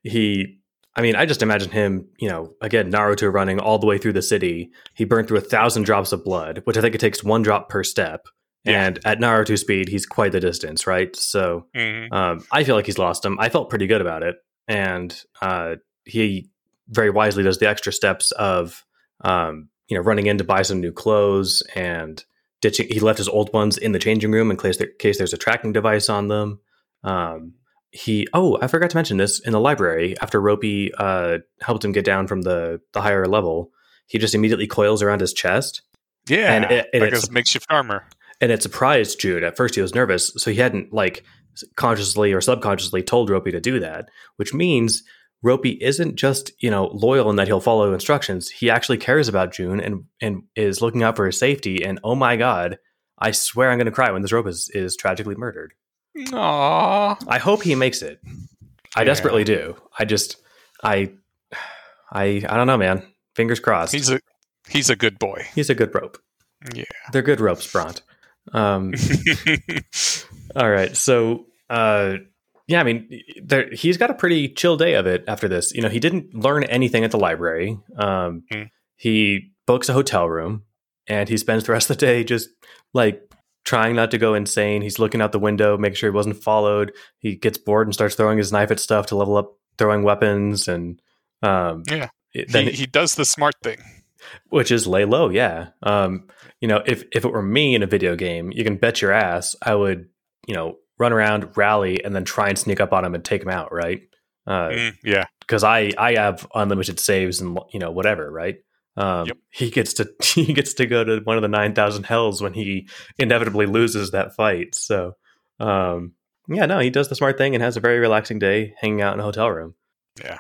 he. I mean, I just imagine him, you know, again, Naruto running all the way through the city. He burned through a thousand drops of blood, which I think it takes one drop per step. Yeah. And at Naruto speed, he's quite the distance, right? So mm-hmm. um, I feel like he's lost him. I felt pretty good about it. And uh, he very wisely does the extra steps of um, you know, running in to buy some new clothes and ditching. He left his old ones in the changing room in case, there, in case there's a tracking device on them. Um, he oh, I forgot to mention this in the library. After Ropey uh, helped him get down from the the higher level, he just immediately coils around his chest. Yeah, and it, and like his makeshift armor. And it surprised Jude. At first, he was nervous, so he hadn't like consciously or subconsciously told Ropey to do that, which means Ropey isn't just, you know, loyal in that he'll follow instructions. He actually cares about Joon and and is looking out for his safety. And oh my god, I swear I'm gonna cry when this rope is, is tragically murdered. Aww. I hope he makes it. I yeah. desperately do. I just I I I don't know, man. Fingers crossed. He's a he's a good boy. He's a good rope. Yeah. They're good ropes, Bront. Um all right. So uh yeah, I mean, there, he's got a pretty chill day of it after this. You know, he didn't learn anything at the library. Um, mm. He books a hotel room. and he spends the rest of the day just like trying not to go insane. He's looking out the window, making sure he wasn't followed. He gets bored and starts throwing his knife at stuff to level up throwing weapons and um, Yeah. it- He, he does the smart thing. which is lay low. Yeah. Um, you know, if if it were me in a video game, you can bet your ass I would, you know, run around, rally, and then try and sneak up on him and take him out, right? Mm, yeah. Because I I have unlimited saves and you know whatever, right? Um, Yep. He gets to he gets to go to one of the nine thousand hells when he inevitably loses that fight. So, um, yeah, no, he does the smart thing and has a very relaxing day hanging out in a hotel room. Yeah.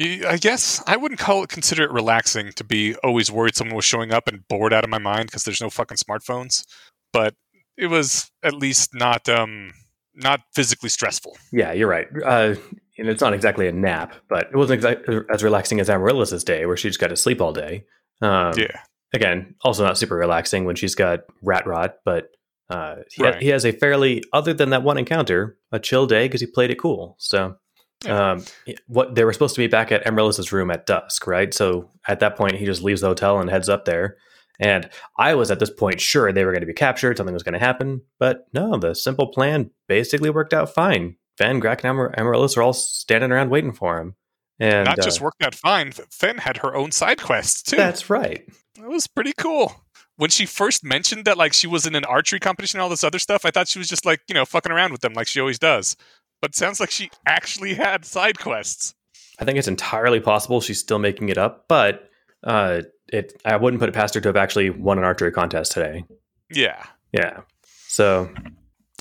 I guess I wouldn't call it consider it relaxing to be always worried someone was showing up and bored out of my mind because there's no fucking smartphones. But it was at least not um not physically stressful. Yeah, you're right. Uh, and it's not exactly a nap, but it wasn't as relaxing as Amaryllis' day, where she just got to sleep all day. Um, yeah. Again, also not super relaxing when she's got rat rot, but uh, he, Right. he has a fairly, other than that one encounter, a chill day because he played it cool. So, Yeah. um, what they were supposed to be back at Amaryllis' room at dusk, right? So at that point, he just leaves the hotel and heads up there. And I was at this point sure they were going to be captured, something was going to happen, but no, the simple plan basically worked out fine. Fenn Grak and Amar- Amaryllis are all standing around waiting for him. And Not uh, just worked out fine. Fenn had her own side quests too. that's right. That was pretty cool. When she first mentioned that like she was in an archery competition and all this other stuff, I thought she was just like, you know, fucking around with them like she always does. But it sounds like she actually had side quests. I think it's entirely possible she's still making it up, but uh, it I wouldn't put it past her to have actually won an archery contest today. Yeah. Yeah. So,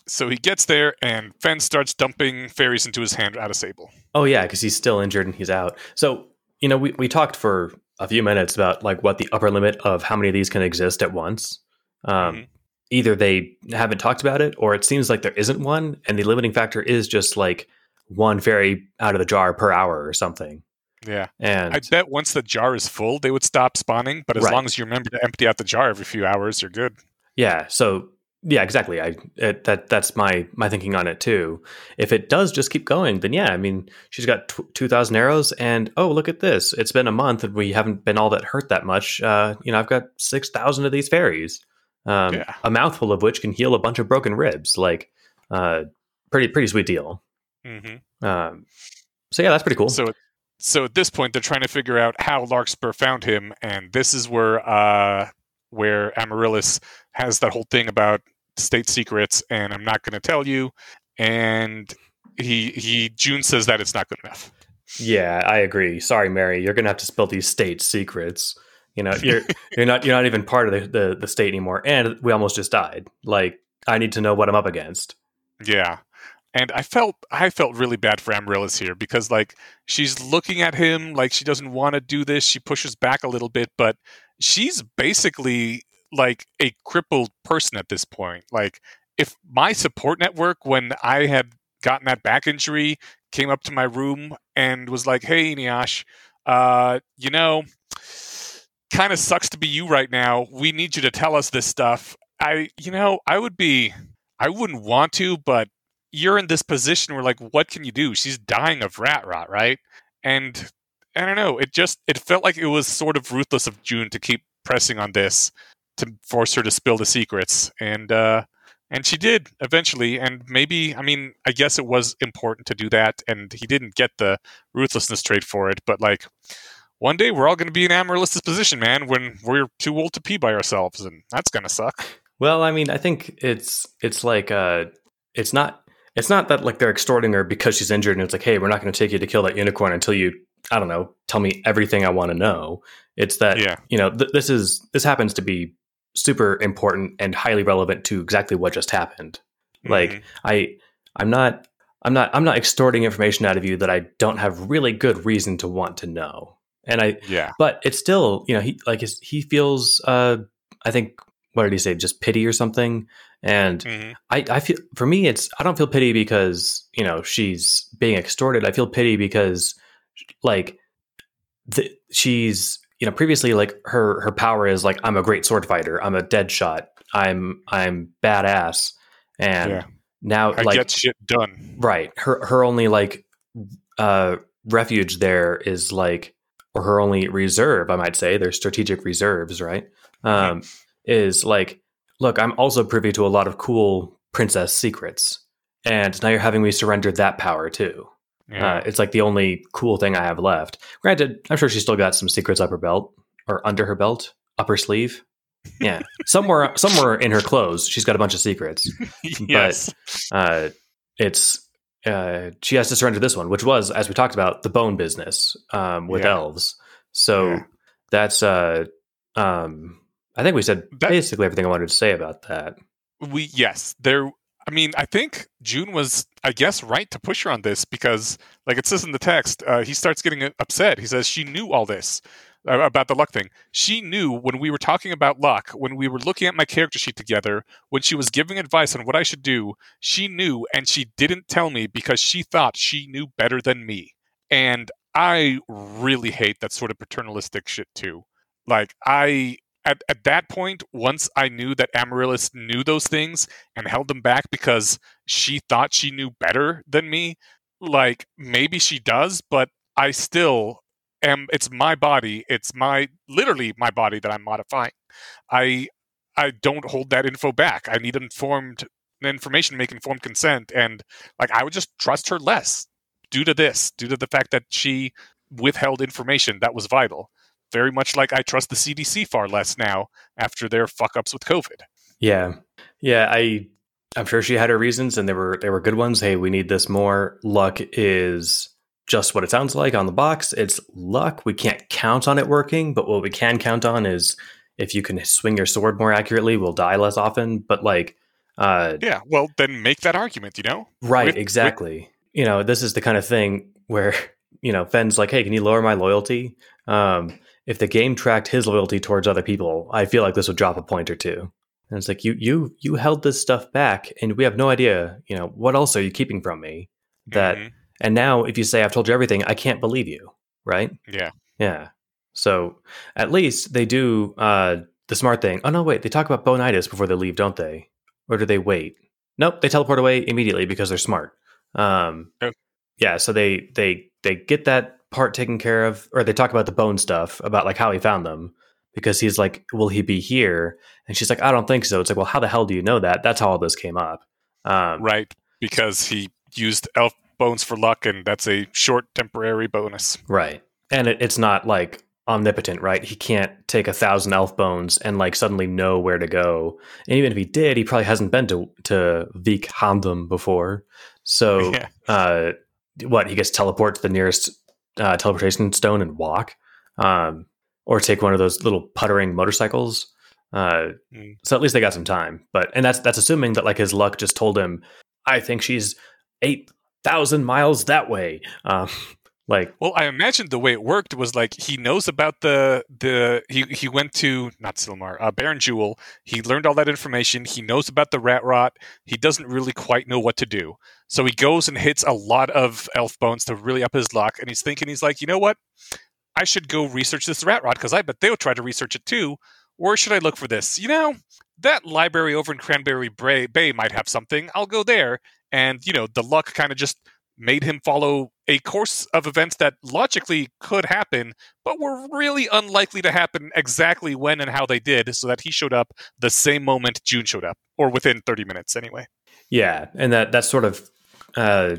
So he gets there and Fenn starts dumping fairies into his hand out of Sable. oh yeah, because he's still injured and he's out. So, you know, we, we talked for a few minutes about like what the upper limit of how many of these can exist at once. Um, Mhm. Either they haven't talked about it, or it seems like there isn't one, and the limiting factor is just like one fairy out of the jar per hour or something. Yeah. And I bet once the jar is full, they would stop spawning. But as Right. long as you remember to empty out the jar every few hours, you're good. Yeah. So yeah, exactly. I it, that that's my my thinking on it too. If it does just keep going, then yeah. I mean, she's got t- two thousand arrows, and oh, look at this! It's been a month, and we haven't been all that hurt that much. Uh, you know, I've got six thousand of these fairies, um, Yeah. a mouthful of which can heal a bunch of broken ribs. Like, uh, pretty pretty sweet deal. hmm Um, so yeah, that's pretty cool. So, so at this point, they're trying to figure out how Larkspur found him, and this is where uh, where Amaryllis has that whole thing about state secrets, and I'm not going to tell you. And he he Joon says that it's not good enough. Yeah, I agree. Sorry, Mary, you're gonna have to spill these state secrets. You know, you're you're not you're not even part of the, the, the state anymore, and we almost just died. Like, I need to know what I'm up against. Yeah. And I felt I felt really bad for Amaryllis here because like she's looking at him like she doesn't want to do this. She pushes back a little bit, but she's basically like a crippled person at this point. Like if my support network when I had gotten that back injury came up to my room and was like, "Hey, Eneasz, uh, you know, kind of sucks to be you right now. We need you to tell us this stuff." I, you know, I would be I wouldn't want to, but you're in this position where like what can you do? She's dying of rat rot, right? And I don't know, it just it felt like it was sort of ruthless of Joon to keep pressing on this to force her to spill the secrets. And uh and she did eventually and maybe I mean, I guess it was important to do that and he didn't get the ruthlessness trade for it, but like one day we're all going to be in Amaryllis's position, man, when we're too old to pee by ourselves, and that's going to suck. Well, I mean, I think it's it's like uh, it's not it's not that like they're extorting her because she's injured, and it's like, hey, we're not going to take you to kill that unicorn until you, I don't know, tell me everything I want to know. It's that Yeah. you know th- this is this happens to be super important and highly relevant to exactly what just happened. Like Mhm. I I'm not I'm not I'm not extorting information out of you that I don't have really good reason to want to know. And I yeah. but it's still, you know, he like his, he feels uh I think what did he say? Just pity or something. And Mhm. I, I feel for me it's I don't feel pity because, you know, she's being extorted. I feel pity because like the, she's you know previously like her her power is like I'm a great sword fighter. I'm a dead shot. I'm I'm badass. And Yeah. now I like get shit done. Right. Her her only like uh refuge there is like or her only reserve, I might say. There's strategic reserves, right? um, is like, look, I'm also privy to a lot of cool princess secrets, and now you're having me surrender that power too. Yeah. Uh, it's like the only cool thing I have left. Granted, I'm sure she's still got some secrets up her belt or under her belt, up her sleeve. Yeah, somewhere, somewhere in her clothes, she's got a bunch of secrets. yes. Uh, it's uh, she has to surrender this one, which was, as we talked about, the bone business um, with Yeah. elves. So Yeah. that's, uh, um, I think we said That- basically everything I wanted to say about that. we yes there i mean i think Joon was i guess right to push her on this because like it says in the text uh, he starts getting upset. He says she knew all this uh, about the luck thing. She knew when we were talking about luck when we were looking at my character sheet together when she was giving advice on what i should do she knew and she didn't tell me because she thought she knew better than me. And i really hate that sort of paternalistic shit too. Like i at, at that point, once I knew that Amaryllis knew those things and held them back because she thought she knew better than me, like maybe she does, but I still am. It's my body. It's my literally my body that I'm modifying. I I don't hold that info back. I need informed information, make informed consent, and like I would just trust her less due to this, due to the fact that she withheld information that was vital very much like I trust the CDC far less now after their fuck ups with COVID. Yeah, yeah. I I'm sure she had her reasons, and they were they were good ones. Hey, we need this more. Luck is just what it sounds like on the box. It's luck. We can't count on it working, but what we can count on is if you can swing your sword more accurately, we'll die less often. But like, uh, Yeah, well, then make that argument, you know? right, With- exactly. you know, this is the kind of thing where you know Fenn's like, hey, can you lower my loyalty? Um, if the game tracked his loyalty towards other people, I feel like this would drop a point or two. And it's like you you you held this stuff back, and we have no idea. You know what else are you keeping from me? That Mhm. and now if you say I've told you everything, I can't believe you, right? Yeah. Yeah. So at least they do uh, the smart thing. Oh no, wait, they talk about bonitis before they leave, don't they? Or do they wait? Nope, they teleport away immediately because they're smart. Um, Oh. Yeah, so they they they get that part taken care of, or they talk about the bone stuff about like how he found them because he's like, will he be here? And she's like, I don't think so. It's like, well, how the hell do you know that? That's how all this came up. Um, Right. Because he used elf bones for luck, and that's a short temporary bonus. Right. And it, it's not like omnipotent, right? He can't take a thousand elf bones and like suddenly know where to go. And even if he did, he probably hasn't been to to Vik Handum before. So Yeah. uh what, he gets to teleport to the nearest uh, teleportation stone and walk. Um or take one of those little puttering motorcycles. Uh Mm. so at least they got some time. But and that's that's assuming that like his luck just told him, I think she's eight thousand miles that way. Um like Well, I imagine the way it worked was like he knows about the the he he went to not Silmar, uh, Baron Jewel. He learned all that information. He knows about the rat rot. He doesn't really quite know what to do, so he goes and hits a lot of elf bones to really up his luck. And he's thinking, he's like, you know what? I should go research this rat rot because I bet they'll try to research it too. Where should I look for this? You know, that library over in Cranberry Bay, Bay might have something. I'll go there. And you know, the luck kind of just made him follow a course of events that logically could happen, but were really unlikely to happen exactly when and how they did, so that he showed up the same moment Joon showed up, or within 30 minutes anyway. Yeah, and that that sort of uh,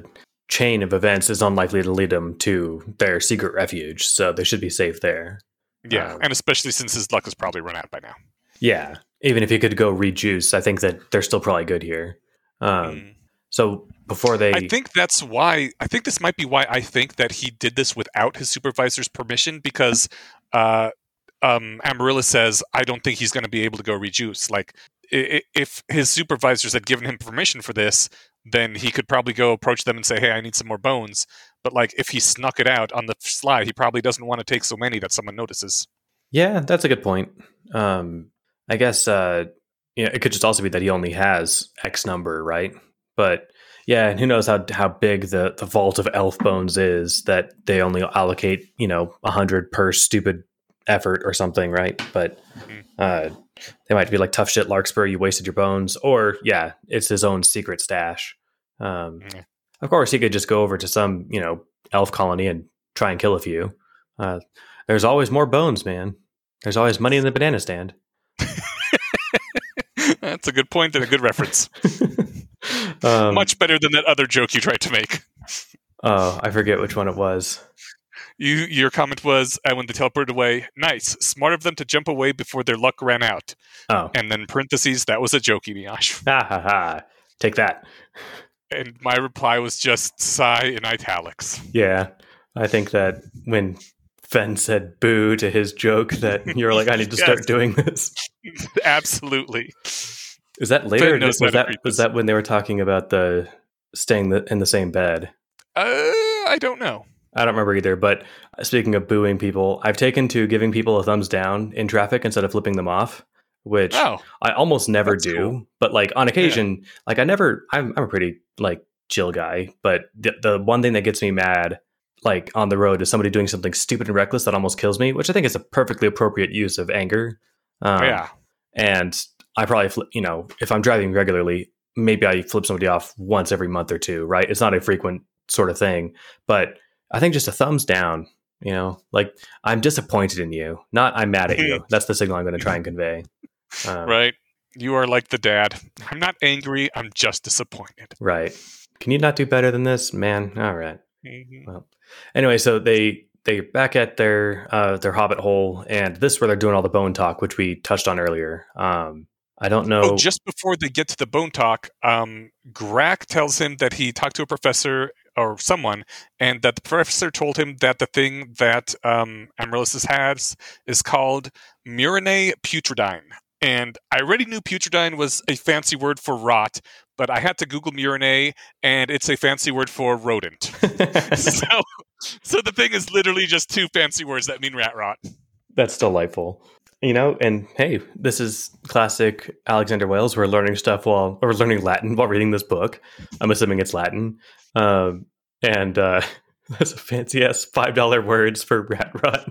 chain of events is unlikely to lead them to their secret refuge, so they should be safe there. Yeah, Um, and especially since his luck is probably run out by now. Yeah, even if he could go rejuice, I think that they're still probably good here. Um, Mm. So before they, I think that's why. I think this might be why I think that he did this without his supervisor's permission because uh, um, Amaryllis says, I don't think he's going to be able to go rejuice. Like, i- i- if his supervisors had given him permission for this, then he could probably go approach them and say, Hey, I need some more bones. But, like, if he snuck it out on the sly, he probably doesn't want to take so many that someone notices. yeah, that's a good point. Um, I guess uh, yeah, it could just also be that he only has X number, right? But yeah, and who knows how how big the the vault of elf bones is that they only allocate you know a hundred per stupid effort or something, right? But Mhm. uh, they might be like tough shit, Larkspur. You wasted your bones, or yeah, it's his own secret stash. Um, Yeah. Of course, he could just go over to some you know elf colony and try and kill a few. Uh, there's always more bones, man. There's always money in the banana stand. That's a good point and a good reference. um, Much better than that other joke you tried to make. Oh, I forget which one it was. You, your comment was, "I when they teleported away, nice, smart of them to jump away before their luck ran out. Oh, And then parentheses, that was a jokey, Eneasz. ha ha ha! Take that. And my reply was just sigh in italics. Yeah, I think that when Fenn said "boo" to his joke, that you're like, I need to start doing this. Absolutely. Is that later? Was that was that when they were talking about the staying the, in the same bed? Uh, I don't know. I don't remember either. But speaking of booing people, I've taken to giving people a thumbs down in traffic instead of flipping them off, which Oh, I almost never do. cool. But like on occasion, like I never. I'm I'm a pretty like chill guy. But the the one thing that gets me mad. Like on the road is somebody doing something stupid and reckless that almost kills me, which I think is a perfectly appropriate use of anger. Um, yeah. and I probably, flip, you know, if I'm driving regularly, maybe I flip somebody off once every month or two, right? It's not a frequent sort of thing, but I think just a thumbs down, you know, like I'm disappointed in you, not I'm mad at you. That's the signal I'm going to try and convey. Um, Right. You are like the dad. I'm not angry. I'm just disappointed. Right. Can you not do better than this, man? All right. Mhm. Well, anyway, so they they're back at their uh, their hobbit hole, and this is where they're doing all the bone talk, which we touched on earlier. Um, I don't know. Oh, just before they get to the bone talk, um, Grak tells him that he talked to a professor or someone, and that the professor told him that the thing that um, Amaryllis has is called Murinae putridine. And I already knew putridine was a fancy word for rot, but I had to Google Murinae, and it's a fancy word for rodent. so, so the thing is literally just two fancy words that mean rat rot. That's delightful. You know, and hey, this is classic Alexander Wales. We're learning stuff while or learning Latin while reading this book. I'm assuming it's Latin. Um, and uh, that's a fancy ass five dollar words for rat rot.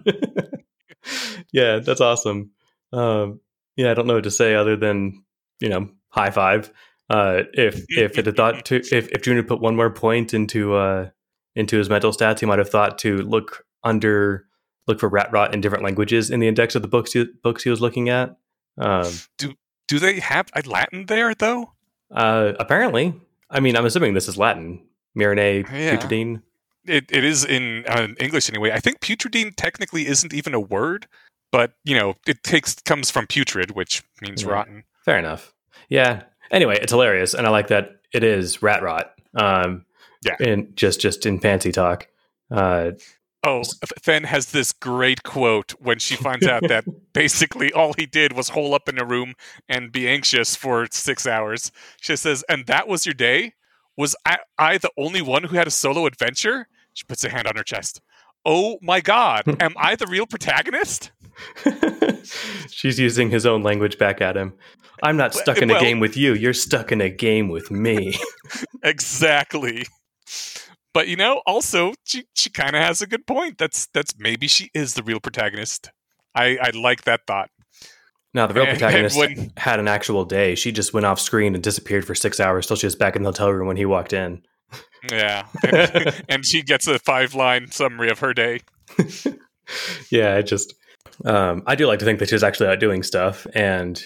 yeah, that's awesome. Um, yeah, I don't know what to say other than you know high five. Uh, if if it had thought to if if had put one more point into uh into his mental stats, he might have thought to look under look for rat rot in different languages in the index of the books he, books he was looking at. Um, Do they have a Latin there, though? uh, apparently, I mean, I'm assuming this is Latin. Murinae Yeah. putridine. it, it is in uh, English anyway. I think putridine technically isn't even a word, but you know it takes comes from putrid, which means Yeah. rotten. Fair enough. Yeah. Anyway, it's hilarious, and I like that it is rat rot. Um, Yeah. And just just in fancy talk. Uh, Oh, Fenn has this great quote when she finds out that basically all he did was hole up in a room and be anxious for six hours. She says, "And that was your day? Was I, I the only one who had a solo adventure?" She puts a hand on her chest. Oh my God! Am I the real protagonist? she's using his own language back at him. I'm not stuck in a well- game with you. You're stuck in a game with me. exactly. But you know, also she she kind of has a good point. That's that's maybe she is the real protagonist. I I like that thought. Now the real And- and protagonist when- had an actual day. She just went off screen and disappeared for six hours till she was back in the hotel room when he walked in. Yeah, and, and she gets a five line summary of her day. yeah, I just um, I do like to think that she's actually out doing stuff, and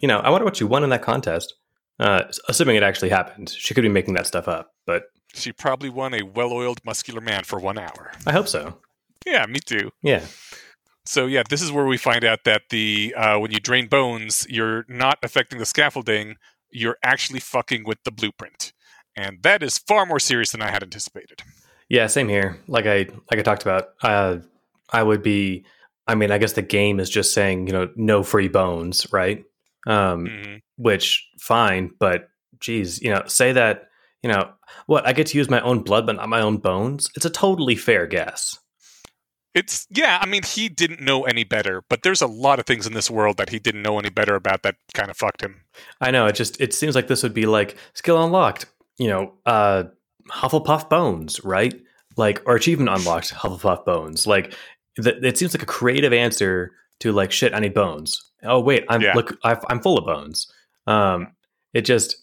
you know, I wonder what she won in that contest. Uh, assuming it actually happened, she could be making that stuff up, but She probably won a well oiled muscular man for one hour. I hope so. Yeah, me too. Yeah, So yeah, this is where we find out that the uh, when you drain bones, you're not affecting the scaffolding. You're actually fucking with the blueprint, and that is far more serious than I had anticipated. yeah, same here. Like I like I talked about, uh, I would be. I mean, I guess the game is just saying you know no free bones, right? Um, Mhm. which fine, but geez, you know, say that you know what I get to use my own blood, but not my own bones. It's a totally fair guess. It's yeah. I mean, he didn't know any better, but there's a lot of things in this world that he didn't know any better about that kind of fucked him. I know. It just it seems like this would be like skill unlocked. You know, uh, Hufflepuff bones, right? Like or achievement unlocked Hufflepuff bones. Like th- it seems like a creative answer to like shit. I need bones. Oh wait, I'm Yeah. look. I've, I'm full of bones. Um, it just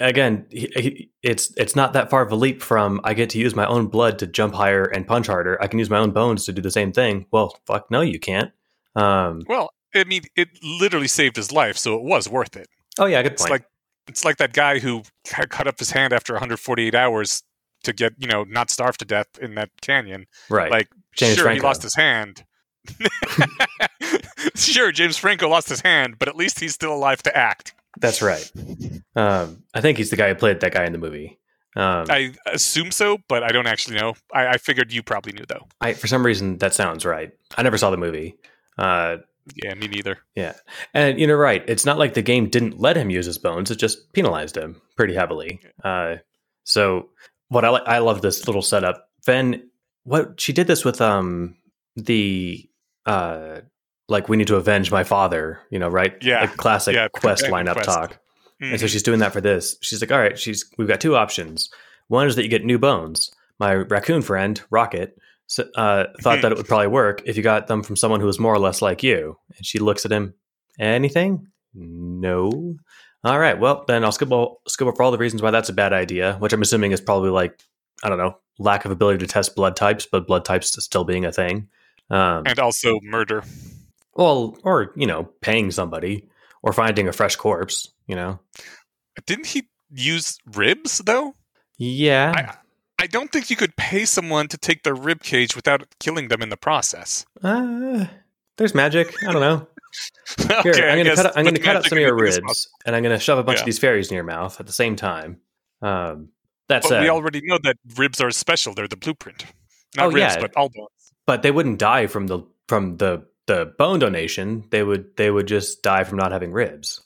again, he, he, it's it's not that far of a leap from I get to use my own blood to jump higher and punch harder. I can use my own bones to do the same thing. Well, fuck no, you can't. Um, Well, I mean, it literally saved his life, so it was worth it. Oh yeah, good It's point. like it's like that guy who cut up his hand after 148 hours to get you know not starve to death in that canyon. right. Like, James sure, he lost his hand. sure, James Franco lost his hand, but at least he's still alive to act. That's right. Um, I think he's the guy who played that guy in the movie. Um, I, assume so, but I don't actually know. I, I figured you probably knew though. I, for some reason that sounds right. I never saw the movie. Uh, Yeah, me neither. Yeah, and you know, right? It's not like the game didn't let him use his bones; it just penalized him pretty heavily. Uh, so, what I li- I love this little setup. Fenn, what she did this with um the uh like we need to avenge my father. You know, right? Yeah. like classic Yeah, quest lineup quest. talk. And so Mhm. she's doing that for this. She's like, all right, she's we've got two options. One is that you get new bones. My raccoon friend, Rocket, uh, thought that it would probably work if you got them from someone who was more or less like you. And she looks at him. Anything? No. All right. Well, then I'll skip all, skip over all the reasons why that's a bad idea, which I'm assuming is probably like I don't know, lack of ability to test blood types, but blood types still being a thing. Um, and also murder. Well, or you know, paying somebody or finding a fresh corpse. You know. Didn't he use ribs though? Yeah. I don't think you could pay someone to take their rib cage without killing them in the process. Uh, there's magic. I don't know. Here, okay, I'm gonna guess cut. I'm gonna cut up some of your ribs, and I'm gonna shove a bunch Yeah. of these fairies in your mouth at the same time. Um, that But said, we already know that ribs are special. They're the blueprint. Not Oh, ribs, yeah. but all bones. but they wouldn't die from the from the the bone donation. They would they would just die from not having ribs.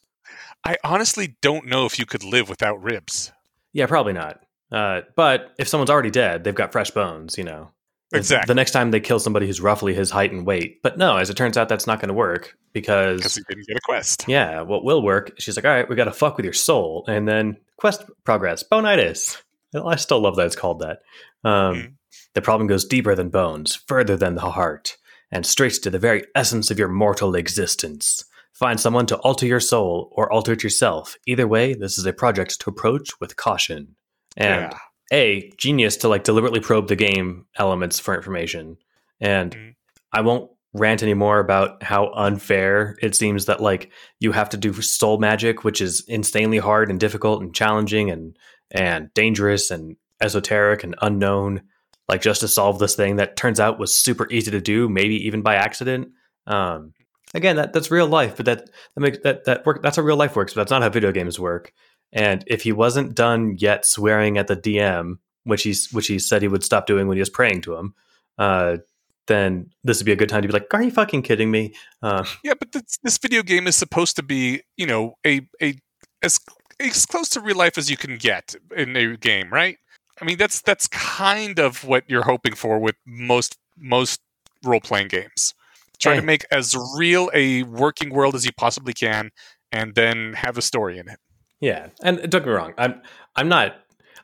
I honestly don't know if you could live without ribs. Yeah, probably not. Uh, but if someone's already dead, they've got fresh bones. You know, Exactly. The next time they kill somebody who's roughly his height and weight, but no, as it turns out, that's not going to work Because because he didn't get a quest. Yeah, what will work? She's like, all right, we got to fuck with your soul, and then quest progress, bonitis. I still love that it's called that. Um, Mhm. The problem goes deeper than bones, further than the heart, and straight to the very essence of your mortal existence. Find someone to alter your soul or alter it yourself. Either way, this is a project to approach with caution. And yeah. a genius to like deliberately probe the game elements for information and Mhm. i won't rant anymore about how unfair it seems that like you have to do soul magic which is insanely hard and difficult and challenging and and dangerous and esoteric and unknown like just to solve this thing that turns out was super easy to do maybe even by accident um again that that's real life but that that makes that that work that's how real life works but that's not how video games work and if he wasn't done yet swearing at the DM, which he's which he said he would stop doing when he was praying to him, uh, then this would be a good time to be like, "Are you fucking kidding me?" Uh, Yeah, but this, this video game is supposed to be, you know, a a as as close to real life as you can get in a game, right? I mean, that's that's kind of what you're hoping for with most most role playing games. Try to make as real a working world as you possibly can, and then have a story in it. yeah, and don't get me wrong, I'm I'm not.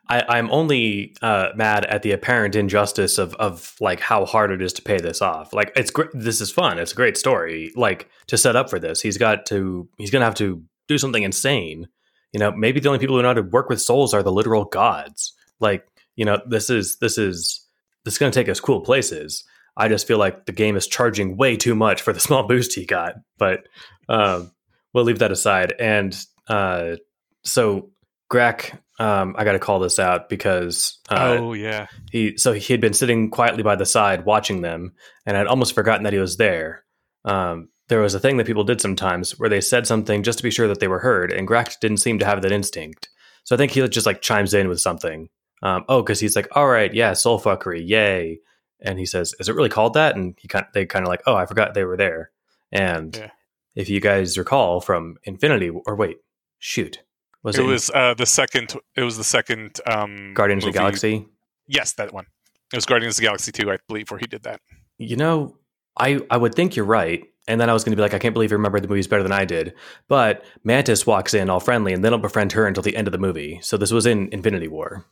I, I'm only uh, mad at the apparent injustice of of like how hard it is to pay this off. Like it's great. This is fun. It's a great story. Like to set up for this, he's got to. He's gonna have to do something insane. You know, maybe the only people who know how to work with souls are the literal gods. Like, you know, this is this is this is gonna take us cool places. I just feel like the game is charging way too much for the small boost he got. But um, we'll leave that aside. And uh, so Greg, um, I got to call this out because uh, oh yeah, he so he had been sitting quietly by the side watching them, and I'd almost forgotten that he was there. Um, there was a thing that people did sometimes where they said something just to be sure that they were heard, and Grak didn't seem to have that instinct. So I think he just like chimes in with something. Um, oh, because he's like, "All right, yeah, soul fuckery, yay!" And he says, "Is it really called that?" And he kind they kind of like, "Oh, I forgot they were there." And Yeah. if you guys recall from Infinity, or wait, shoot, was it it, was uh, the second. It was the second um, Guardians of the Galaxy? Yes, that one. It was Guardians of the Galaxy two, I believe, where he did that. You know, I I would think you're right. And then I was going to be like, I can't believe you remember the movies better than I did. But Mantis walks in all friendly, and they don't befriend her until the end of the movie. So this was in Infinity War,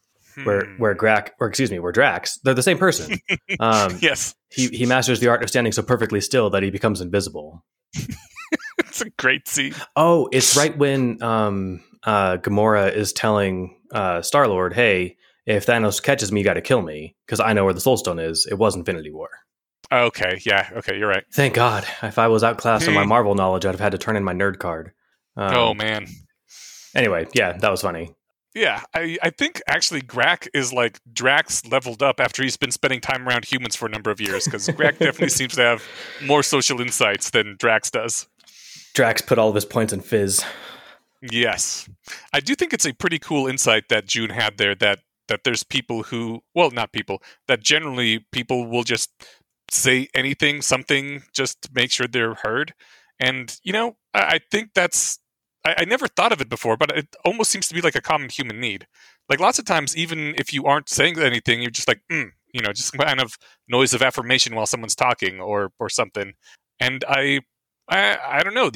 where Hmm. where Grak, or excuse me, where Drax, they're the same person. um, yes, he he masters the art of standing so perfectly still that he becomes invisible. it's a great scene. Oh, it's right when um, uh, Gamora is telling uh, Star Lord, "Hey, if Thanos catches me, you got to kill me because I know where the Soul Stone is." It was Infinity War. Okay, yeah, okay, you're right. Thank God. If I was outclassed in my Hmm. Marvel knowledge, I'd have had to turn in my nerd card. Um, oh man. Anyway, yeah, that was funny. Yeah, I, I think actually Grak is like Drax leveled up after he's been spending time around humans for a number of years because Grak definitely seems to have more social insights than Drax does. Drax put all of his points in Fizz. Yes, I do think it's a pretty cool insight that Joon had there. That that there's people who, well, not people, that generally people will just say anything, something, just to make sure they're heard. And you know, I, I think that's I, I never thought of it before, but it almost seems to be like a common human need. Like lots of times, even if you aren't saying anything, you're just like, mm, you know, just kind of noise of affirmation while someone's talking or or something. And I, I, I don't know.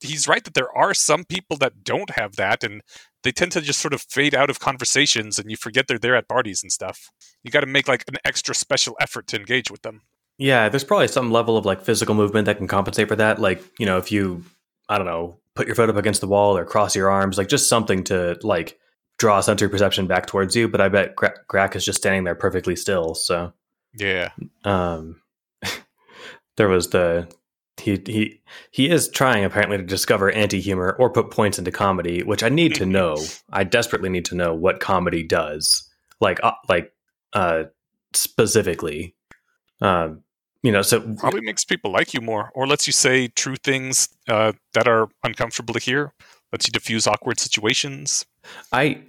He's right that there are some people that don't have that, and they tend to just sort of fade out of conversations, and you forget they're there at parties and stuff. You got to make like an extra special effort to engage with them. Yeah, there's probably some level of like physical movement that can compensate for that. Like, you know, if you, I don't know, put your foot up against the wall or cross your arms, like just something to like draw sensory perception back towards you. But I bet Gra- Grak is just standing there perfectly still. So, Yeah, um, there was the he he he is trying apparently to discover anti-humor or put points into comedy, which I need to know. I desperately need to know what comedy does, like uh, like uh specifically. Um, you know, so probably makes people like you more, or lets you say true things uh, that are uncomfortable to hear. Lets you diffuse awkward situations. I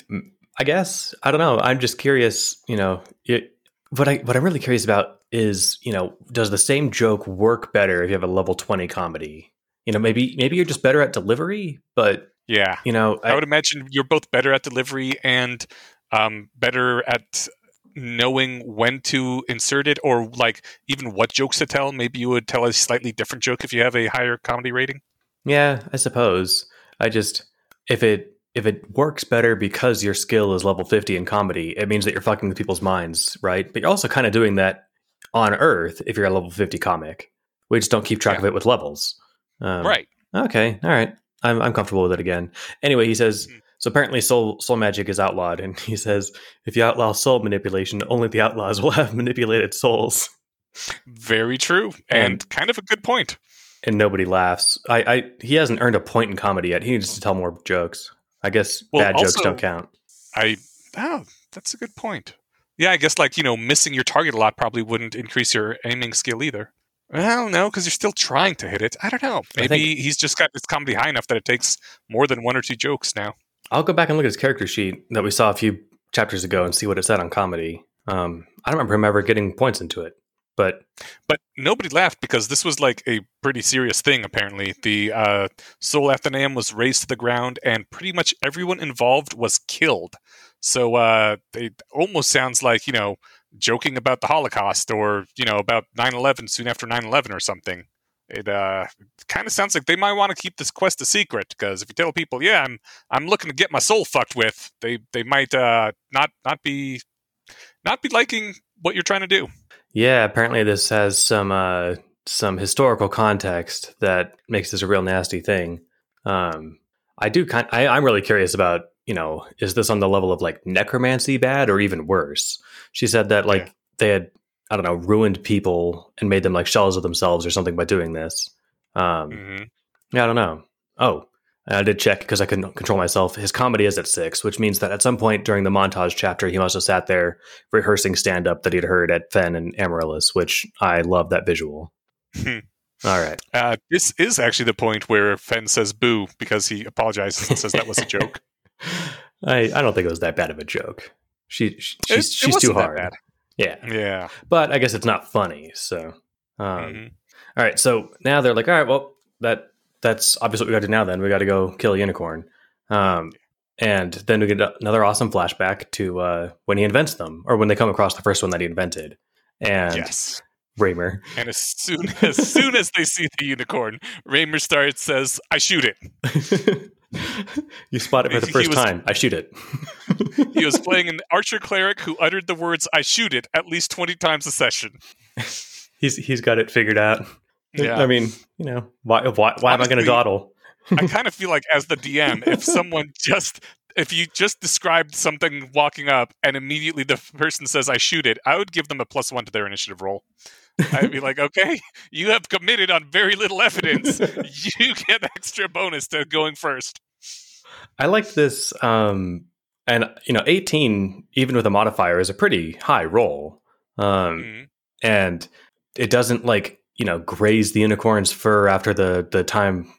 I guess I don't know. I'm just curious. You know, it, what I what I'm really curious about is you know, does the same joke work better if you have a level twenty comedy? You know, maybe maybe you're just better at delivery, but Yeah, you know, I, would imagine you're both better at delivery and um, better at knowing when to insert it, or like even what jokes to tell. Maybe you would tell a slightly different joke if you have a higher comedy rating. Yeah, I suppose. I just if it if it works better because your skill is level 50 in comedy, it means that you're fucking with people's minds, right? But you're also kind of doing that on Earth if you're a level 50 comic. We just don't keep track Yeah. of it with levels. Um, right. Okay. All right. I'm I'm comfortable with it again. Anyway, he says Mhm. So apparently soul soul magic is outlawed and he says if you outlaw soul manipulation, only the outlaws will have manipulated souls. Very true, and, And- kind of a good point. And nobody laughs. I, I he hasn't earned a point in comedy yet. He needs to tell more jokes. I guess Well, bad jokes don't count. I oh, that's a good point. Yeah, I guess like you know, missing your target a lot probably wouldn't increase your aiming skill either. Well, no, because you're still trying to hit it. I don't know. Maybe think- he's just got his comedy high enough that it takes more than one or two jokes now. I'll go back and look at his character sheet that we saw a few chapters ago and see what it said on comedy. Um, I don't remember him ever getting points into it, but But nobody laughed because this was like a pretty serious thing. Apparently, the uh, Soul Athenaeum was razed to the ground, and pretty much everyone involved was killed. So uh, it almost sounds like you know joking about the Holocaust or you know about 9/11 soon after 9/11 or something. It uh, kind of sounds like they might want to keep this quest a secret because if you tell people, yeah, I'm I'm looking to get my soul fucked with, they they might uh, not not be not be liking what you're trying to do. yeah, apparently this has some uh, some historical context that makes this a real nasty thing. Um, I do kind. I, I'm really curious about you know is this on the level of like necromancy bad or even worse? She said that like Yeah. they had I don't know ruined people and made them like shells of themselves or something by doing this. Um, hmm Yeah, I don't know. Oh, I did check because I couldn't control myself. His comedy is at six, which means that at some point during the montage chapter, he must have sat there rehearsing stand up that he'd heard at Fenn and Amaryllis, which I love that visual. Hmm. All right. Uh, this is actually the point where Fenn says boo because he apologizes and says that was a joke. I, I don't think it was that bad of a joke. She, she she's, it she's too hard. Yeah, Yeah. but I guess it's not funny. So, um, Mhm. all right. So now they're like, all right, well, that that's obviously what we got to do now. Then we got to go kill a unicorn. Um, and then we get another awesome flashback to uh, when he invents them, or when they come across the first one that he invented. And Yes. Reimer, And as soon as soon as they see the unicorn, Reimer starts says, "I shoot it." you spot it for the first was- time. I shoot it. He was playing an archer cleric who uttered the words "I shoot it" at least twenty times a session. he's he's got it figured out. Yeah. I mean, you know, why why, why am I going to Honestly, dawdle? I kind of feel like as the DM, if someone just if you just described something walking up and immediately the person says I shoot it, I would give them a plus one to their initiative roll. I'd be like, okay, you have committed on very little evidence. you get extra bonus to going first. I like this. Um, and you know, eighteen, even with a modifier, is a pretty high roll. Um, mm-hmm. and it doesn't like you know graze the unicorn's fur after the the time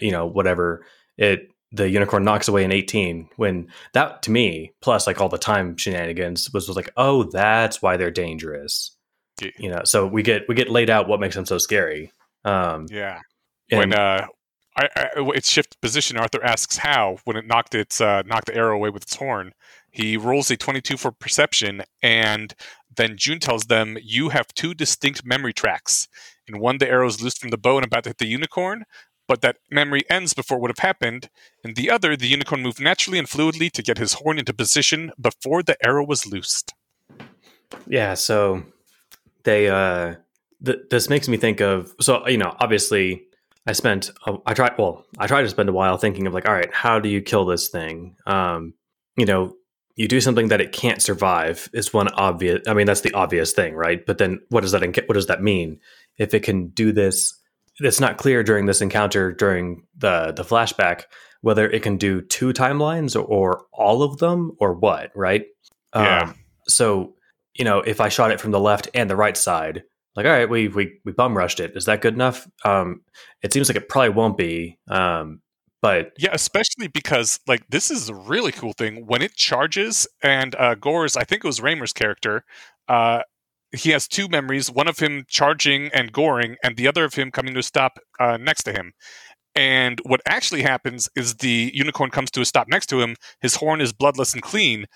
you know whatever it the unicorn knocks away an 18 when that to me plus like all the time shenanigans was, was like oh that's why they're dangerous yeah. you know so we get we get laid out what makes them so scary um yeah when uh I, I, position arthur asks how when it knocked its uh knocked the arrow away with its horn he rolls a 22 for perception and then Joon tells them you have two distinct memory tracks in one the arrow is loosed from the bow and about to hit the unicorn but that memory ends before it would have happened. In the other, the unicorn moved naturally and fluidly to get his horn into position before the arrow was loosed. Yeah, so they uh th- this makes me think of so you know, obviously I spent I tried well, I tried to spend a while thinking of like, all right, how do you kill this thing? Um, you know, you do something that it can't survive is one obvious I mean, that's the obvious thing, right? But then what does that what does that mean? If it can do this it's not clear during this encounter during the the flashback whether it can do two timelines or, or all of them or what, right? Yeah. Um, so you know, if I shot it from the left and the right side, like, all right, we we we bum rushed it. Is that good enough? Um, it seems like it probably won't be. Um, but yeah, especially because like this is a really cool thing when it charges and uh, Gore's. I think it was Reimer's character. Uh, he has two memories one of him charging and goring and the other of him coming to a stop uh, next to him and what actually happens is the unicorn comes to a stop next to him his horn is bloodless and clean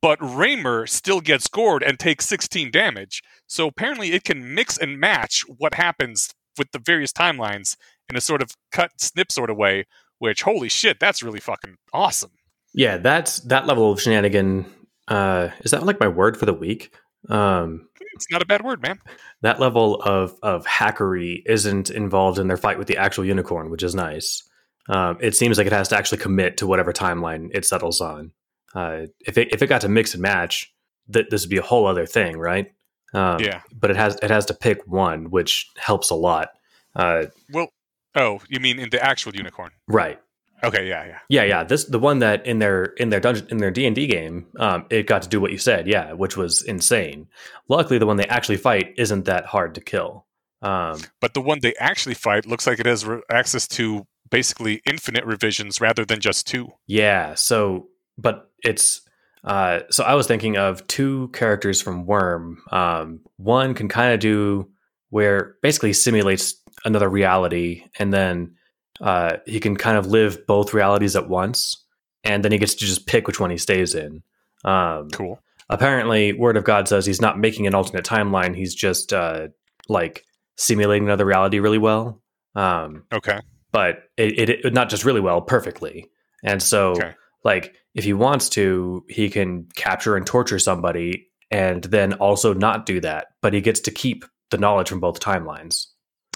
but Reimer still gets gored and takes 16 damage so apparently it can mix and match what happens with the various timelines in a sort of cut snip sort of way which holy shit that's really fucking awesome yeah that's that level of shenanigan uh is that like my word for the week um, it's not a bad word, man. That level of of hackery isn't involved in their fight with the actual unicorn, which is nice. Um, it seems like it has to actually commit to whatever timeline it settles on. Uh, if it if it got to mix and match, th- this would be a whole other thing, right? Um, yeah. But it has it has to pick one, which helps a lot. Uh, well, oh, you mean in the actual unicorn, right? Okay, yeah, yeah, yeah, yeah. This the one that in their in their dungeon in their D and D game, um, it got to do what you said, yeah, which was insane. Luckily, the one they actually fight isn't that hard to kill. Um, but the one they actually fight looks like it has re- access to basically infinite revisions rather than just two. Yeah. So, but it's uh, so I was thinking of two characters from Worm. Um, one can kind of do where basically simulates another reality, and then uh, he can kind of live both realities at once, and then he gets to just pick which one he stays in. Um, cool. Apparently, Word of God says he's not making an alternate timeline. He's just uh, like simulating another reality really well. Um, okay. But it, it, it, not just really well, perfectly. And so, okay. like, if he wants to, he can capture and torture somebody, and then also not do that. But he gets to keep the knowledge from both timelines.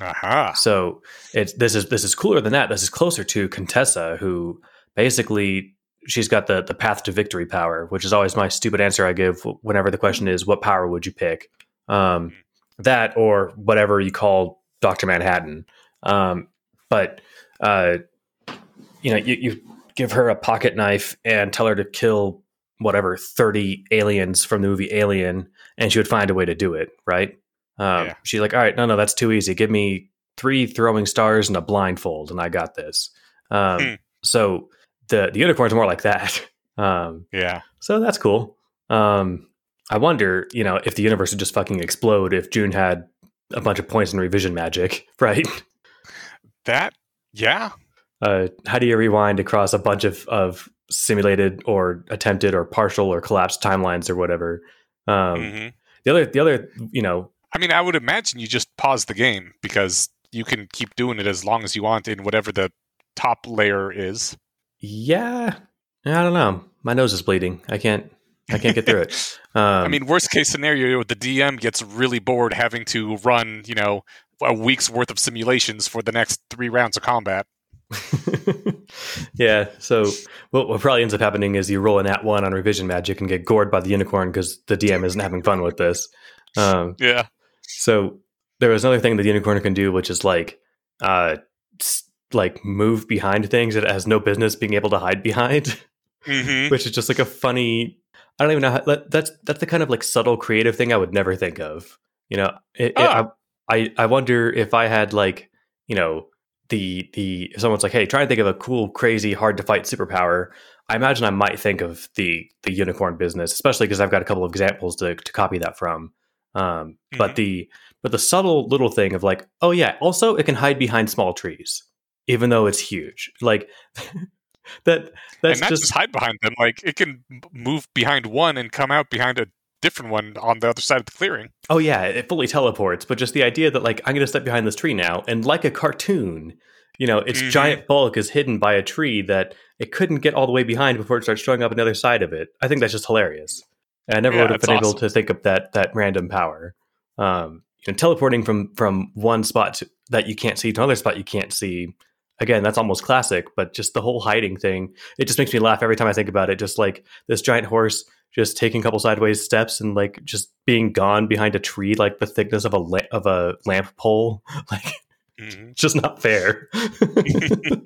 Aha. So it's this is this is cooler than that. This is closer to Contessa, who basically she's got the the path to victory power, which is always my stupid answer I give whenever the question is, "What power would you pick?" Um, that or whatever you call Doctor Manhattan. Um, but uh, you know, you, you give her a pocket knife and tell her to kill whatever 30 aliens from the movie Alien, and she would find a way to do it, right? Um, yeah. She's like, all right, no, no, that's too easy. Give me three throwing stars and a blindfold, and I got this. Um, hmm. So the the unicorn's more like that. Um, yeah. So that's cool. Um, I wonder, you know, if the universe would just fucking explode if Joon had a bunch of points in revision magic, right? That, yeah. Uh, how do you rewind across a bunch of, of simulated or attempted or partial or collapsed timelines or whatever? Um, mm-hmm. The other, the other, you know, I mean, I would imagine you just pause the game because you can keep doing it as long as you want in whatever the top layer is. Yeah, I don't know. My nose is bleeding. I can't. I can't get through it. Um, I mean, worst case scenario, the DM gets really bored having to run, you know, a week's worth of simulations for the next three rounds of combat. yeah. So what, what probably ends up happening is you roll an at one on revision magic and get gored by the unicorn because the DM isn't having fun with this. Um, yeah. So there was another thing that the unicorn can do, which is like uh like move behind things that it has no business being able to hide behind, Mm-hmm. which is just like a funny. I don't even know. How, that's that's the kind of like subtle creative thing I would never think of. You know, it, it, Ah. I, I I wonder if I had like you know the the someone's like, hey, try and think of a cool, crazy, hard to fight superpower. I imagine I might think of the the unicorn business, especially because I've got a couple of examples to to copy that from. Um, But the but the subtle little thing of like, oh yeah, also it can hide behind small trees, even though it's huge. Like that that's and not just, just hide behind them. Like it can move behind one and come out behind a different one on the other side of the clearing. oh yeah, it fully teleports. But just the idea that like I'm going to step behind this tree now, and like a cartoon, you know, its Mhm. giant bulk is hidden by a tree that it couldn't get all the way behind before it starts showing up on the other side of it. I think that's just hilarious. And I never Yeah, would have been able to think of that that random power. Um, you know, teleporting from from one spot to, that you can't see to another spot you can't see. Again, that's almost classic, but just the whole hiding thing, it just makes me laugh every time I think about it. Just like this giant horse just taking a couple sideways steps and like just being gone behind a tree, like the thickness of a la- of a lamp pole. Like Mhm. just not fair.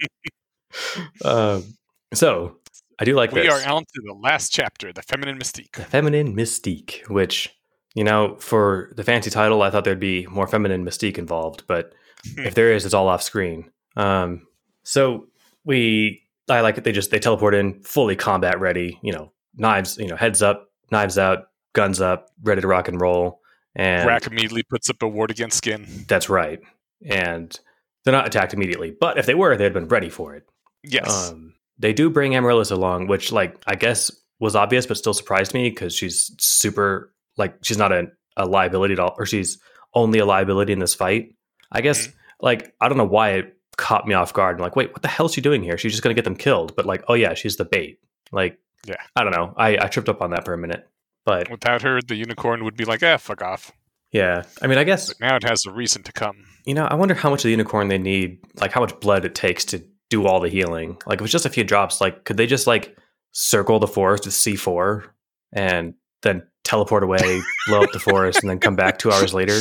um, so I do like we this. are on to the last chapter, the feminine mystique. the feminine mystique, which you know, for the fancy title, I thought there'd be more feminine mystique involved, but if there is, it's all off screen. Um, so we, I like it. They just they teleport in fully combat ready. You know, knives. You know, heads up, knives out, guns up, ready to rock and roll. And Rack immediately puts up a ward against skin. that's right. And they're not attacked immediately, but if they were, they'd been ready for it. Yes. Um, they do bring Amaryllis along, which, like, I guess was obvious, but still surprised me because she's super, like, she's not a, a liability at all, or she's only a liability in this fight. I guess, Mm-hmm. like, I don't know why it caught me off guard. I'm like, wait, what the hell is she doing here? She's just going to get them killed. But, like, oh, yeah, she's the bait. Like, Yeah. I don't know. I, I tripped up on that for a minute. But, Without her, the unicorn would be like, eh, fuck off. yeah, I mean, I guess But now it has a reason to come. You know, I wonder how much of the unicorn they need, like how much blood it takes to do all the healing. Like if it's just a few drops, like could they just like circle the forest with C four and then teleport away, blow up the forest, and then come back two hours later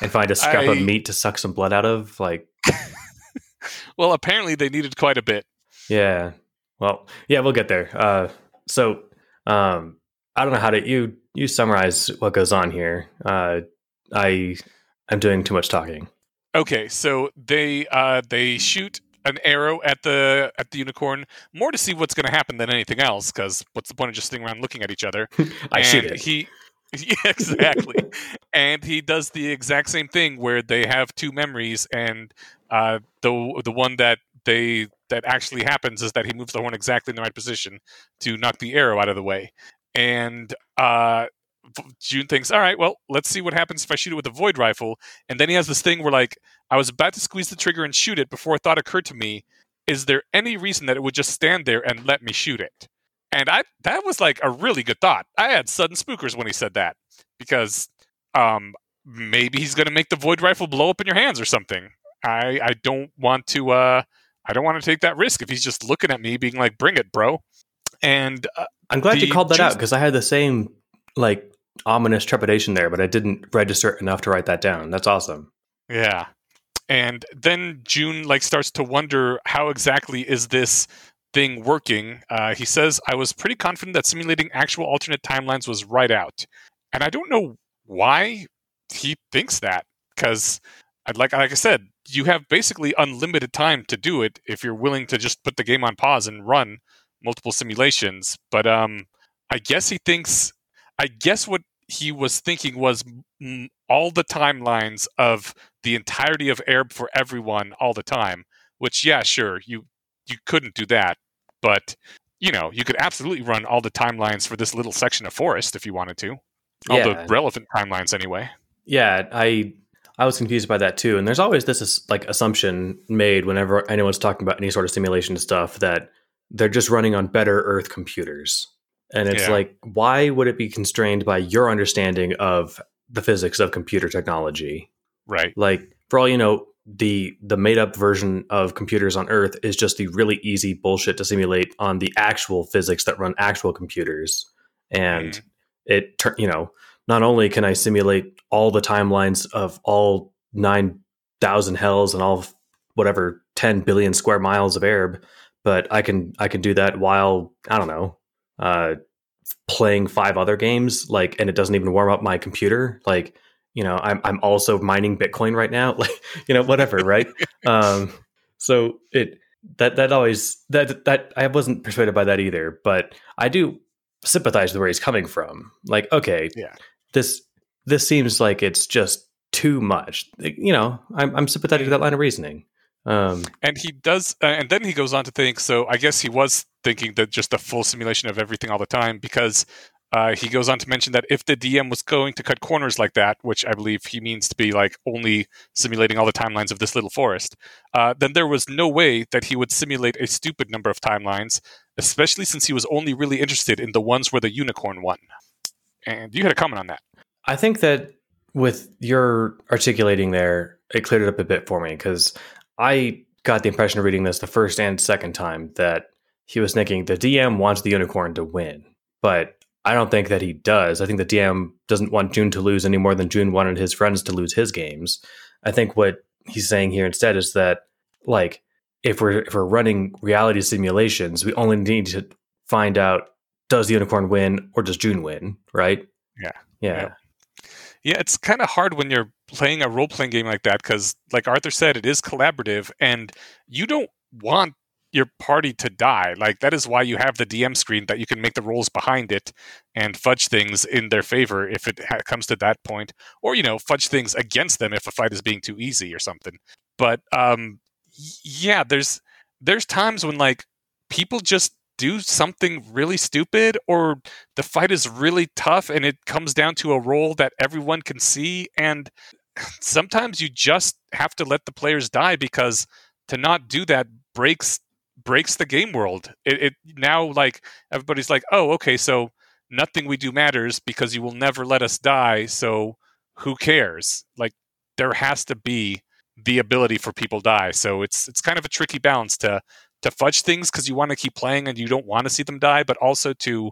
and find a scrap of meat to suck some blood out of? Like, Well, apparently they needed quite a bit. yeah. Well, yeah, we'll get there. Uh, so, um, I don't know how to you you summarize what goes on here. Uh, I I'm doing too much talking. Okay, so they uh, they shoot an arrow at the at the unicorn more to see what's going to happen than anything else. Because what's the point of just sitting around looking at each other? I and shoot it. He, yeah, exactly. and he does the exact same thing where they have two memories, and uh, the the one that they that actually happens is that he moves the horn exactly in the right position to knock the arrow out of the way. And uh, Joon thinks, all right, well, let's see what happens if I shoot it with a void rifle. And then he has this thing where, like, I was about to squeeze the trigger and shoot it before a thought occurred to me: is there any reason that it would just stand there and let me shoot it? And I that was like a really good thought. I had sudden spookers when he said that because um maybe he's going to make the void rifle blow up in your hands or something. I I don't want to uh I don't want to take that risk if he's just looking at me being like bring it, bro. And uh, I'm glad you called that out because I had the same like ominous trepidation there, but I didn't register enough to write that down. That's awesome. Yeah. And then Joon like starts to wonder how exactly is this thing working. Uh, he says, "I was pretty confident that simulating actual alternate timelines was right out," and I don't know why he thinks that because, I'd like like I said, you have basically unlimited time to do it if you're willing to just put the game on pause and run multiple simulations. But um, I guess he thinks. I guess what he was thinking was mm, all the timelines of the entirety of Aerb for everyone all the time. Which, yeah, sure, you you couldn't do that, but you know, you could absolutely run all the timelines for this little section of forest if you wanted to. All Yeah. the relevant timelines, anyway. Yeah, I I was confused by that too. And there's always this like assumption made whenever anyone's talking about any sort of simulation stuff that they're just running on better Earth computers. And it's Yeah. like, why would it be constrained by your understanding of the physics of computer technology? Right. Like, for all you know, the the made up version of computers on Earth is just the really easy bullshit to simulate on the actual physics that run actual computers. And Mhm. it you know not only can I simulate all the timelines of all nine thousand hells and all whatever ten billion square miles of Aerb, but I can I can do that while I don't know uh, playing five other games like, and it doesn't even warm up my computer. Like you know, I'm I'm also mining Bitcoin right now. Like you know, whatever, right? um, so it that that always that that I wasn't persuaded by that either, but I do sympathize with where he's coming from. Like, okay, yeah, this this seems like it's just too much. You know, I'm I'm sympathetic to that line of reasoning. Um, and he does, uh, and then he goes on to think. So I guess he was thinking that just a full simulation of everything all the time, because uh, he goes on to mention that if the DM was going to cut corners like that, which I believe he means to be like only simulating all the timelines of this little forest, uh, then there was no way that he would simulate a stupid number of timelines, especially since he was only really interested in the ones where the unicorn won. And you had a comment on that. I think that with your articulating there, it cleared it up a bit for me because I got the impression of reading this the first and second time that he was thinking the DM wants the unicorn to win, but I don't think that he does. I think the DM doesn't want Joon to lose any more than Joon wanted his friends to lose his games. I think what he's saying here instead is that like if we're if we're running reality simulations, we only need to find out does the unicorn win or does Joon win, right? Yeah. Yeah. yeah. Yeah, it's kind of hard when you're playing a role playing game like that because, like Arthur said, it is collaborative and you don't want your party to die. Like that is why you have the DM screen that you can make the rolls behind it and fudge things in their favor if it ha- comes to that point, or you know fudge things against them if a fight is being too easy or something. But um, yeah, there's there's times when like people just do something really stupid or the fight is really tough and it comes down to a role that everyone can see and sometimes you just have to let the players die because to not do that breaks breaks the game world. It, it now like everybody's like, oh, okay, so nothing we do matters because you will never let us die. So who cares? Like there has to be the ability for people die. So it's it's kind of a tricky balance to to fudge things because you want to keep playing and you don't want to see them die, but also to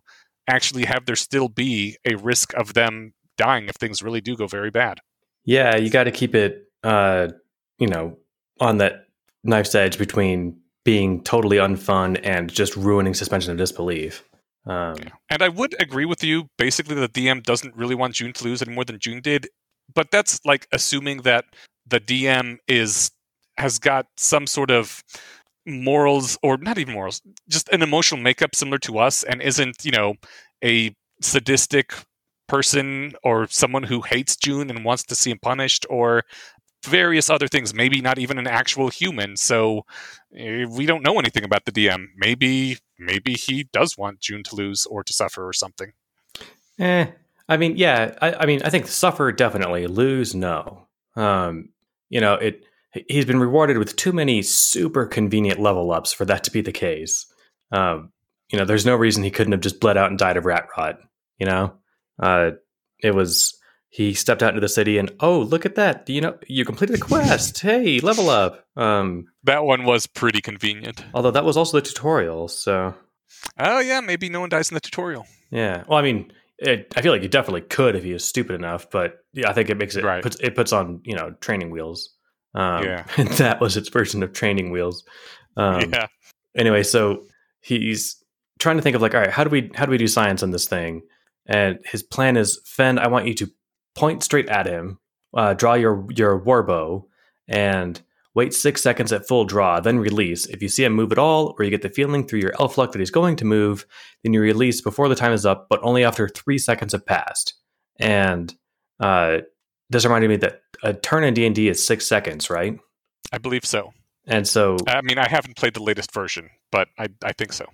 actually have there still be a risk of them dying if things really do go very bad. Yeah, you got to keep it, uh, you know, on that knife's edge between being totally unfun and just ruining suspension of disbelief. Um, and I would agree with you. Basically, the DM doesn't really want Joon to lose any more than Joon did, but that's like assuming that the DM is has got some sort of morals or not even morals, just an emotional makeup similar to us, and isn't you know a sadistic person or someone who hates Joon and wants to see him punished or various other things, maybe not even an actual human. So eh, we don't know anything about the DM. Maybe maybe he does want Joon to lose or to suffer or something. Eh, I mean, yeah, I, I mean, I think suffer definitely, lose no. Um, you know, it he's been rewarded with too many super convenient level ups for that to be the case. Um, you know, there's no reason he couldn't have just bled out and died of rat rot. You know, uh, it was he stepped out into the city and oh look at that. You know you completed the quest. Hey level up. Um that one was pretty convenient. although that was also the tutorial so. Oh yeah maybe no one dies in the tutorial. Yeah. Well i mean it, i feel like you definitely could if he was stupid enough but yeah i think it makes it right. puts it puts on you know training wheels um yeah that was its version of training wheels um yeah anyway so he's trying to think of like all right how do we how do we do science on this thing and his plan is Fenn i want you to point straight at him, uh, draw your your warbow, and wait six seconds at full draw, then release. If you see him move at all, or you get the feeling through your elf luck that he's going to move, then you release before the time is up, but only after three seconds have passed. And uh, this reminded me that a turn in D and D is six seconds, right? I believe so. And so, I mean, I haven't played the latest version, but I I think so.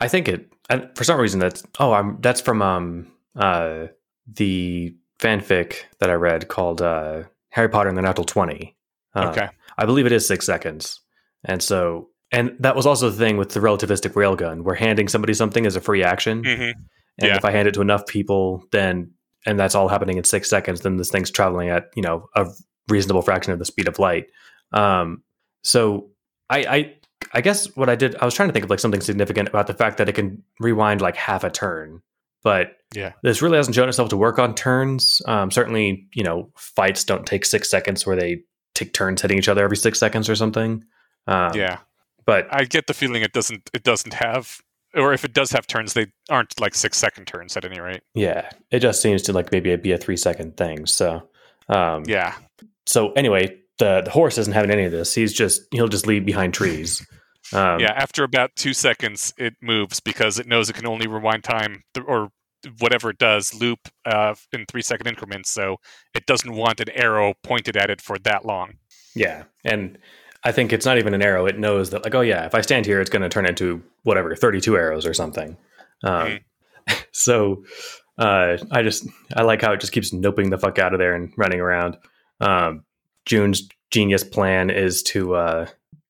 I think it. And for some reason, that's oh, I'm that's from um uh the fanfic that I read called uh, Harry Potter and the Natural Twenty. Uh, okay, I believe it is six seconds, and so and that was also the thing with the relativistic railgun, where handing somebody something is a free action, mm-hmm. and yeah. if I hand it to enough people, then and that's all happening in six seconds, then this thing's traveling at you know a reasonable fraction of the speed of light. Um, so I, I I guess what I did, I was trying to think of like something significant about the fact that it can rewind like half a turn but Yeah. this really hasn't shown itself to work on turns. Um, certainly, you know, fights don't take six seconds where they take turns hitting each other every six seconds or something. Um, yeah. but I get the feeling it doesn't it doesn't have or if it does have turns, they aren't like six second turns at any rate. yeah, it just seems to like maybe be a three second thing. So, um, Yeah. So anyway, the the horse isn't having any of this. He's just he'll just leave behind trees. Um, yeah. After about two seconds, it moves because it knows it can only rewind time th- or whatever it does loop uh, in three second increments. So it doesn't want an arrow pointed at it for that long. Yeah, and I think it's not even an arrow. It knows that, like, oh yeah, if I stand here, it's going to turn into whatever thirty-two arrows or something. Um, so uh, I just I like how it just keeps noping the fuck out of there and running around. Um, Joon's genius plan is to uh,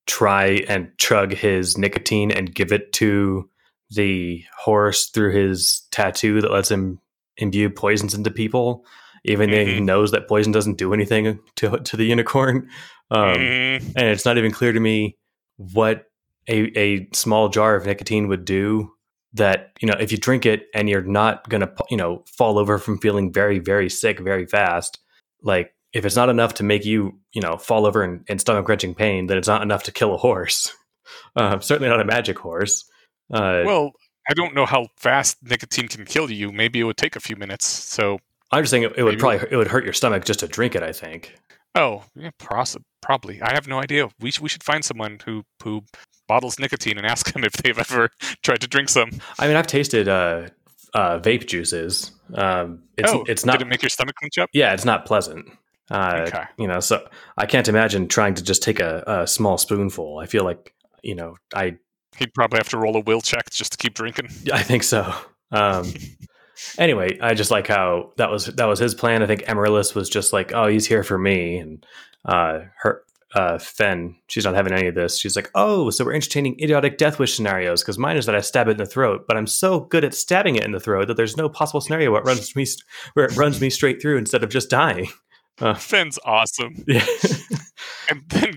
try and chug his nicotine and give it to the horse through his tattoo that lets him imbue poisons into people, even though he knows that poison doesn't do anything to to the unicorn. Um, Mm, and it's not even clear to me what a, a small jar of nicotine would do that you know if you drink it and you're not gonna you know fall over from feeling very very sick very fast like if it's not enough to make you you know fall over in, in stomach wrenching pain then it's not enough to kill a horse uh, certainly not a magic horse uh, well, I don't know how fast nicotine can kill you. Maybe it would take a few minutes. So, i'm just saying it, it would probably it would hurt your stomach just to drink it i think oh, yeah, probably. I have no idea. We, sh- we should find someone who, who bottles nicotine and ask them if they've ever tried to drink some. i mean i've tasted uh, uh, vape juices um, it's, oh, it's not Did it make your stomach clench up? yeah, it's not pleasant. Uh, Okay. You know, so I can't imagine trying to just take a, a small spoonful. I feel like, you know, I He'd probably have to roll a will check just to keep drinking. Yeah, I think so. Um, anyway, I just like how that was that was his plan. I think Amaryllis was just like, oh, he's here for me, and uh, her uh, Fenn, she's not having any of this. She's like, oh, so we're entertaining idiotic death wish scenarios because mine is that I stab it in the throat, but I'm so good at stabbing it in the throat that there's no possible scenario where it runs me where it runs me straight through instead of just dying. Fenn's awesome. Yeah.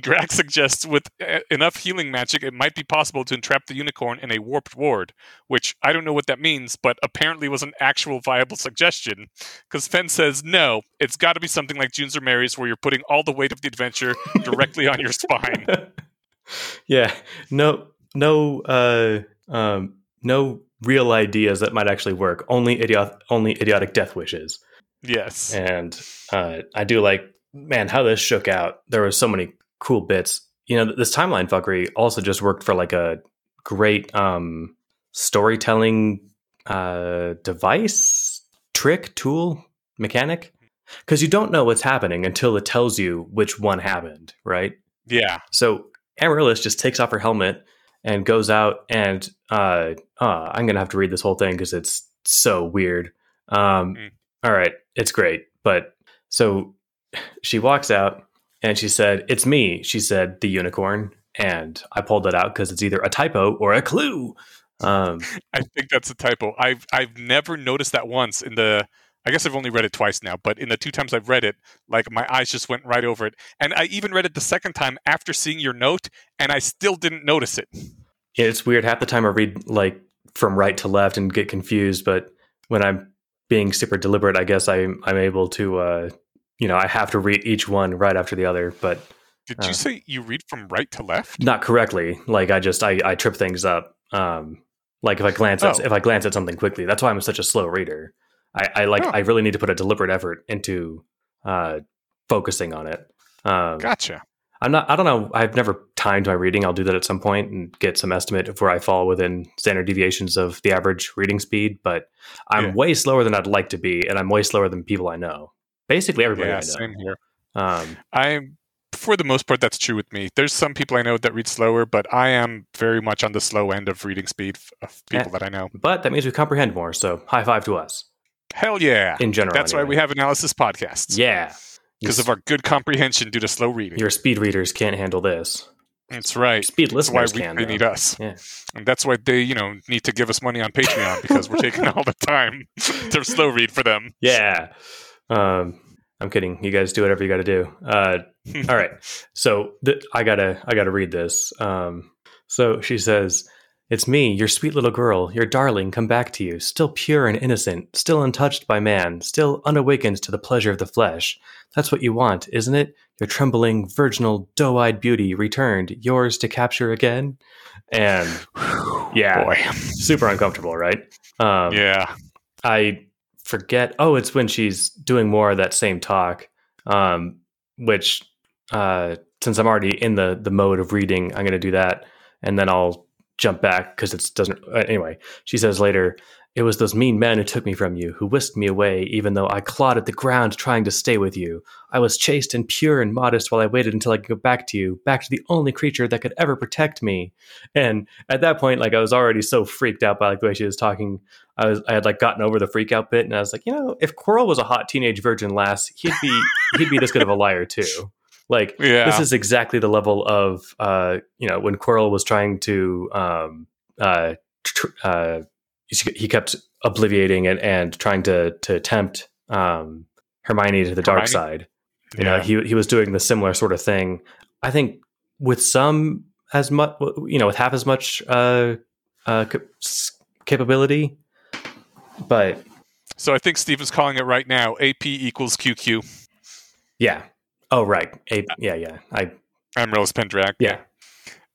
Greg suggests with uh, enough healing magic, it might be possible to entrap the unicorn in a warped ward, which I don't know what that means, but apparently was an actual viable suggestion. Because Fenn says, no, it's got to be something like Joon's or Mary's, where you're putting all the weight of the adventure directly on your spine. yeah no no uh um no real ideas that might actually work only idiot only idiotic death wishes Yes. and uh i do like man how this shook out there were so many cool bits you know this timeline fuckery also just worked for like a great um storytelling uh device trick tool mechanic because you don't know what's happening until it tells you which one happened right Yeah. so Amaryllis just takes off her helmet and goes out and uh, uh I'm gonna have to read this whole thing because it's so weird. Um, Mm. all right, it's great, but so she walks out and she said, "It's me." She said, "The unicorn," and I pulled it out because it's either a typo or a clue. Um, I think that's a typo. I've I've never noticed that once in the. I guess I've only read it twice now, but in the two times I've read it, like my eyes just went right over it. And I even read it the second time after seeing your note, and I still didn't notice it. yeah, it's weird. Half the time I read like from right to left and get confused, but when I'm being super deliberate, I guess I'm I'm able to. Uh, you know, I have to read each one right after the other, but Did Uh. you say you read from right to left? not correctly. Like I just I, I trip things up. Um, like if I glance at Oh. if I glance at something quickly, that's why I'm such a slow reader. I, I like Oh. I really need to put a deliberate effort into uh, focusing on it. Um, Gotcha. I'm not. I don't know. I've never timed my reading. I'll do that at some point and get some estimate of where I fall within standard deviations of the average reading speed. But I'm Yeah. way slower than I'd like to be, and I'm way slower than people I know. Basically, everybody Yeah, I same here. Um, I'm for the most part that's true with me. There's some people I know that read slower, but I am very much on the slow end of reading speed of people that I know. but that means we comprehend more. So high five to us Hell yeah. in general. That's why we have analysis podcasts. Yeah. Because of our good comprehension due to slow reading. your speed readers can't handle this. That's right. Speed That's why listeners we, can. they though. need us. Yeah. And that's why they, you know, need to give us money on Patreon because we're taking all the time to slow read for them. Yeah. Um, I'm kidding. You guys do whatever you got to do. Uh, all right. So th- I gotta I gotta read this. Um, so she says, It's me, your sweet little girl, your darling, come back to you, still pure and innocent, still untouched by man, still unawakened to the pleasure of the flesh. That's what you want, isn't it? Your trembling, virginal, doe eyed beauty returned, yours to capture again? And yeah, Boy. super uncomfortable, right? Um, Yeah. I forget. Oh, it's when she's doing more of that same talk, um, which uh, since I'm already in the the mode of reading, I'm going to do that, and then I'll jump back because it doesn't. Uh, anyway, she says later. It was those mean men who took me from you, who whisked me away, even though I clawed at the ground trying to stay with you. I was chaste and pure and modest while I waited until I could go back to you, back to the only creature that could ever protect me. And at that point, like I was already so freaked out by like the way she was talking. I was I had like gotten over the freak out bit, and I was like, you know, if Quirrell was a hot teenage virgin lass, he'd be he'd be this good of a liar too. Like Yeah. this is exactly the level of uh, you know when Quirrell was trying to um, uh, tr- uh, he kept obliviating and, and trying to to tempt um, Hermione to the dark Hermione? side. You know, yeah. he he was doing the similar sort of thing. I think with some as much, you know, with half as much uh, uh, capability, but so I think Steve is calling it right now. AP equals QQ. yeah. Oh right, A- yeah, yeah. I Amaryllis Penndraig. yeah.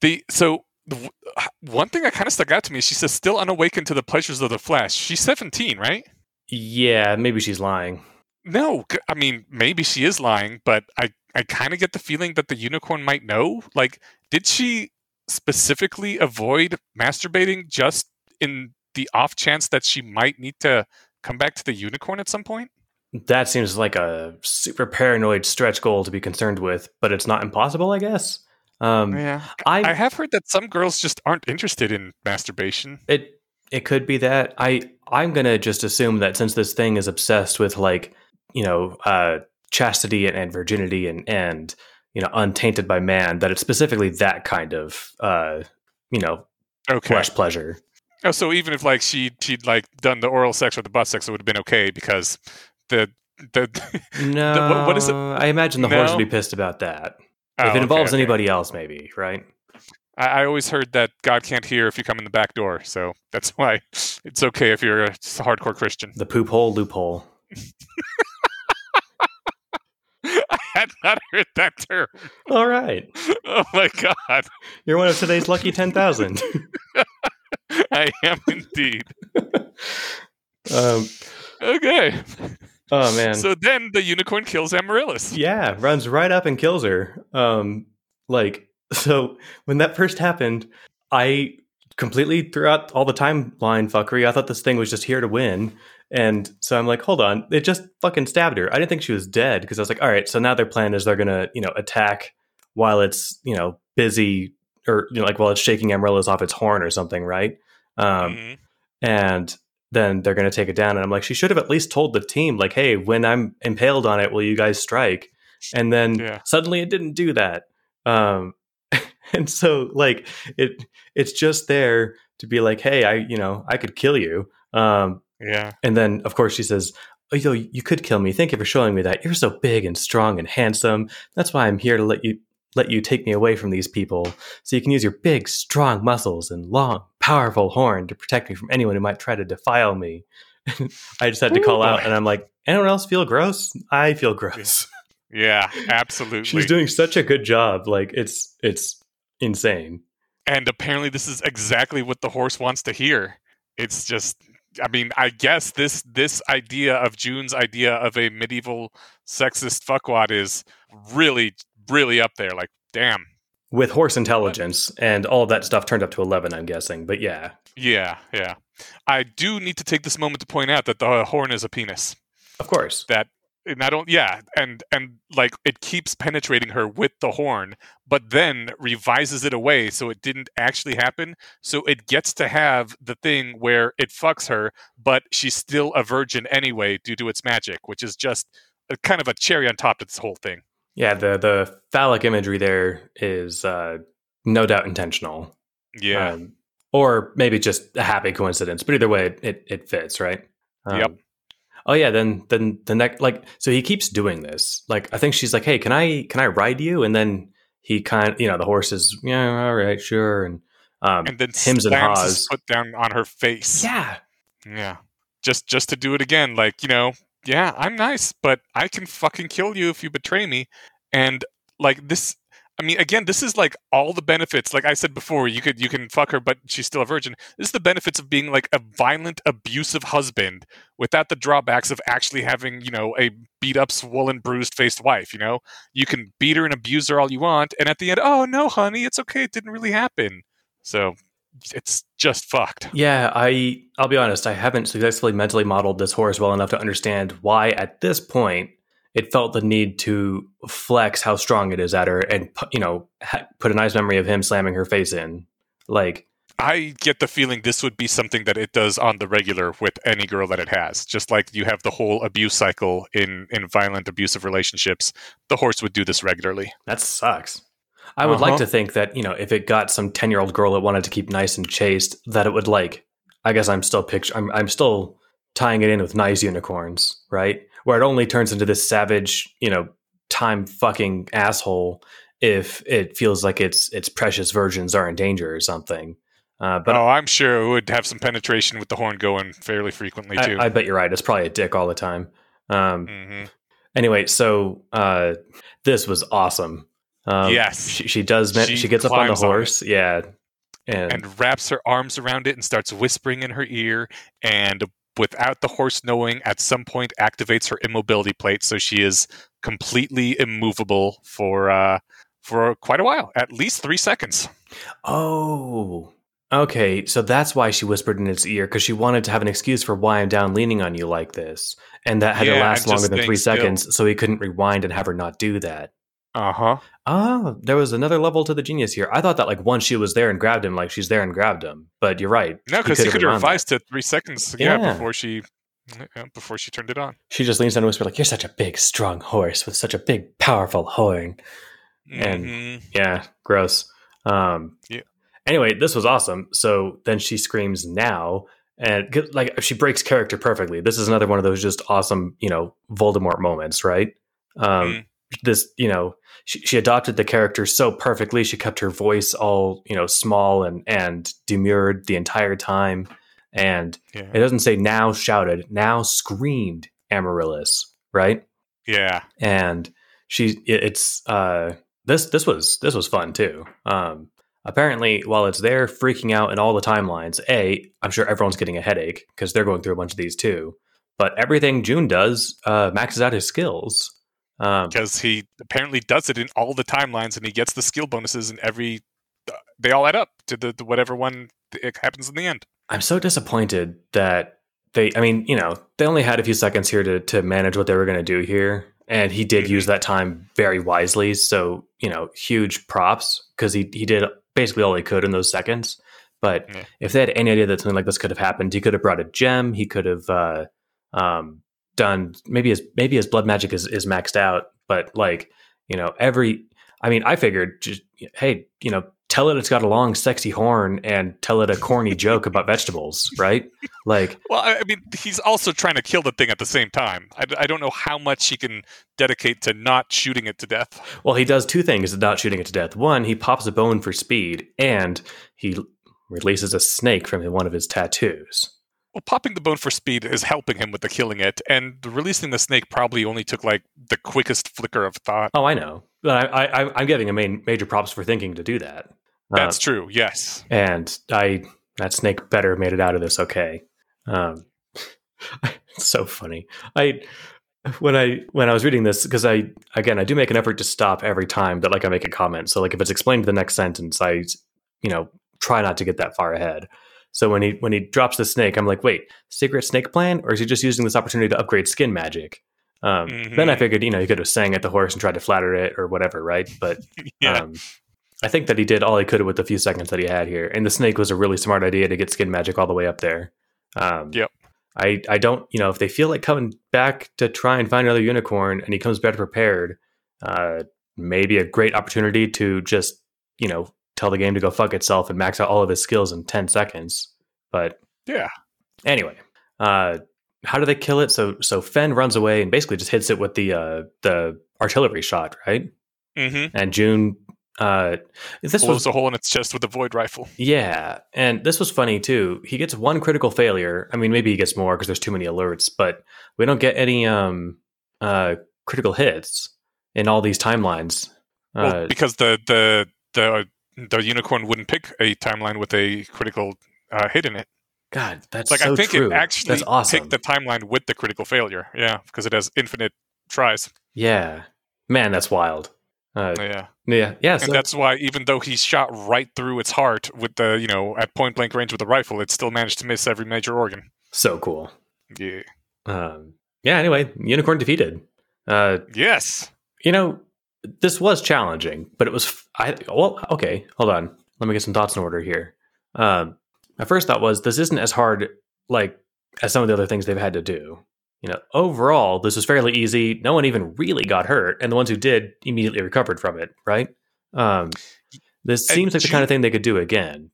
The so the, uh, one thing that kind of stuck out to me is she says still unawakened to the pleasures of the flesh. She's 17, right? Yeah, maybe she's lying. No, I mean maybe she is lying, but I I kind of get the feeling that the unicorn might know. Like, did she specifically avoid masturbating just in the off chance that she might need to come back to the unicorn at some point? That seems like a super paranoid stretch goal to be concerned with, but it's not impossible, I guess. Um, Yeah, I, I have heard that some girls just aren't interested in masturbation. it it could be that I I'm gonna just assume that since this thing is obsessed with like you know uh, chastity and, and virginity and and you know untainted by man, that it's specifically that kind of uh, you know Okay. flesh pleasure. Oh, so even if like she she'd like done the oral sex or the butt sex, it would have been okay because the the No, what- what is it? I imagine the horse would be pissed about that. Oh, if it okay, involves okay. anybody else, maybe right. I, I always heard that God can't hear if you come in the back door, so that's why it's okay if you're a hardcore Christian. The poop hole loophole. I had not heard that term. All right, Oh my god, you're one of today's lucky ten thousand. I am indeed. um, Okay, oh man, so then the unicorn kills Amaryllis. yeah, runs right up and kills her. Um, like so, when that first happened, I completely threw out all the timeline fuckery. I thought this thing was just here to win. And so I'm like, hold on, it just fucking stabbed her. I didn't think she was dead because I was like, all right, so now their plan is they're gonna, you know, attack while it's, you know, busy or you know, like while it's shaking Amaryllis off its horn or something, right? Um, Mhm. and then they're going to take it down. And I'm like, she should have at least told the team, like, hey, when I'm impaled on it, will you guys strike? And then Yeah. suddenly it didn't do that. Um, and so like it, it's just there to be like, hey, I, you know, I could kill you. Um, Yeah, and then of course she says, oh, yo, you could kill me. Thank you for showing me that. You're so big and strong and handsome. That's why I'm here to let you let you take me away from these people so you can use your big strong muscles and long powerful horn to protect me from anyone who might try to defile me. I just had to Ooh, call out and i'm like anyone else feel gross? I feel gross. Yeah, absolutely. she's doing such a good job like it's it's insane. And apparently this is exactly what the horse wants to hear. It's just i mean i guess this this idea of Joon's idea of a medieval sexist fuckwad is really really up there like damn with horse intelligence and all of that stuff turned up to 11 i'm guessing but yeah. Yeah yeah. I do need to take this moment to point out that the horn is a penis. Of course. That and I don't yeah and and like it keeps penetrating her with the horn but then revises it away so it didn't actually happen. So it gets to have the thing where it fucks her but she's still a virgin anyway due to its magic which is just a, kind of a cherry on top to this whole thing yeah the the phallic imagery there is uh no doubt intentional yeah Um, or maybe just a happy coincidence. But either way, it it, it fits, right? Um, Yep. Oh yeah, then then the next like so he keeps doing this. Like I think she's like, "Hey, can I can I ride you?" And then he kind you know the horse is yeah, all right, sure. And Um, and then Hims and slams put down on her face. yeah, Yeah. Just just to do it again. Like, you know, yeah, I'm nice, but I can fucking kill you if you betray me. And like this I mean, again, this is like all the benefits. Like I said before, you could you can fuck her, but she's still a virgin. This is the benefits of being like a violent, abusive husband without the drawbacks of actually having, you know, a beat up, swollen, bruised faced wife. You know, you can beat her and abuse her all you want, and at the end, oh no, honey, it's okay, it didn't really happen. So it's just fucked. Yeah, I I'll be honest, I haven't successfully mentally modeled this horse well enough to understand why at this point it felt the need to flex how strong it is at her and you know ha- put a nice memory of him slamming her face in. Like I get the feeling this would be something that it does on the regular with any girl that it has. Just like you have the whole abuse cycle in in violent abusive relationships, the horse would do this regularly. that sucks. I would like Uh-huh. to think that, you know, if it got some 10-year-old girl that wanted to keep nice and chaste, that it would like I guess I'm still picture I'm I'm still tying it in with nice unicorns, right? Where it only turns into this savage, you know, time fucking asshole if it feels like its its precious virgins are in danger or something. Uh, but oh, I'm sure it would have some penetration with the horn going fairly frequently too. I, I bet you're right. It's probably a dick all the time. Um, Mhm. anyway, so uh, this was awesome. Um, Yes. she, she does. She She, gets up on the climbs on horse. yeah, and, and wraps her arms around it and starts whispering in her ear and without the horse knowing at some point activates her immobility plate so she is completely immovable for uh for quite a while at least three seconds oh, okay. So that's why she whispered in its ear because she wanted to have an excuse for why I'm down leaning on you like this, and that had Yeah, to last longer than three still. seconds, so he couldn't rewind and have her not do that. Uh-huh Oh, there was another level to the genius here. I thought that like once she was there and grabbed him, like she's there and grabbed him. But you're right. no because he could have revised to three seconds yeah, Yeah. before she yeah, before she turned it on She just leans down and whispers, like, You're such a big, strong horse with such a big, powerful horn. And- Mhm. Yeah, gross. Um, Yeah. Anyway, this was awesome. So then she screams now, and like she breaks character perfectly. This is another one of those just awesome, you know, Voldemort moments, right? Um, Mm. This, you know, she, she adopted the character so perfectly. She kept her voice all, you know, small and and demurred the entire time. And yeah it doesn't say now shouted, now screamed Amaryllis, right? yeah and she it's uh this this was this was fun too um apparently while it's there freaking out in all the timelines a i'm sure everyone's getting a headache because they're going through a bunch of these too but everything Joon does uh maxes out his skills um because he apparently does it in all the timelines and he gets the skill bonuses in every they all add up to the, the whatever one it happens in the end. I'm so disappointed that they i mean you know they only had a few seconds here to to manage what they were going to do here and he did use that time very wisely. So you know huge props because he he did basically all he could in those seconds. But Yeah. if they had any idea that something like this could have happened he could have brought a gem he could have uh um done maybe his maybe his blood magic is, is maxed out but like you know every i mean i figured just hey you know tell it it's got a long sexy horn and tell it a corny joke about vegetables right like Well, I, I mean, he's also trying to kill the thing at the same time. I don't know how much he can dedicate to not shooting it to death. Well, he does two things not shooting it to death. One, he pops a bone for speed, and he releases a snake from one of his tattoos. Well, popping the bone for speed is helping him with the killing it, and releasing the snake probably only took like the quickest flicker of thought. Oh, I know. But I, I, I'm giving him main, major props for thinking to do that. Uh, That's true. Yes. and I that snake better made it out of this okay. Um, it's so funny. I when I when I was reading this because I again I do make an effort to stop every time that like I make a comment. So like if it's explained to the next sentence, I you know try not to get that far ahead. So when he when he drops the snake, I'm like, wait, secret snake plan, or is he just using this opportunity to upgrade skin magic? Um, Then I Mhm. figured, you know, he could have sang at the horse and tried to flatter it or whatever, right? But Yeah. um, I think that he did all he could with the few seconds that he had here, and the snake was a really smart idea to get skin magic all the way up there. Um, Yep. I I don't you know if they feel like coming back to try and find another unicorn and he comes better prepared, uh, maybe a great opportunity to just you know tell the game to go fuck itself and max out all of his skills in ten seconds. But Yeah. anyway, uh, how do they kill it? So so Fenn runs away and basically just hits it with the uh, the artillery shot, right? hmm and Joon uh, this Blows was a hole in its chest with a void rifle. yeah, and this was funny too. He gets one critical failure. I mean, maybe he gets more because there's too many alerts, but we don't get any um uh critical hits in all these timelines. Uh, because the the the the unicorn wouldn't pick a timeline with a critical uh, hit in it. God, that's Like so I think true. it actually that's awesome. picked the timeline with the critical failure. Yeah, because it has infinite tries. yeah, man, that's wild. Uh, Yeah, yeah, yeah. So and that's why even though he shot right through its heart with the you know at point blank range with the rifle, it still managed to miss every major organ. so cool. Yeah. Um, yeah. Anyway, unicorn defeated. Uh, Yes. you know, this was challenging, but it was. I well, okay. Hold on. Let me get some thoughts in order here. Um, my first thought was this isn't as hard like as some of the other things they've had to do. You know, overall, this was fairly easy. No one even really got hurt, and the ones who did immediately recovered from it. Right? Um, this And seems like the kind of thing they could do again.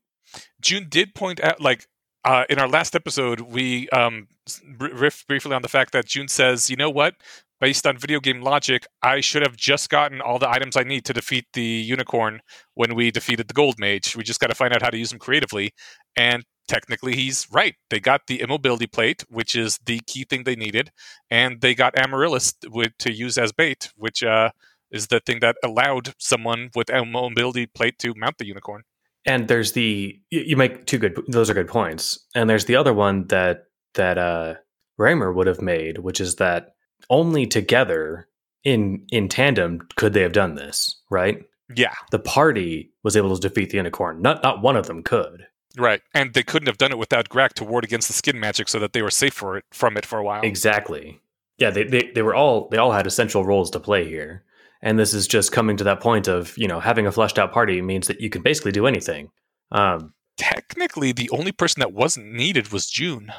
Joon did point out, like, uh, in our last episode, we um, s- r- riffed briefly on the fact that Joon says, you know what? Based on video game logic, I should have just gotten all the items I need to defeat the unicorn when we defeated the gold mage. We just got to find out how to use them creatively. And technically, he's right. They got the immobility plate, which is the key thing they needed, and they got Amaryllis to use as bait, which uh, is the thing that allowed someone with immobility plate to mount the unicorn. And there's the you, make two good those are good points. And there's the other one that that uh Reimer would have made, which is that only together in in tandem could they have done this, right? Yeah. The party was able to defeat the unicorn. Not not one of them could. Right, and they couldn't have done it without Grak to ward against the skin magic, so that they were safe for it from it for a while. Exactly. Yeah, they, they they were all they all had essential roles to play here. And this is just coming to that point of, you know, having a fleshed out party means that you can basically do anything. Um Technically, the only person that wasn't needed was Joon.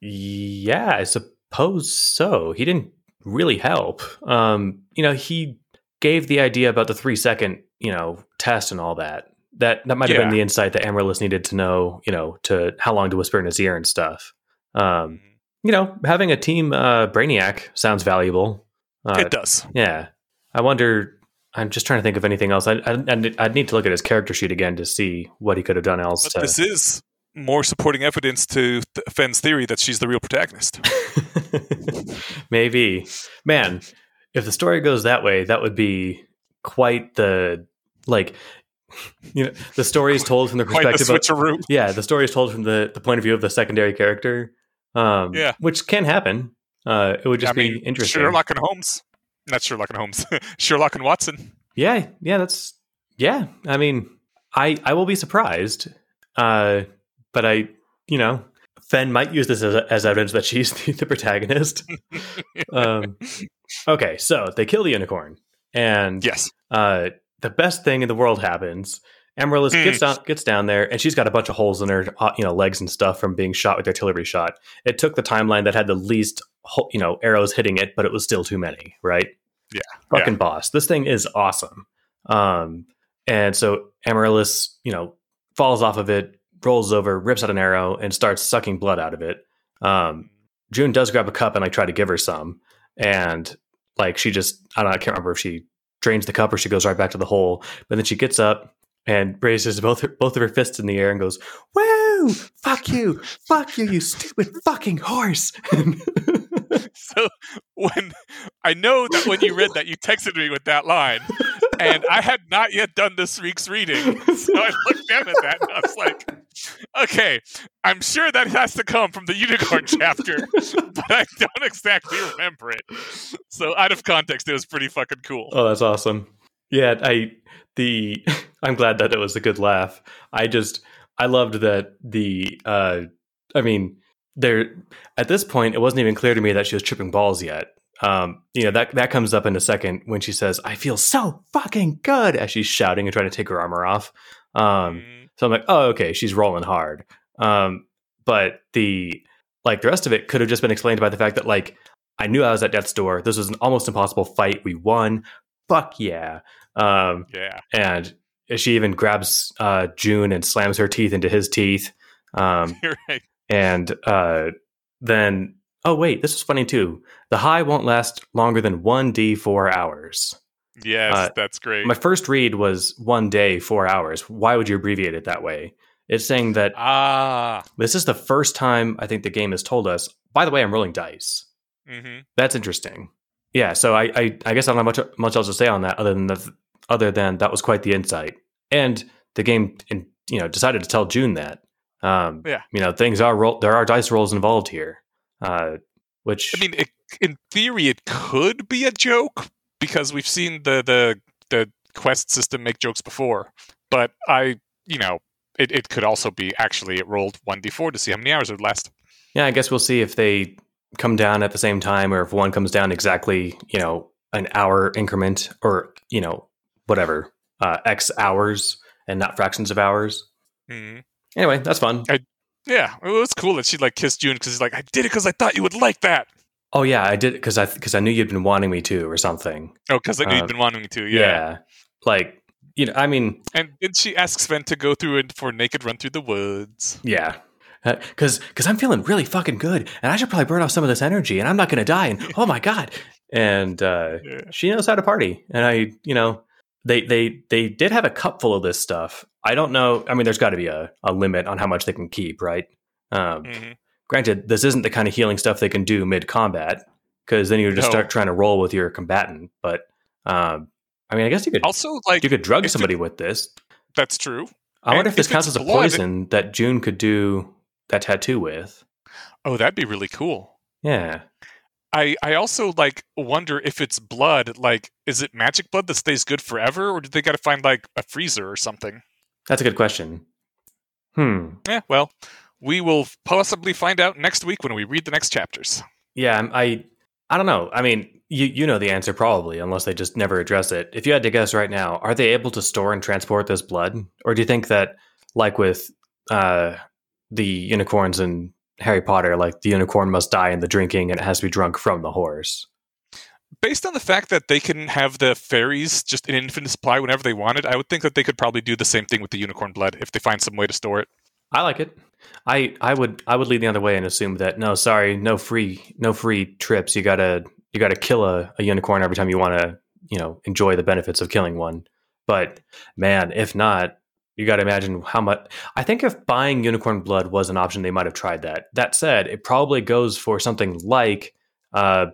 Yeah, I suppose so. He didn't really help. Um, you know, he gave the idea about the three second, you know, test and all that. That that might have been the insight that Amaryllis needed to know, you know, to how long to whisper in his ear and stuff. Um, you know, having a team uh, Brainiac sounds valuable. Uh, it does. yeah, I wonder. I'm just trying to think of anything else. I, I, I'd, I'd need to look at his character sheet again to see what he could have done else. But to- this is more supporting evidence to th- Fenn's theory that she's the real protagonist. Maybe. Man, if the story goes that way, that would be quite the like you know, the story is told from the Quite the perspective of switcheroo. Yeah, the story is told from the, the point of view of the secondary character. Um Yeah. which can happen. Uh it would just I mean, be interesting. Sherlock and Holmes. Not Sherlock and Holmes. Sherlock and Watson. Yeah, yeah, that's yeah. I mean, I I will be surprised. Uh but I, you know, Fenn might use this as, as evidence that she's the, the protagonist. um, okay, so they kill the unicorn, and Yes. uh, the best thing in the world happens. Amaryllis Hmm. gets down, gets down there, and she's got a bunch of holes in her, uh, you know, legs and stuff from being shot with artillery shot. It took the timeline that had the least, you know, arrows hitting it, but it was still too many, right? Yeah, fucking boss. This thing is awesome. Um, and so Amaryllis, you know, falls off of it, rolls over, rips out an arrow, and starts sucking blood out of it. Um, Joon does grab a cup and like try to give her some, and like she just I don't know, I can't remember if she drains the cup or she goes right back to the hole. But then she gets up and raises both her, both of her fists in the air and goes, "Woo! Fuck you! Fuck you! You stupid fucking horse!" So when I know that when you read that, you texted me with that line, and I had not yet done this week's reading, so I looked down at that and I was like, "Okay, I'm sure that has to come from the unicorn chapter, but I don't exactly remember it." So out of context, it was pretty fucking cool. Oh, that's awesome. Yeah, I the I'm glad that it was a good laugh. I just I loved that the uh I mean there at this point it wasn't even clear to me that she was tripping balls yet. Um, you know, that that comes up in a second when she says, I feel so fucking good as she's shouting and trying to take her armor off. Um Mm, so I'm like, oh, okay, she's rolling hard. Um, but the like the rest of it could have just been explained by the fact that like I knew I was at death's door. This was an almost impossible fight. We won. Fuck yeah. Um, yeah, and she even grabs uh, Joon and slams her teeth into his teeth. Um, right. and uh, then, oh wait, this was funny too. The high won't last longer than one d four hours. Yes, Uh, that's great. My first read was one day, four hours. Why would you abbreviate it that way? It's saying that ah. this is the first time I think the game has told us. By the way, I'm rolling dice. hmm That's interesting. Yeah, so I, I, I guess I don't have much much else to say on that other than that, other than that was quite the insight. And the game, in, you know, decided to tell Joon that. Um, Yeah. you know, things are roll. There are dice rolls involved here, uh, which I mean, it, in theory, it could be a joke because we've seen the the the quest system make jokes before. But I, you know, it, it could also be actually it rolled one d four to see how many hours it would last. Yeah, I guess we'll see if they come down at the same time or if one comes down exactly, you know, an hour increment or, you know, whatever, uh, X hours and not fractions of hours. hmm Anyway, that's fun. Yeah, it was cool that she like kissed Joon because he's like, I did it because I thought you would like that. Oh yeah, I did because I because I knew you'd been wanting me to or something. Oh, because I knew Uh, you'd been wanting me to. Yeah. Yeah. Like, you know, I mean, And then she asks Sven to go through it for a naked run through the woods. yeah. Because because I'm feeling really fucking good, and I should probably burn off some of this energy, and I'm not going to die. And oh my god! And uh, Yeah. she knows how to party and i you know they they they did have a cup full of this stuff i don't know i mean there's got to be a, a limit on how much they can keep right um, hmm granted this isn't the kind of healing stuff they can do mid combat because then you would just No. start trying to roll with your combatant but um, i mean i guess you could Also, like you could drug somebody with this that's true. i wonder and if this counts as a poison that Joon could do that tattoo with Oh, that'd be really cool. yeah I I also like wonder if it's blood. Like, is it magic blood that stays good forever, or did they got to find like a freezer or something? That's a good question hmm Yeah. Well, we will possibly find out next week when we read the next chapters. Yeah, I'm- I I don't know. I mean, you you know the answer probably, unless they just never address it. If you had to guess right now, are they able to store and transport this blood, or do you think that, like with uh, the unicorns in Harry Potter, like the unicorn must die in the drinking and it has to be drunk from the horse? Based on the fact that they can have the fairies just in infinite supply whenever they wanted, I would think that they could probably do the same thing with the unicorn blood if they find some way to store it. I like it. I I would I would lead the other way and assume that no, sorry, no free no free trips. You gotta you gotta kill a, a unicorn every time you want to you know enjoy the benefits of killing one. But man, if not, you got to imagine how much. I think if buying unicorn blood was an option, they might have tried that. That said, it probably goes for something like uh,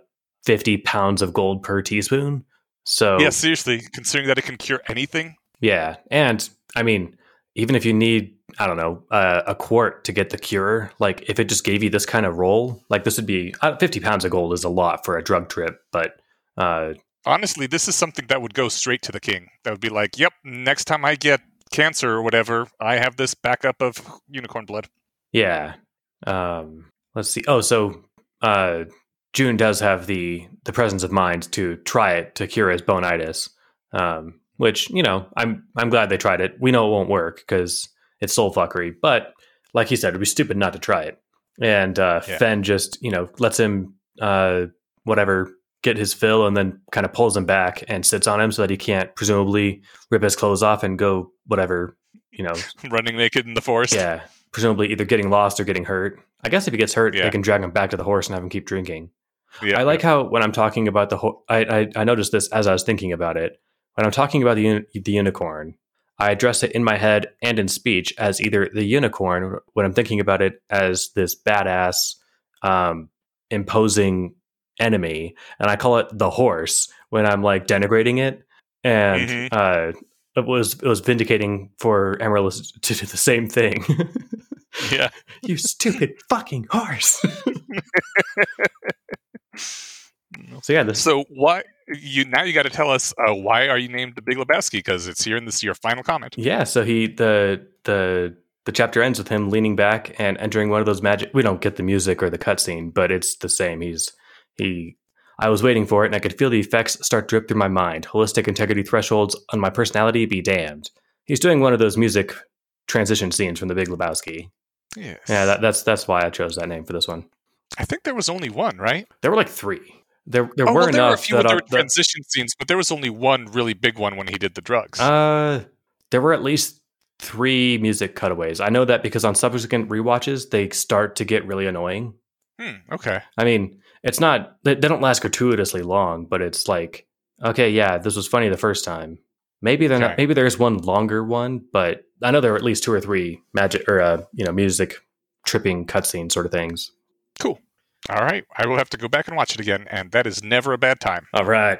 fifty pounds of gold per teaspoon. So Yeah, seriously, considering that it can cure anything. yeah, and I mean, even if you need, I don't know, uh, a quart to get the cure, like if it just gave you this kind of roll, like this would be uh, fifty pounds of gold is a lot for a drug trip, but uh, Honestly, this is something that would go straight to the king. That would be like, yep, next time I get cancer or whatever, I have this backup of unicorn blood. yeah. Um, let's see. Oh, so uh, Joon does have the the presence of mind to try it to cure his bonitis, um, which you know, I'm I'm glad they tried it. We know it won't work because it's soul fuckery, but like he said, it'd be stupid not to try it. And uh, Yeah. Fenn just you know lets him uh, whatever get his fill, and then kind of pulls him back and sits on him so that he can't presumably rip his clothes off and go whatever you know Running naked in the forest. yeah, presumably either getting lost or getting hurt. I guess if he gets hurt, Yeah. they can drag him back to the horse and have him keep drinking. Yeah, I like how when I'm talking about the whole, I, I I noticed this as I was thinking about it. When I'm talking about the the unicorn, I address it in my head and in speech as either the unicorn when I'm thinking about it as this badass, um, imposing enemy, and I call it the horse when I'm like denigrating it. And Mhm. uh, it was it was vindicating for Amaryllis to do the same thing. yeah. you stupid fucking horse. so yeah, this So why you now you got to tell us uh, why are you named the Big Lebowski? Because it's here in this your final comment. Yeah, so he the the the chapter ends with him leaning back and entering one of those magic. We don't get the music or the cutscene, but it's the same. He's he. I was waiting for it, and I could feel the effects start drip through my mind. Holistic integrity thresholds on my personality be damned. He's doing one of those music transition scenes from The Big Lebowski. Yes. Yeah, that, that's that's why I chose that name for this one. I think there was only one, right? There were like three. There there oh, were well, there were a enough few that, that I- that- transition scenes, but there was only one really big one when he did the drugs. Uh, there were at least three music cutaways. I know that because on subsequent rewatches, they start to get really annoying. hmm, okay. I mean, it's not they, they don't last gratuitously long, but it's like okay, yeah, this was funny the first time. Maybe they're Okay. not. Maybe there's one longer one, but I know there are at least two or three magic or uh, you know music tripping cutscene sort of things. Cool. All right. I will have to go back and watch it again, and that is never a bad time. All right.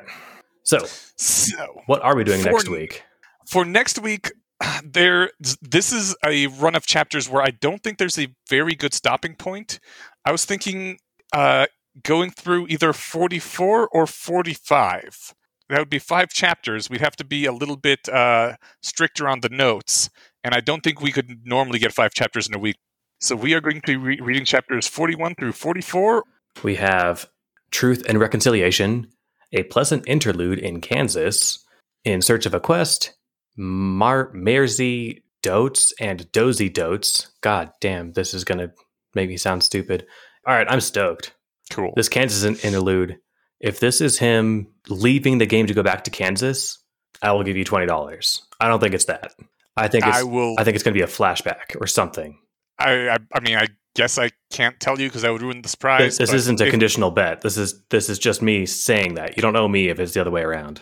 So, So, what are we doing For- next week? for next week, there this is a run of chapters where I don't think there's a very good stopping point. I was thinking uh, going through either 44 or 45. That would be five chapters. We'd have to be a little bit uh, stricter on the notes, and I don't think we could normally get five chapters in a week. So we are going to be re- reading chapters 41 through 44. We have Truth and Reconciliation, a pleasant interlude in Kansas, In Search of a Quest, Mar- Mairzy Doats, and Dozy Doats. God damn, this is going to make me sound stupid. All right, I'm stoked. Cool. This Kansas interlude, if this is him leaving the game to go back to Kansas, I will give you $20. I don't think it's that. I think it's, I will. I think it's going to be a flashback or something. I, I, I mean, I guess I can't tell you because I would ruin the surprise. This, this isn't a if- conditional bet. This is this is just me saying that. You don't owe me if it's the other way around.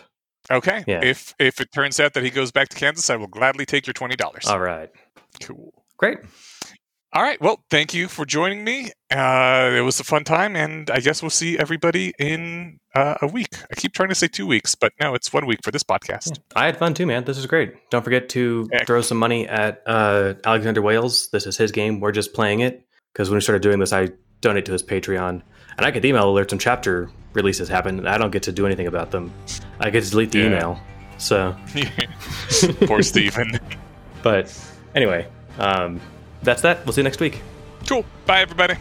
Okay. Yeah. If if it turns out that he goes back to Kansas, I will gladly take your twenty dollars. All right. Cool. Great. All right. Well, thank you for joining me. Uh, it was a fun time, and I guess we'll see everybody in uh, a week. I keep trying to say two weeks, but no, it's one week for this podcast. I had fun too, man. This is great. Don't forget to Heck. throw some money at uh, Alexander Wales. This is his game. We're just playing it because when we started doing this, I donate to his Patreon, and I get email alerts when chapter releases happen, and I don't get to do anything about them. I get to delete the Yeah. email. So, Poor Steven. but anyway, um, that's that. We'll see you next week. Cool. Bye, everybody.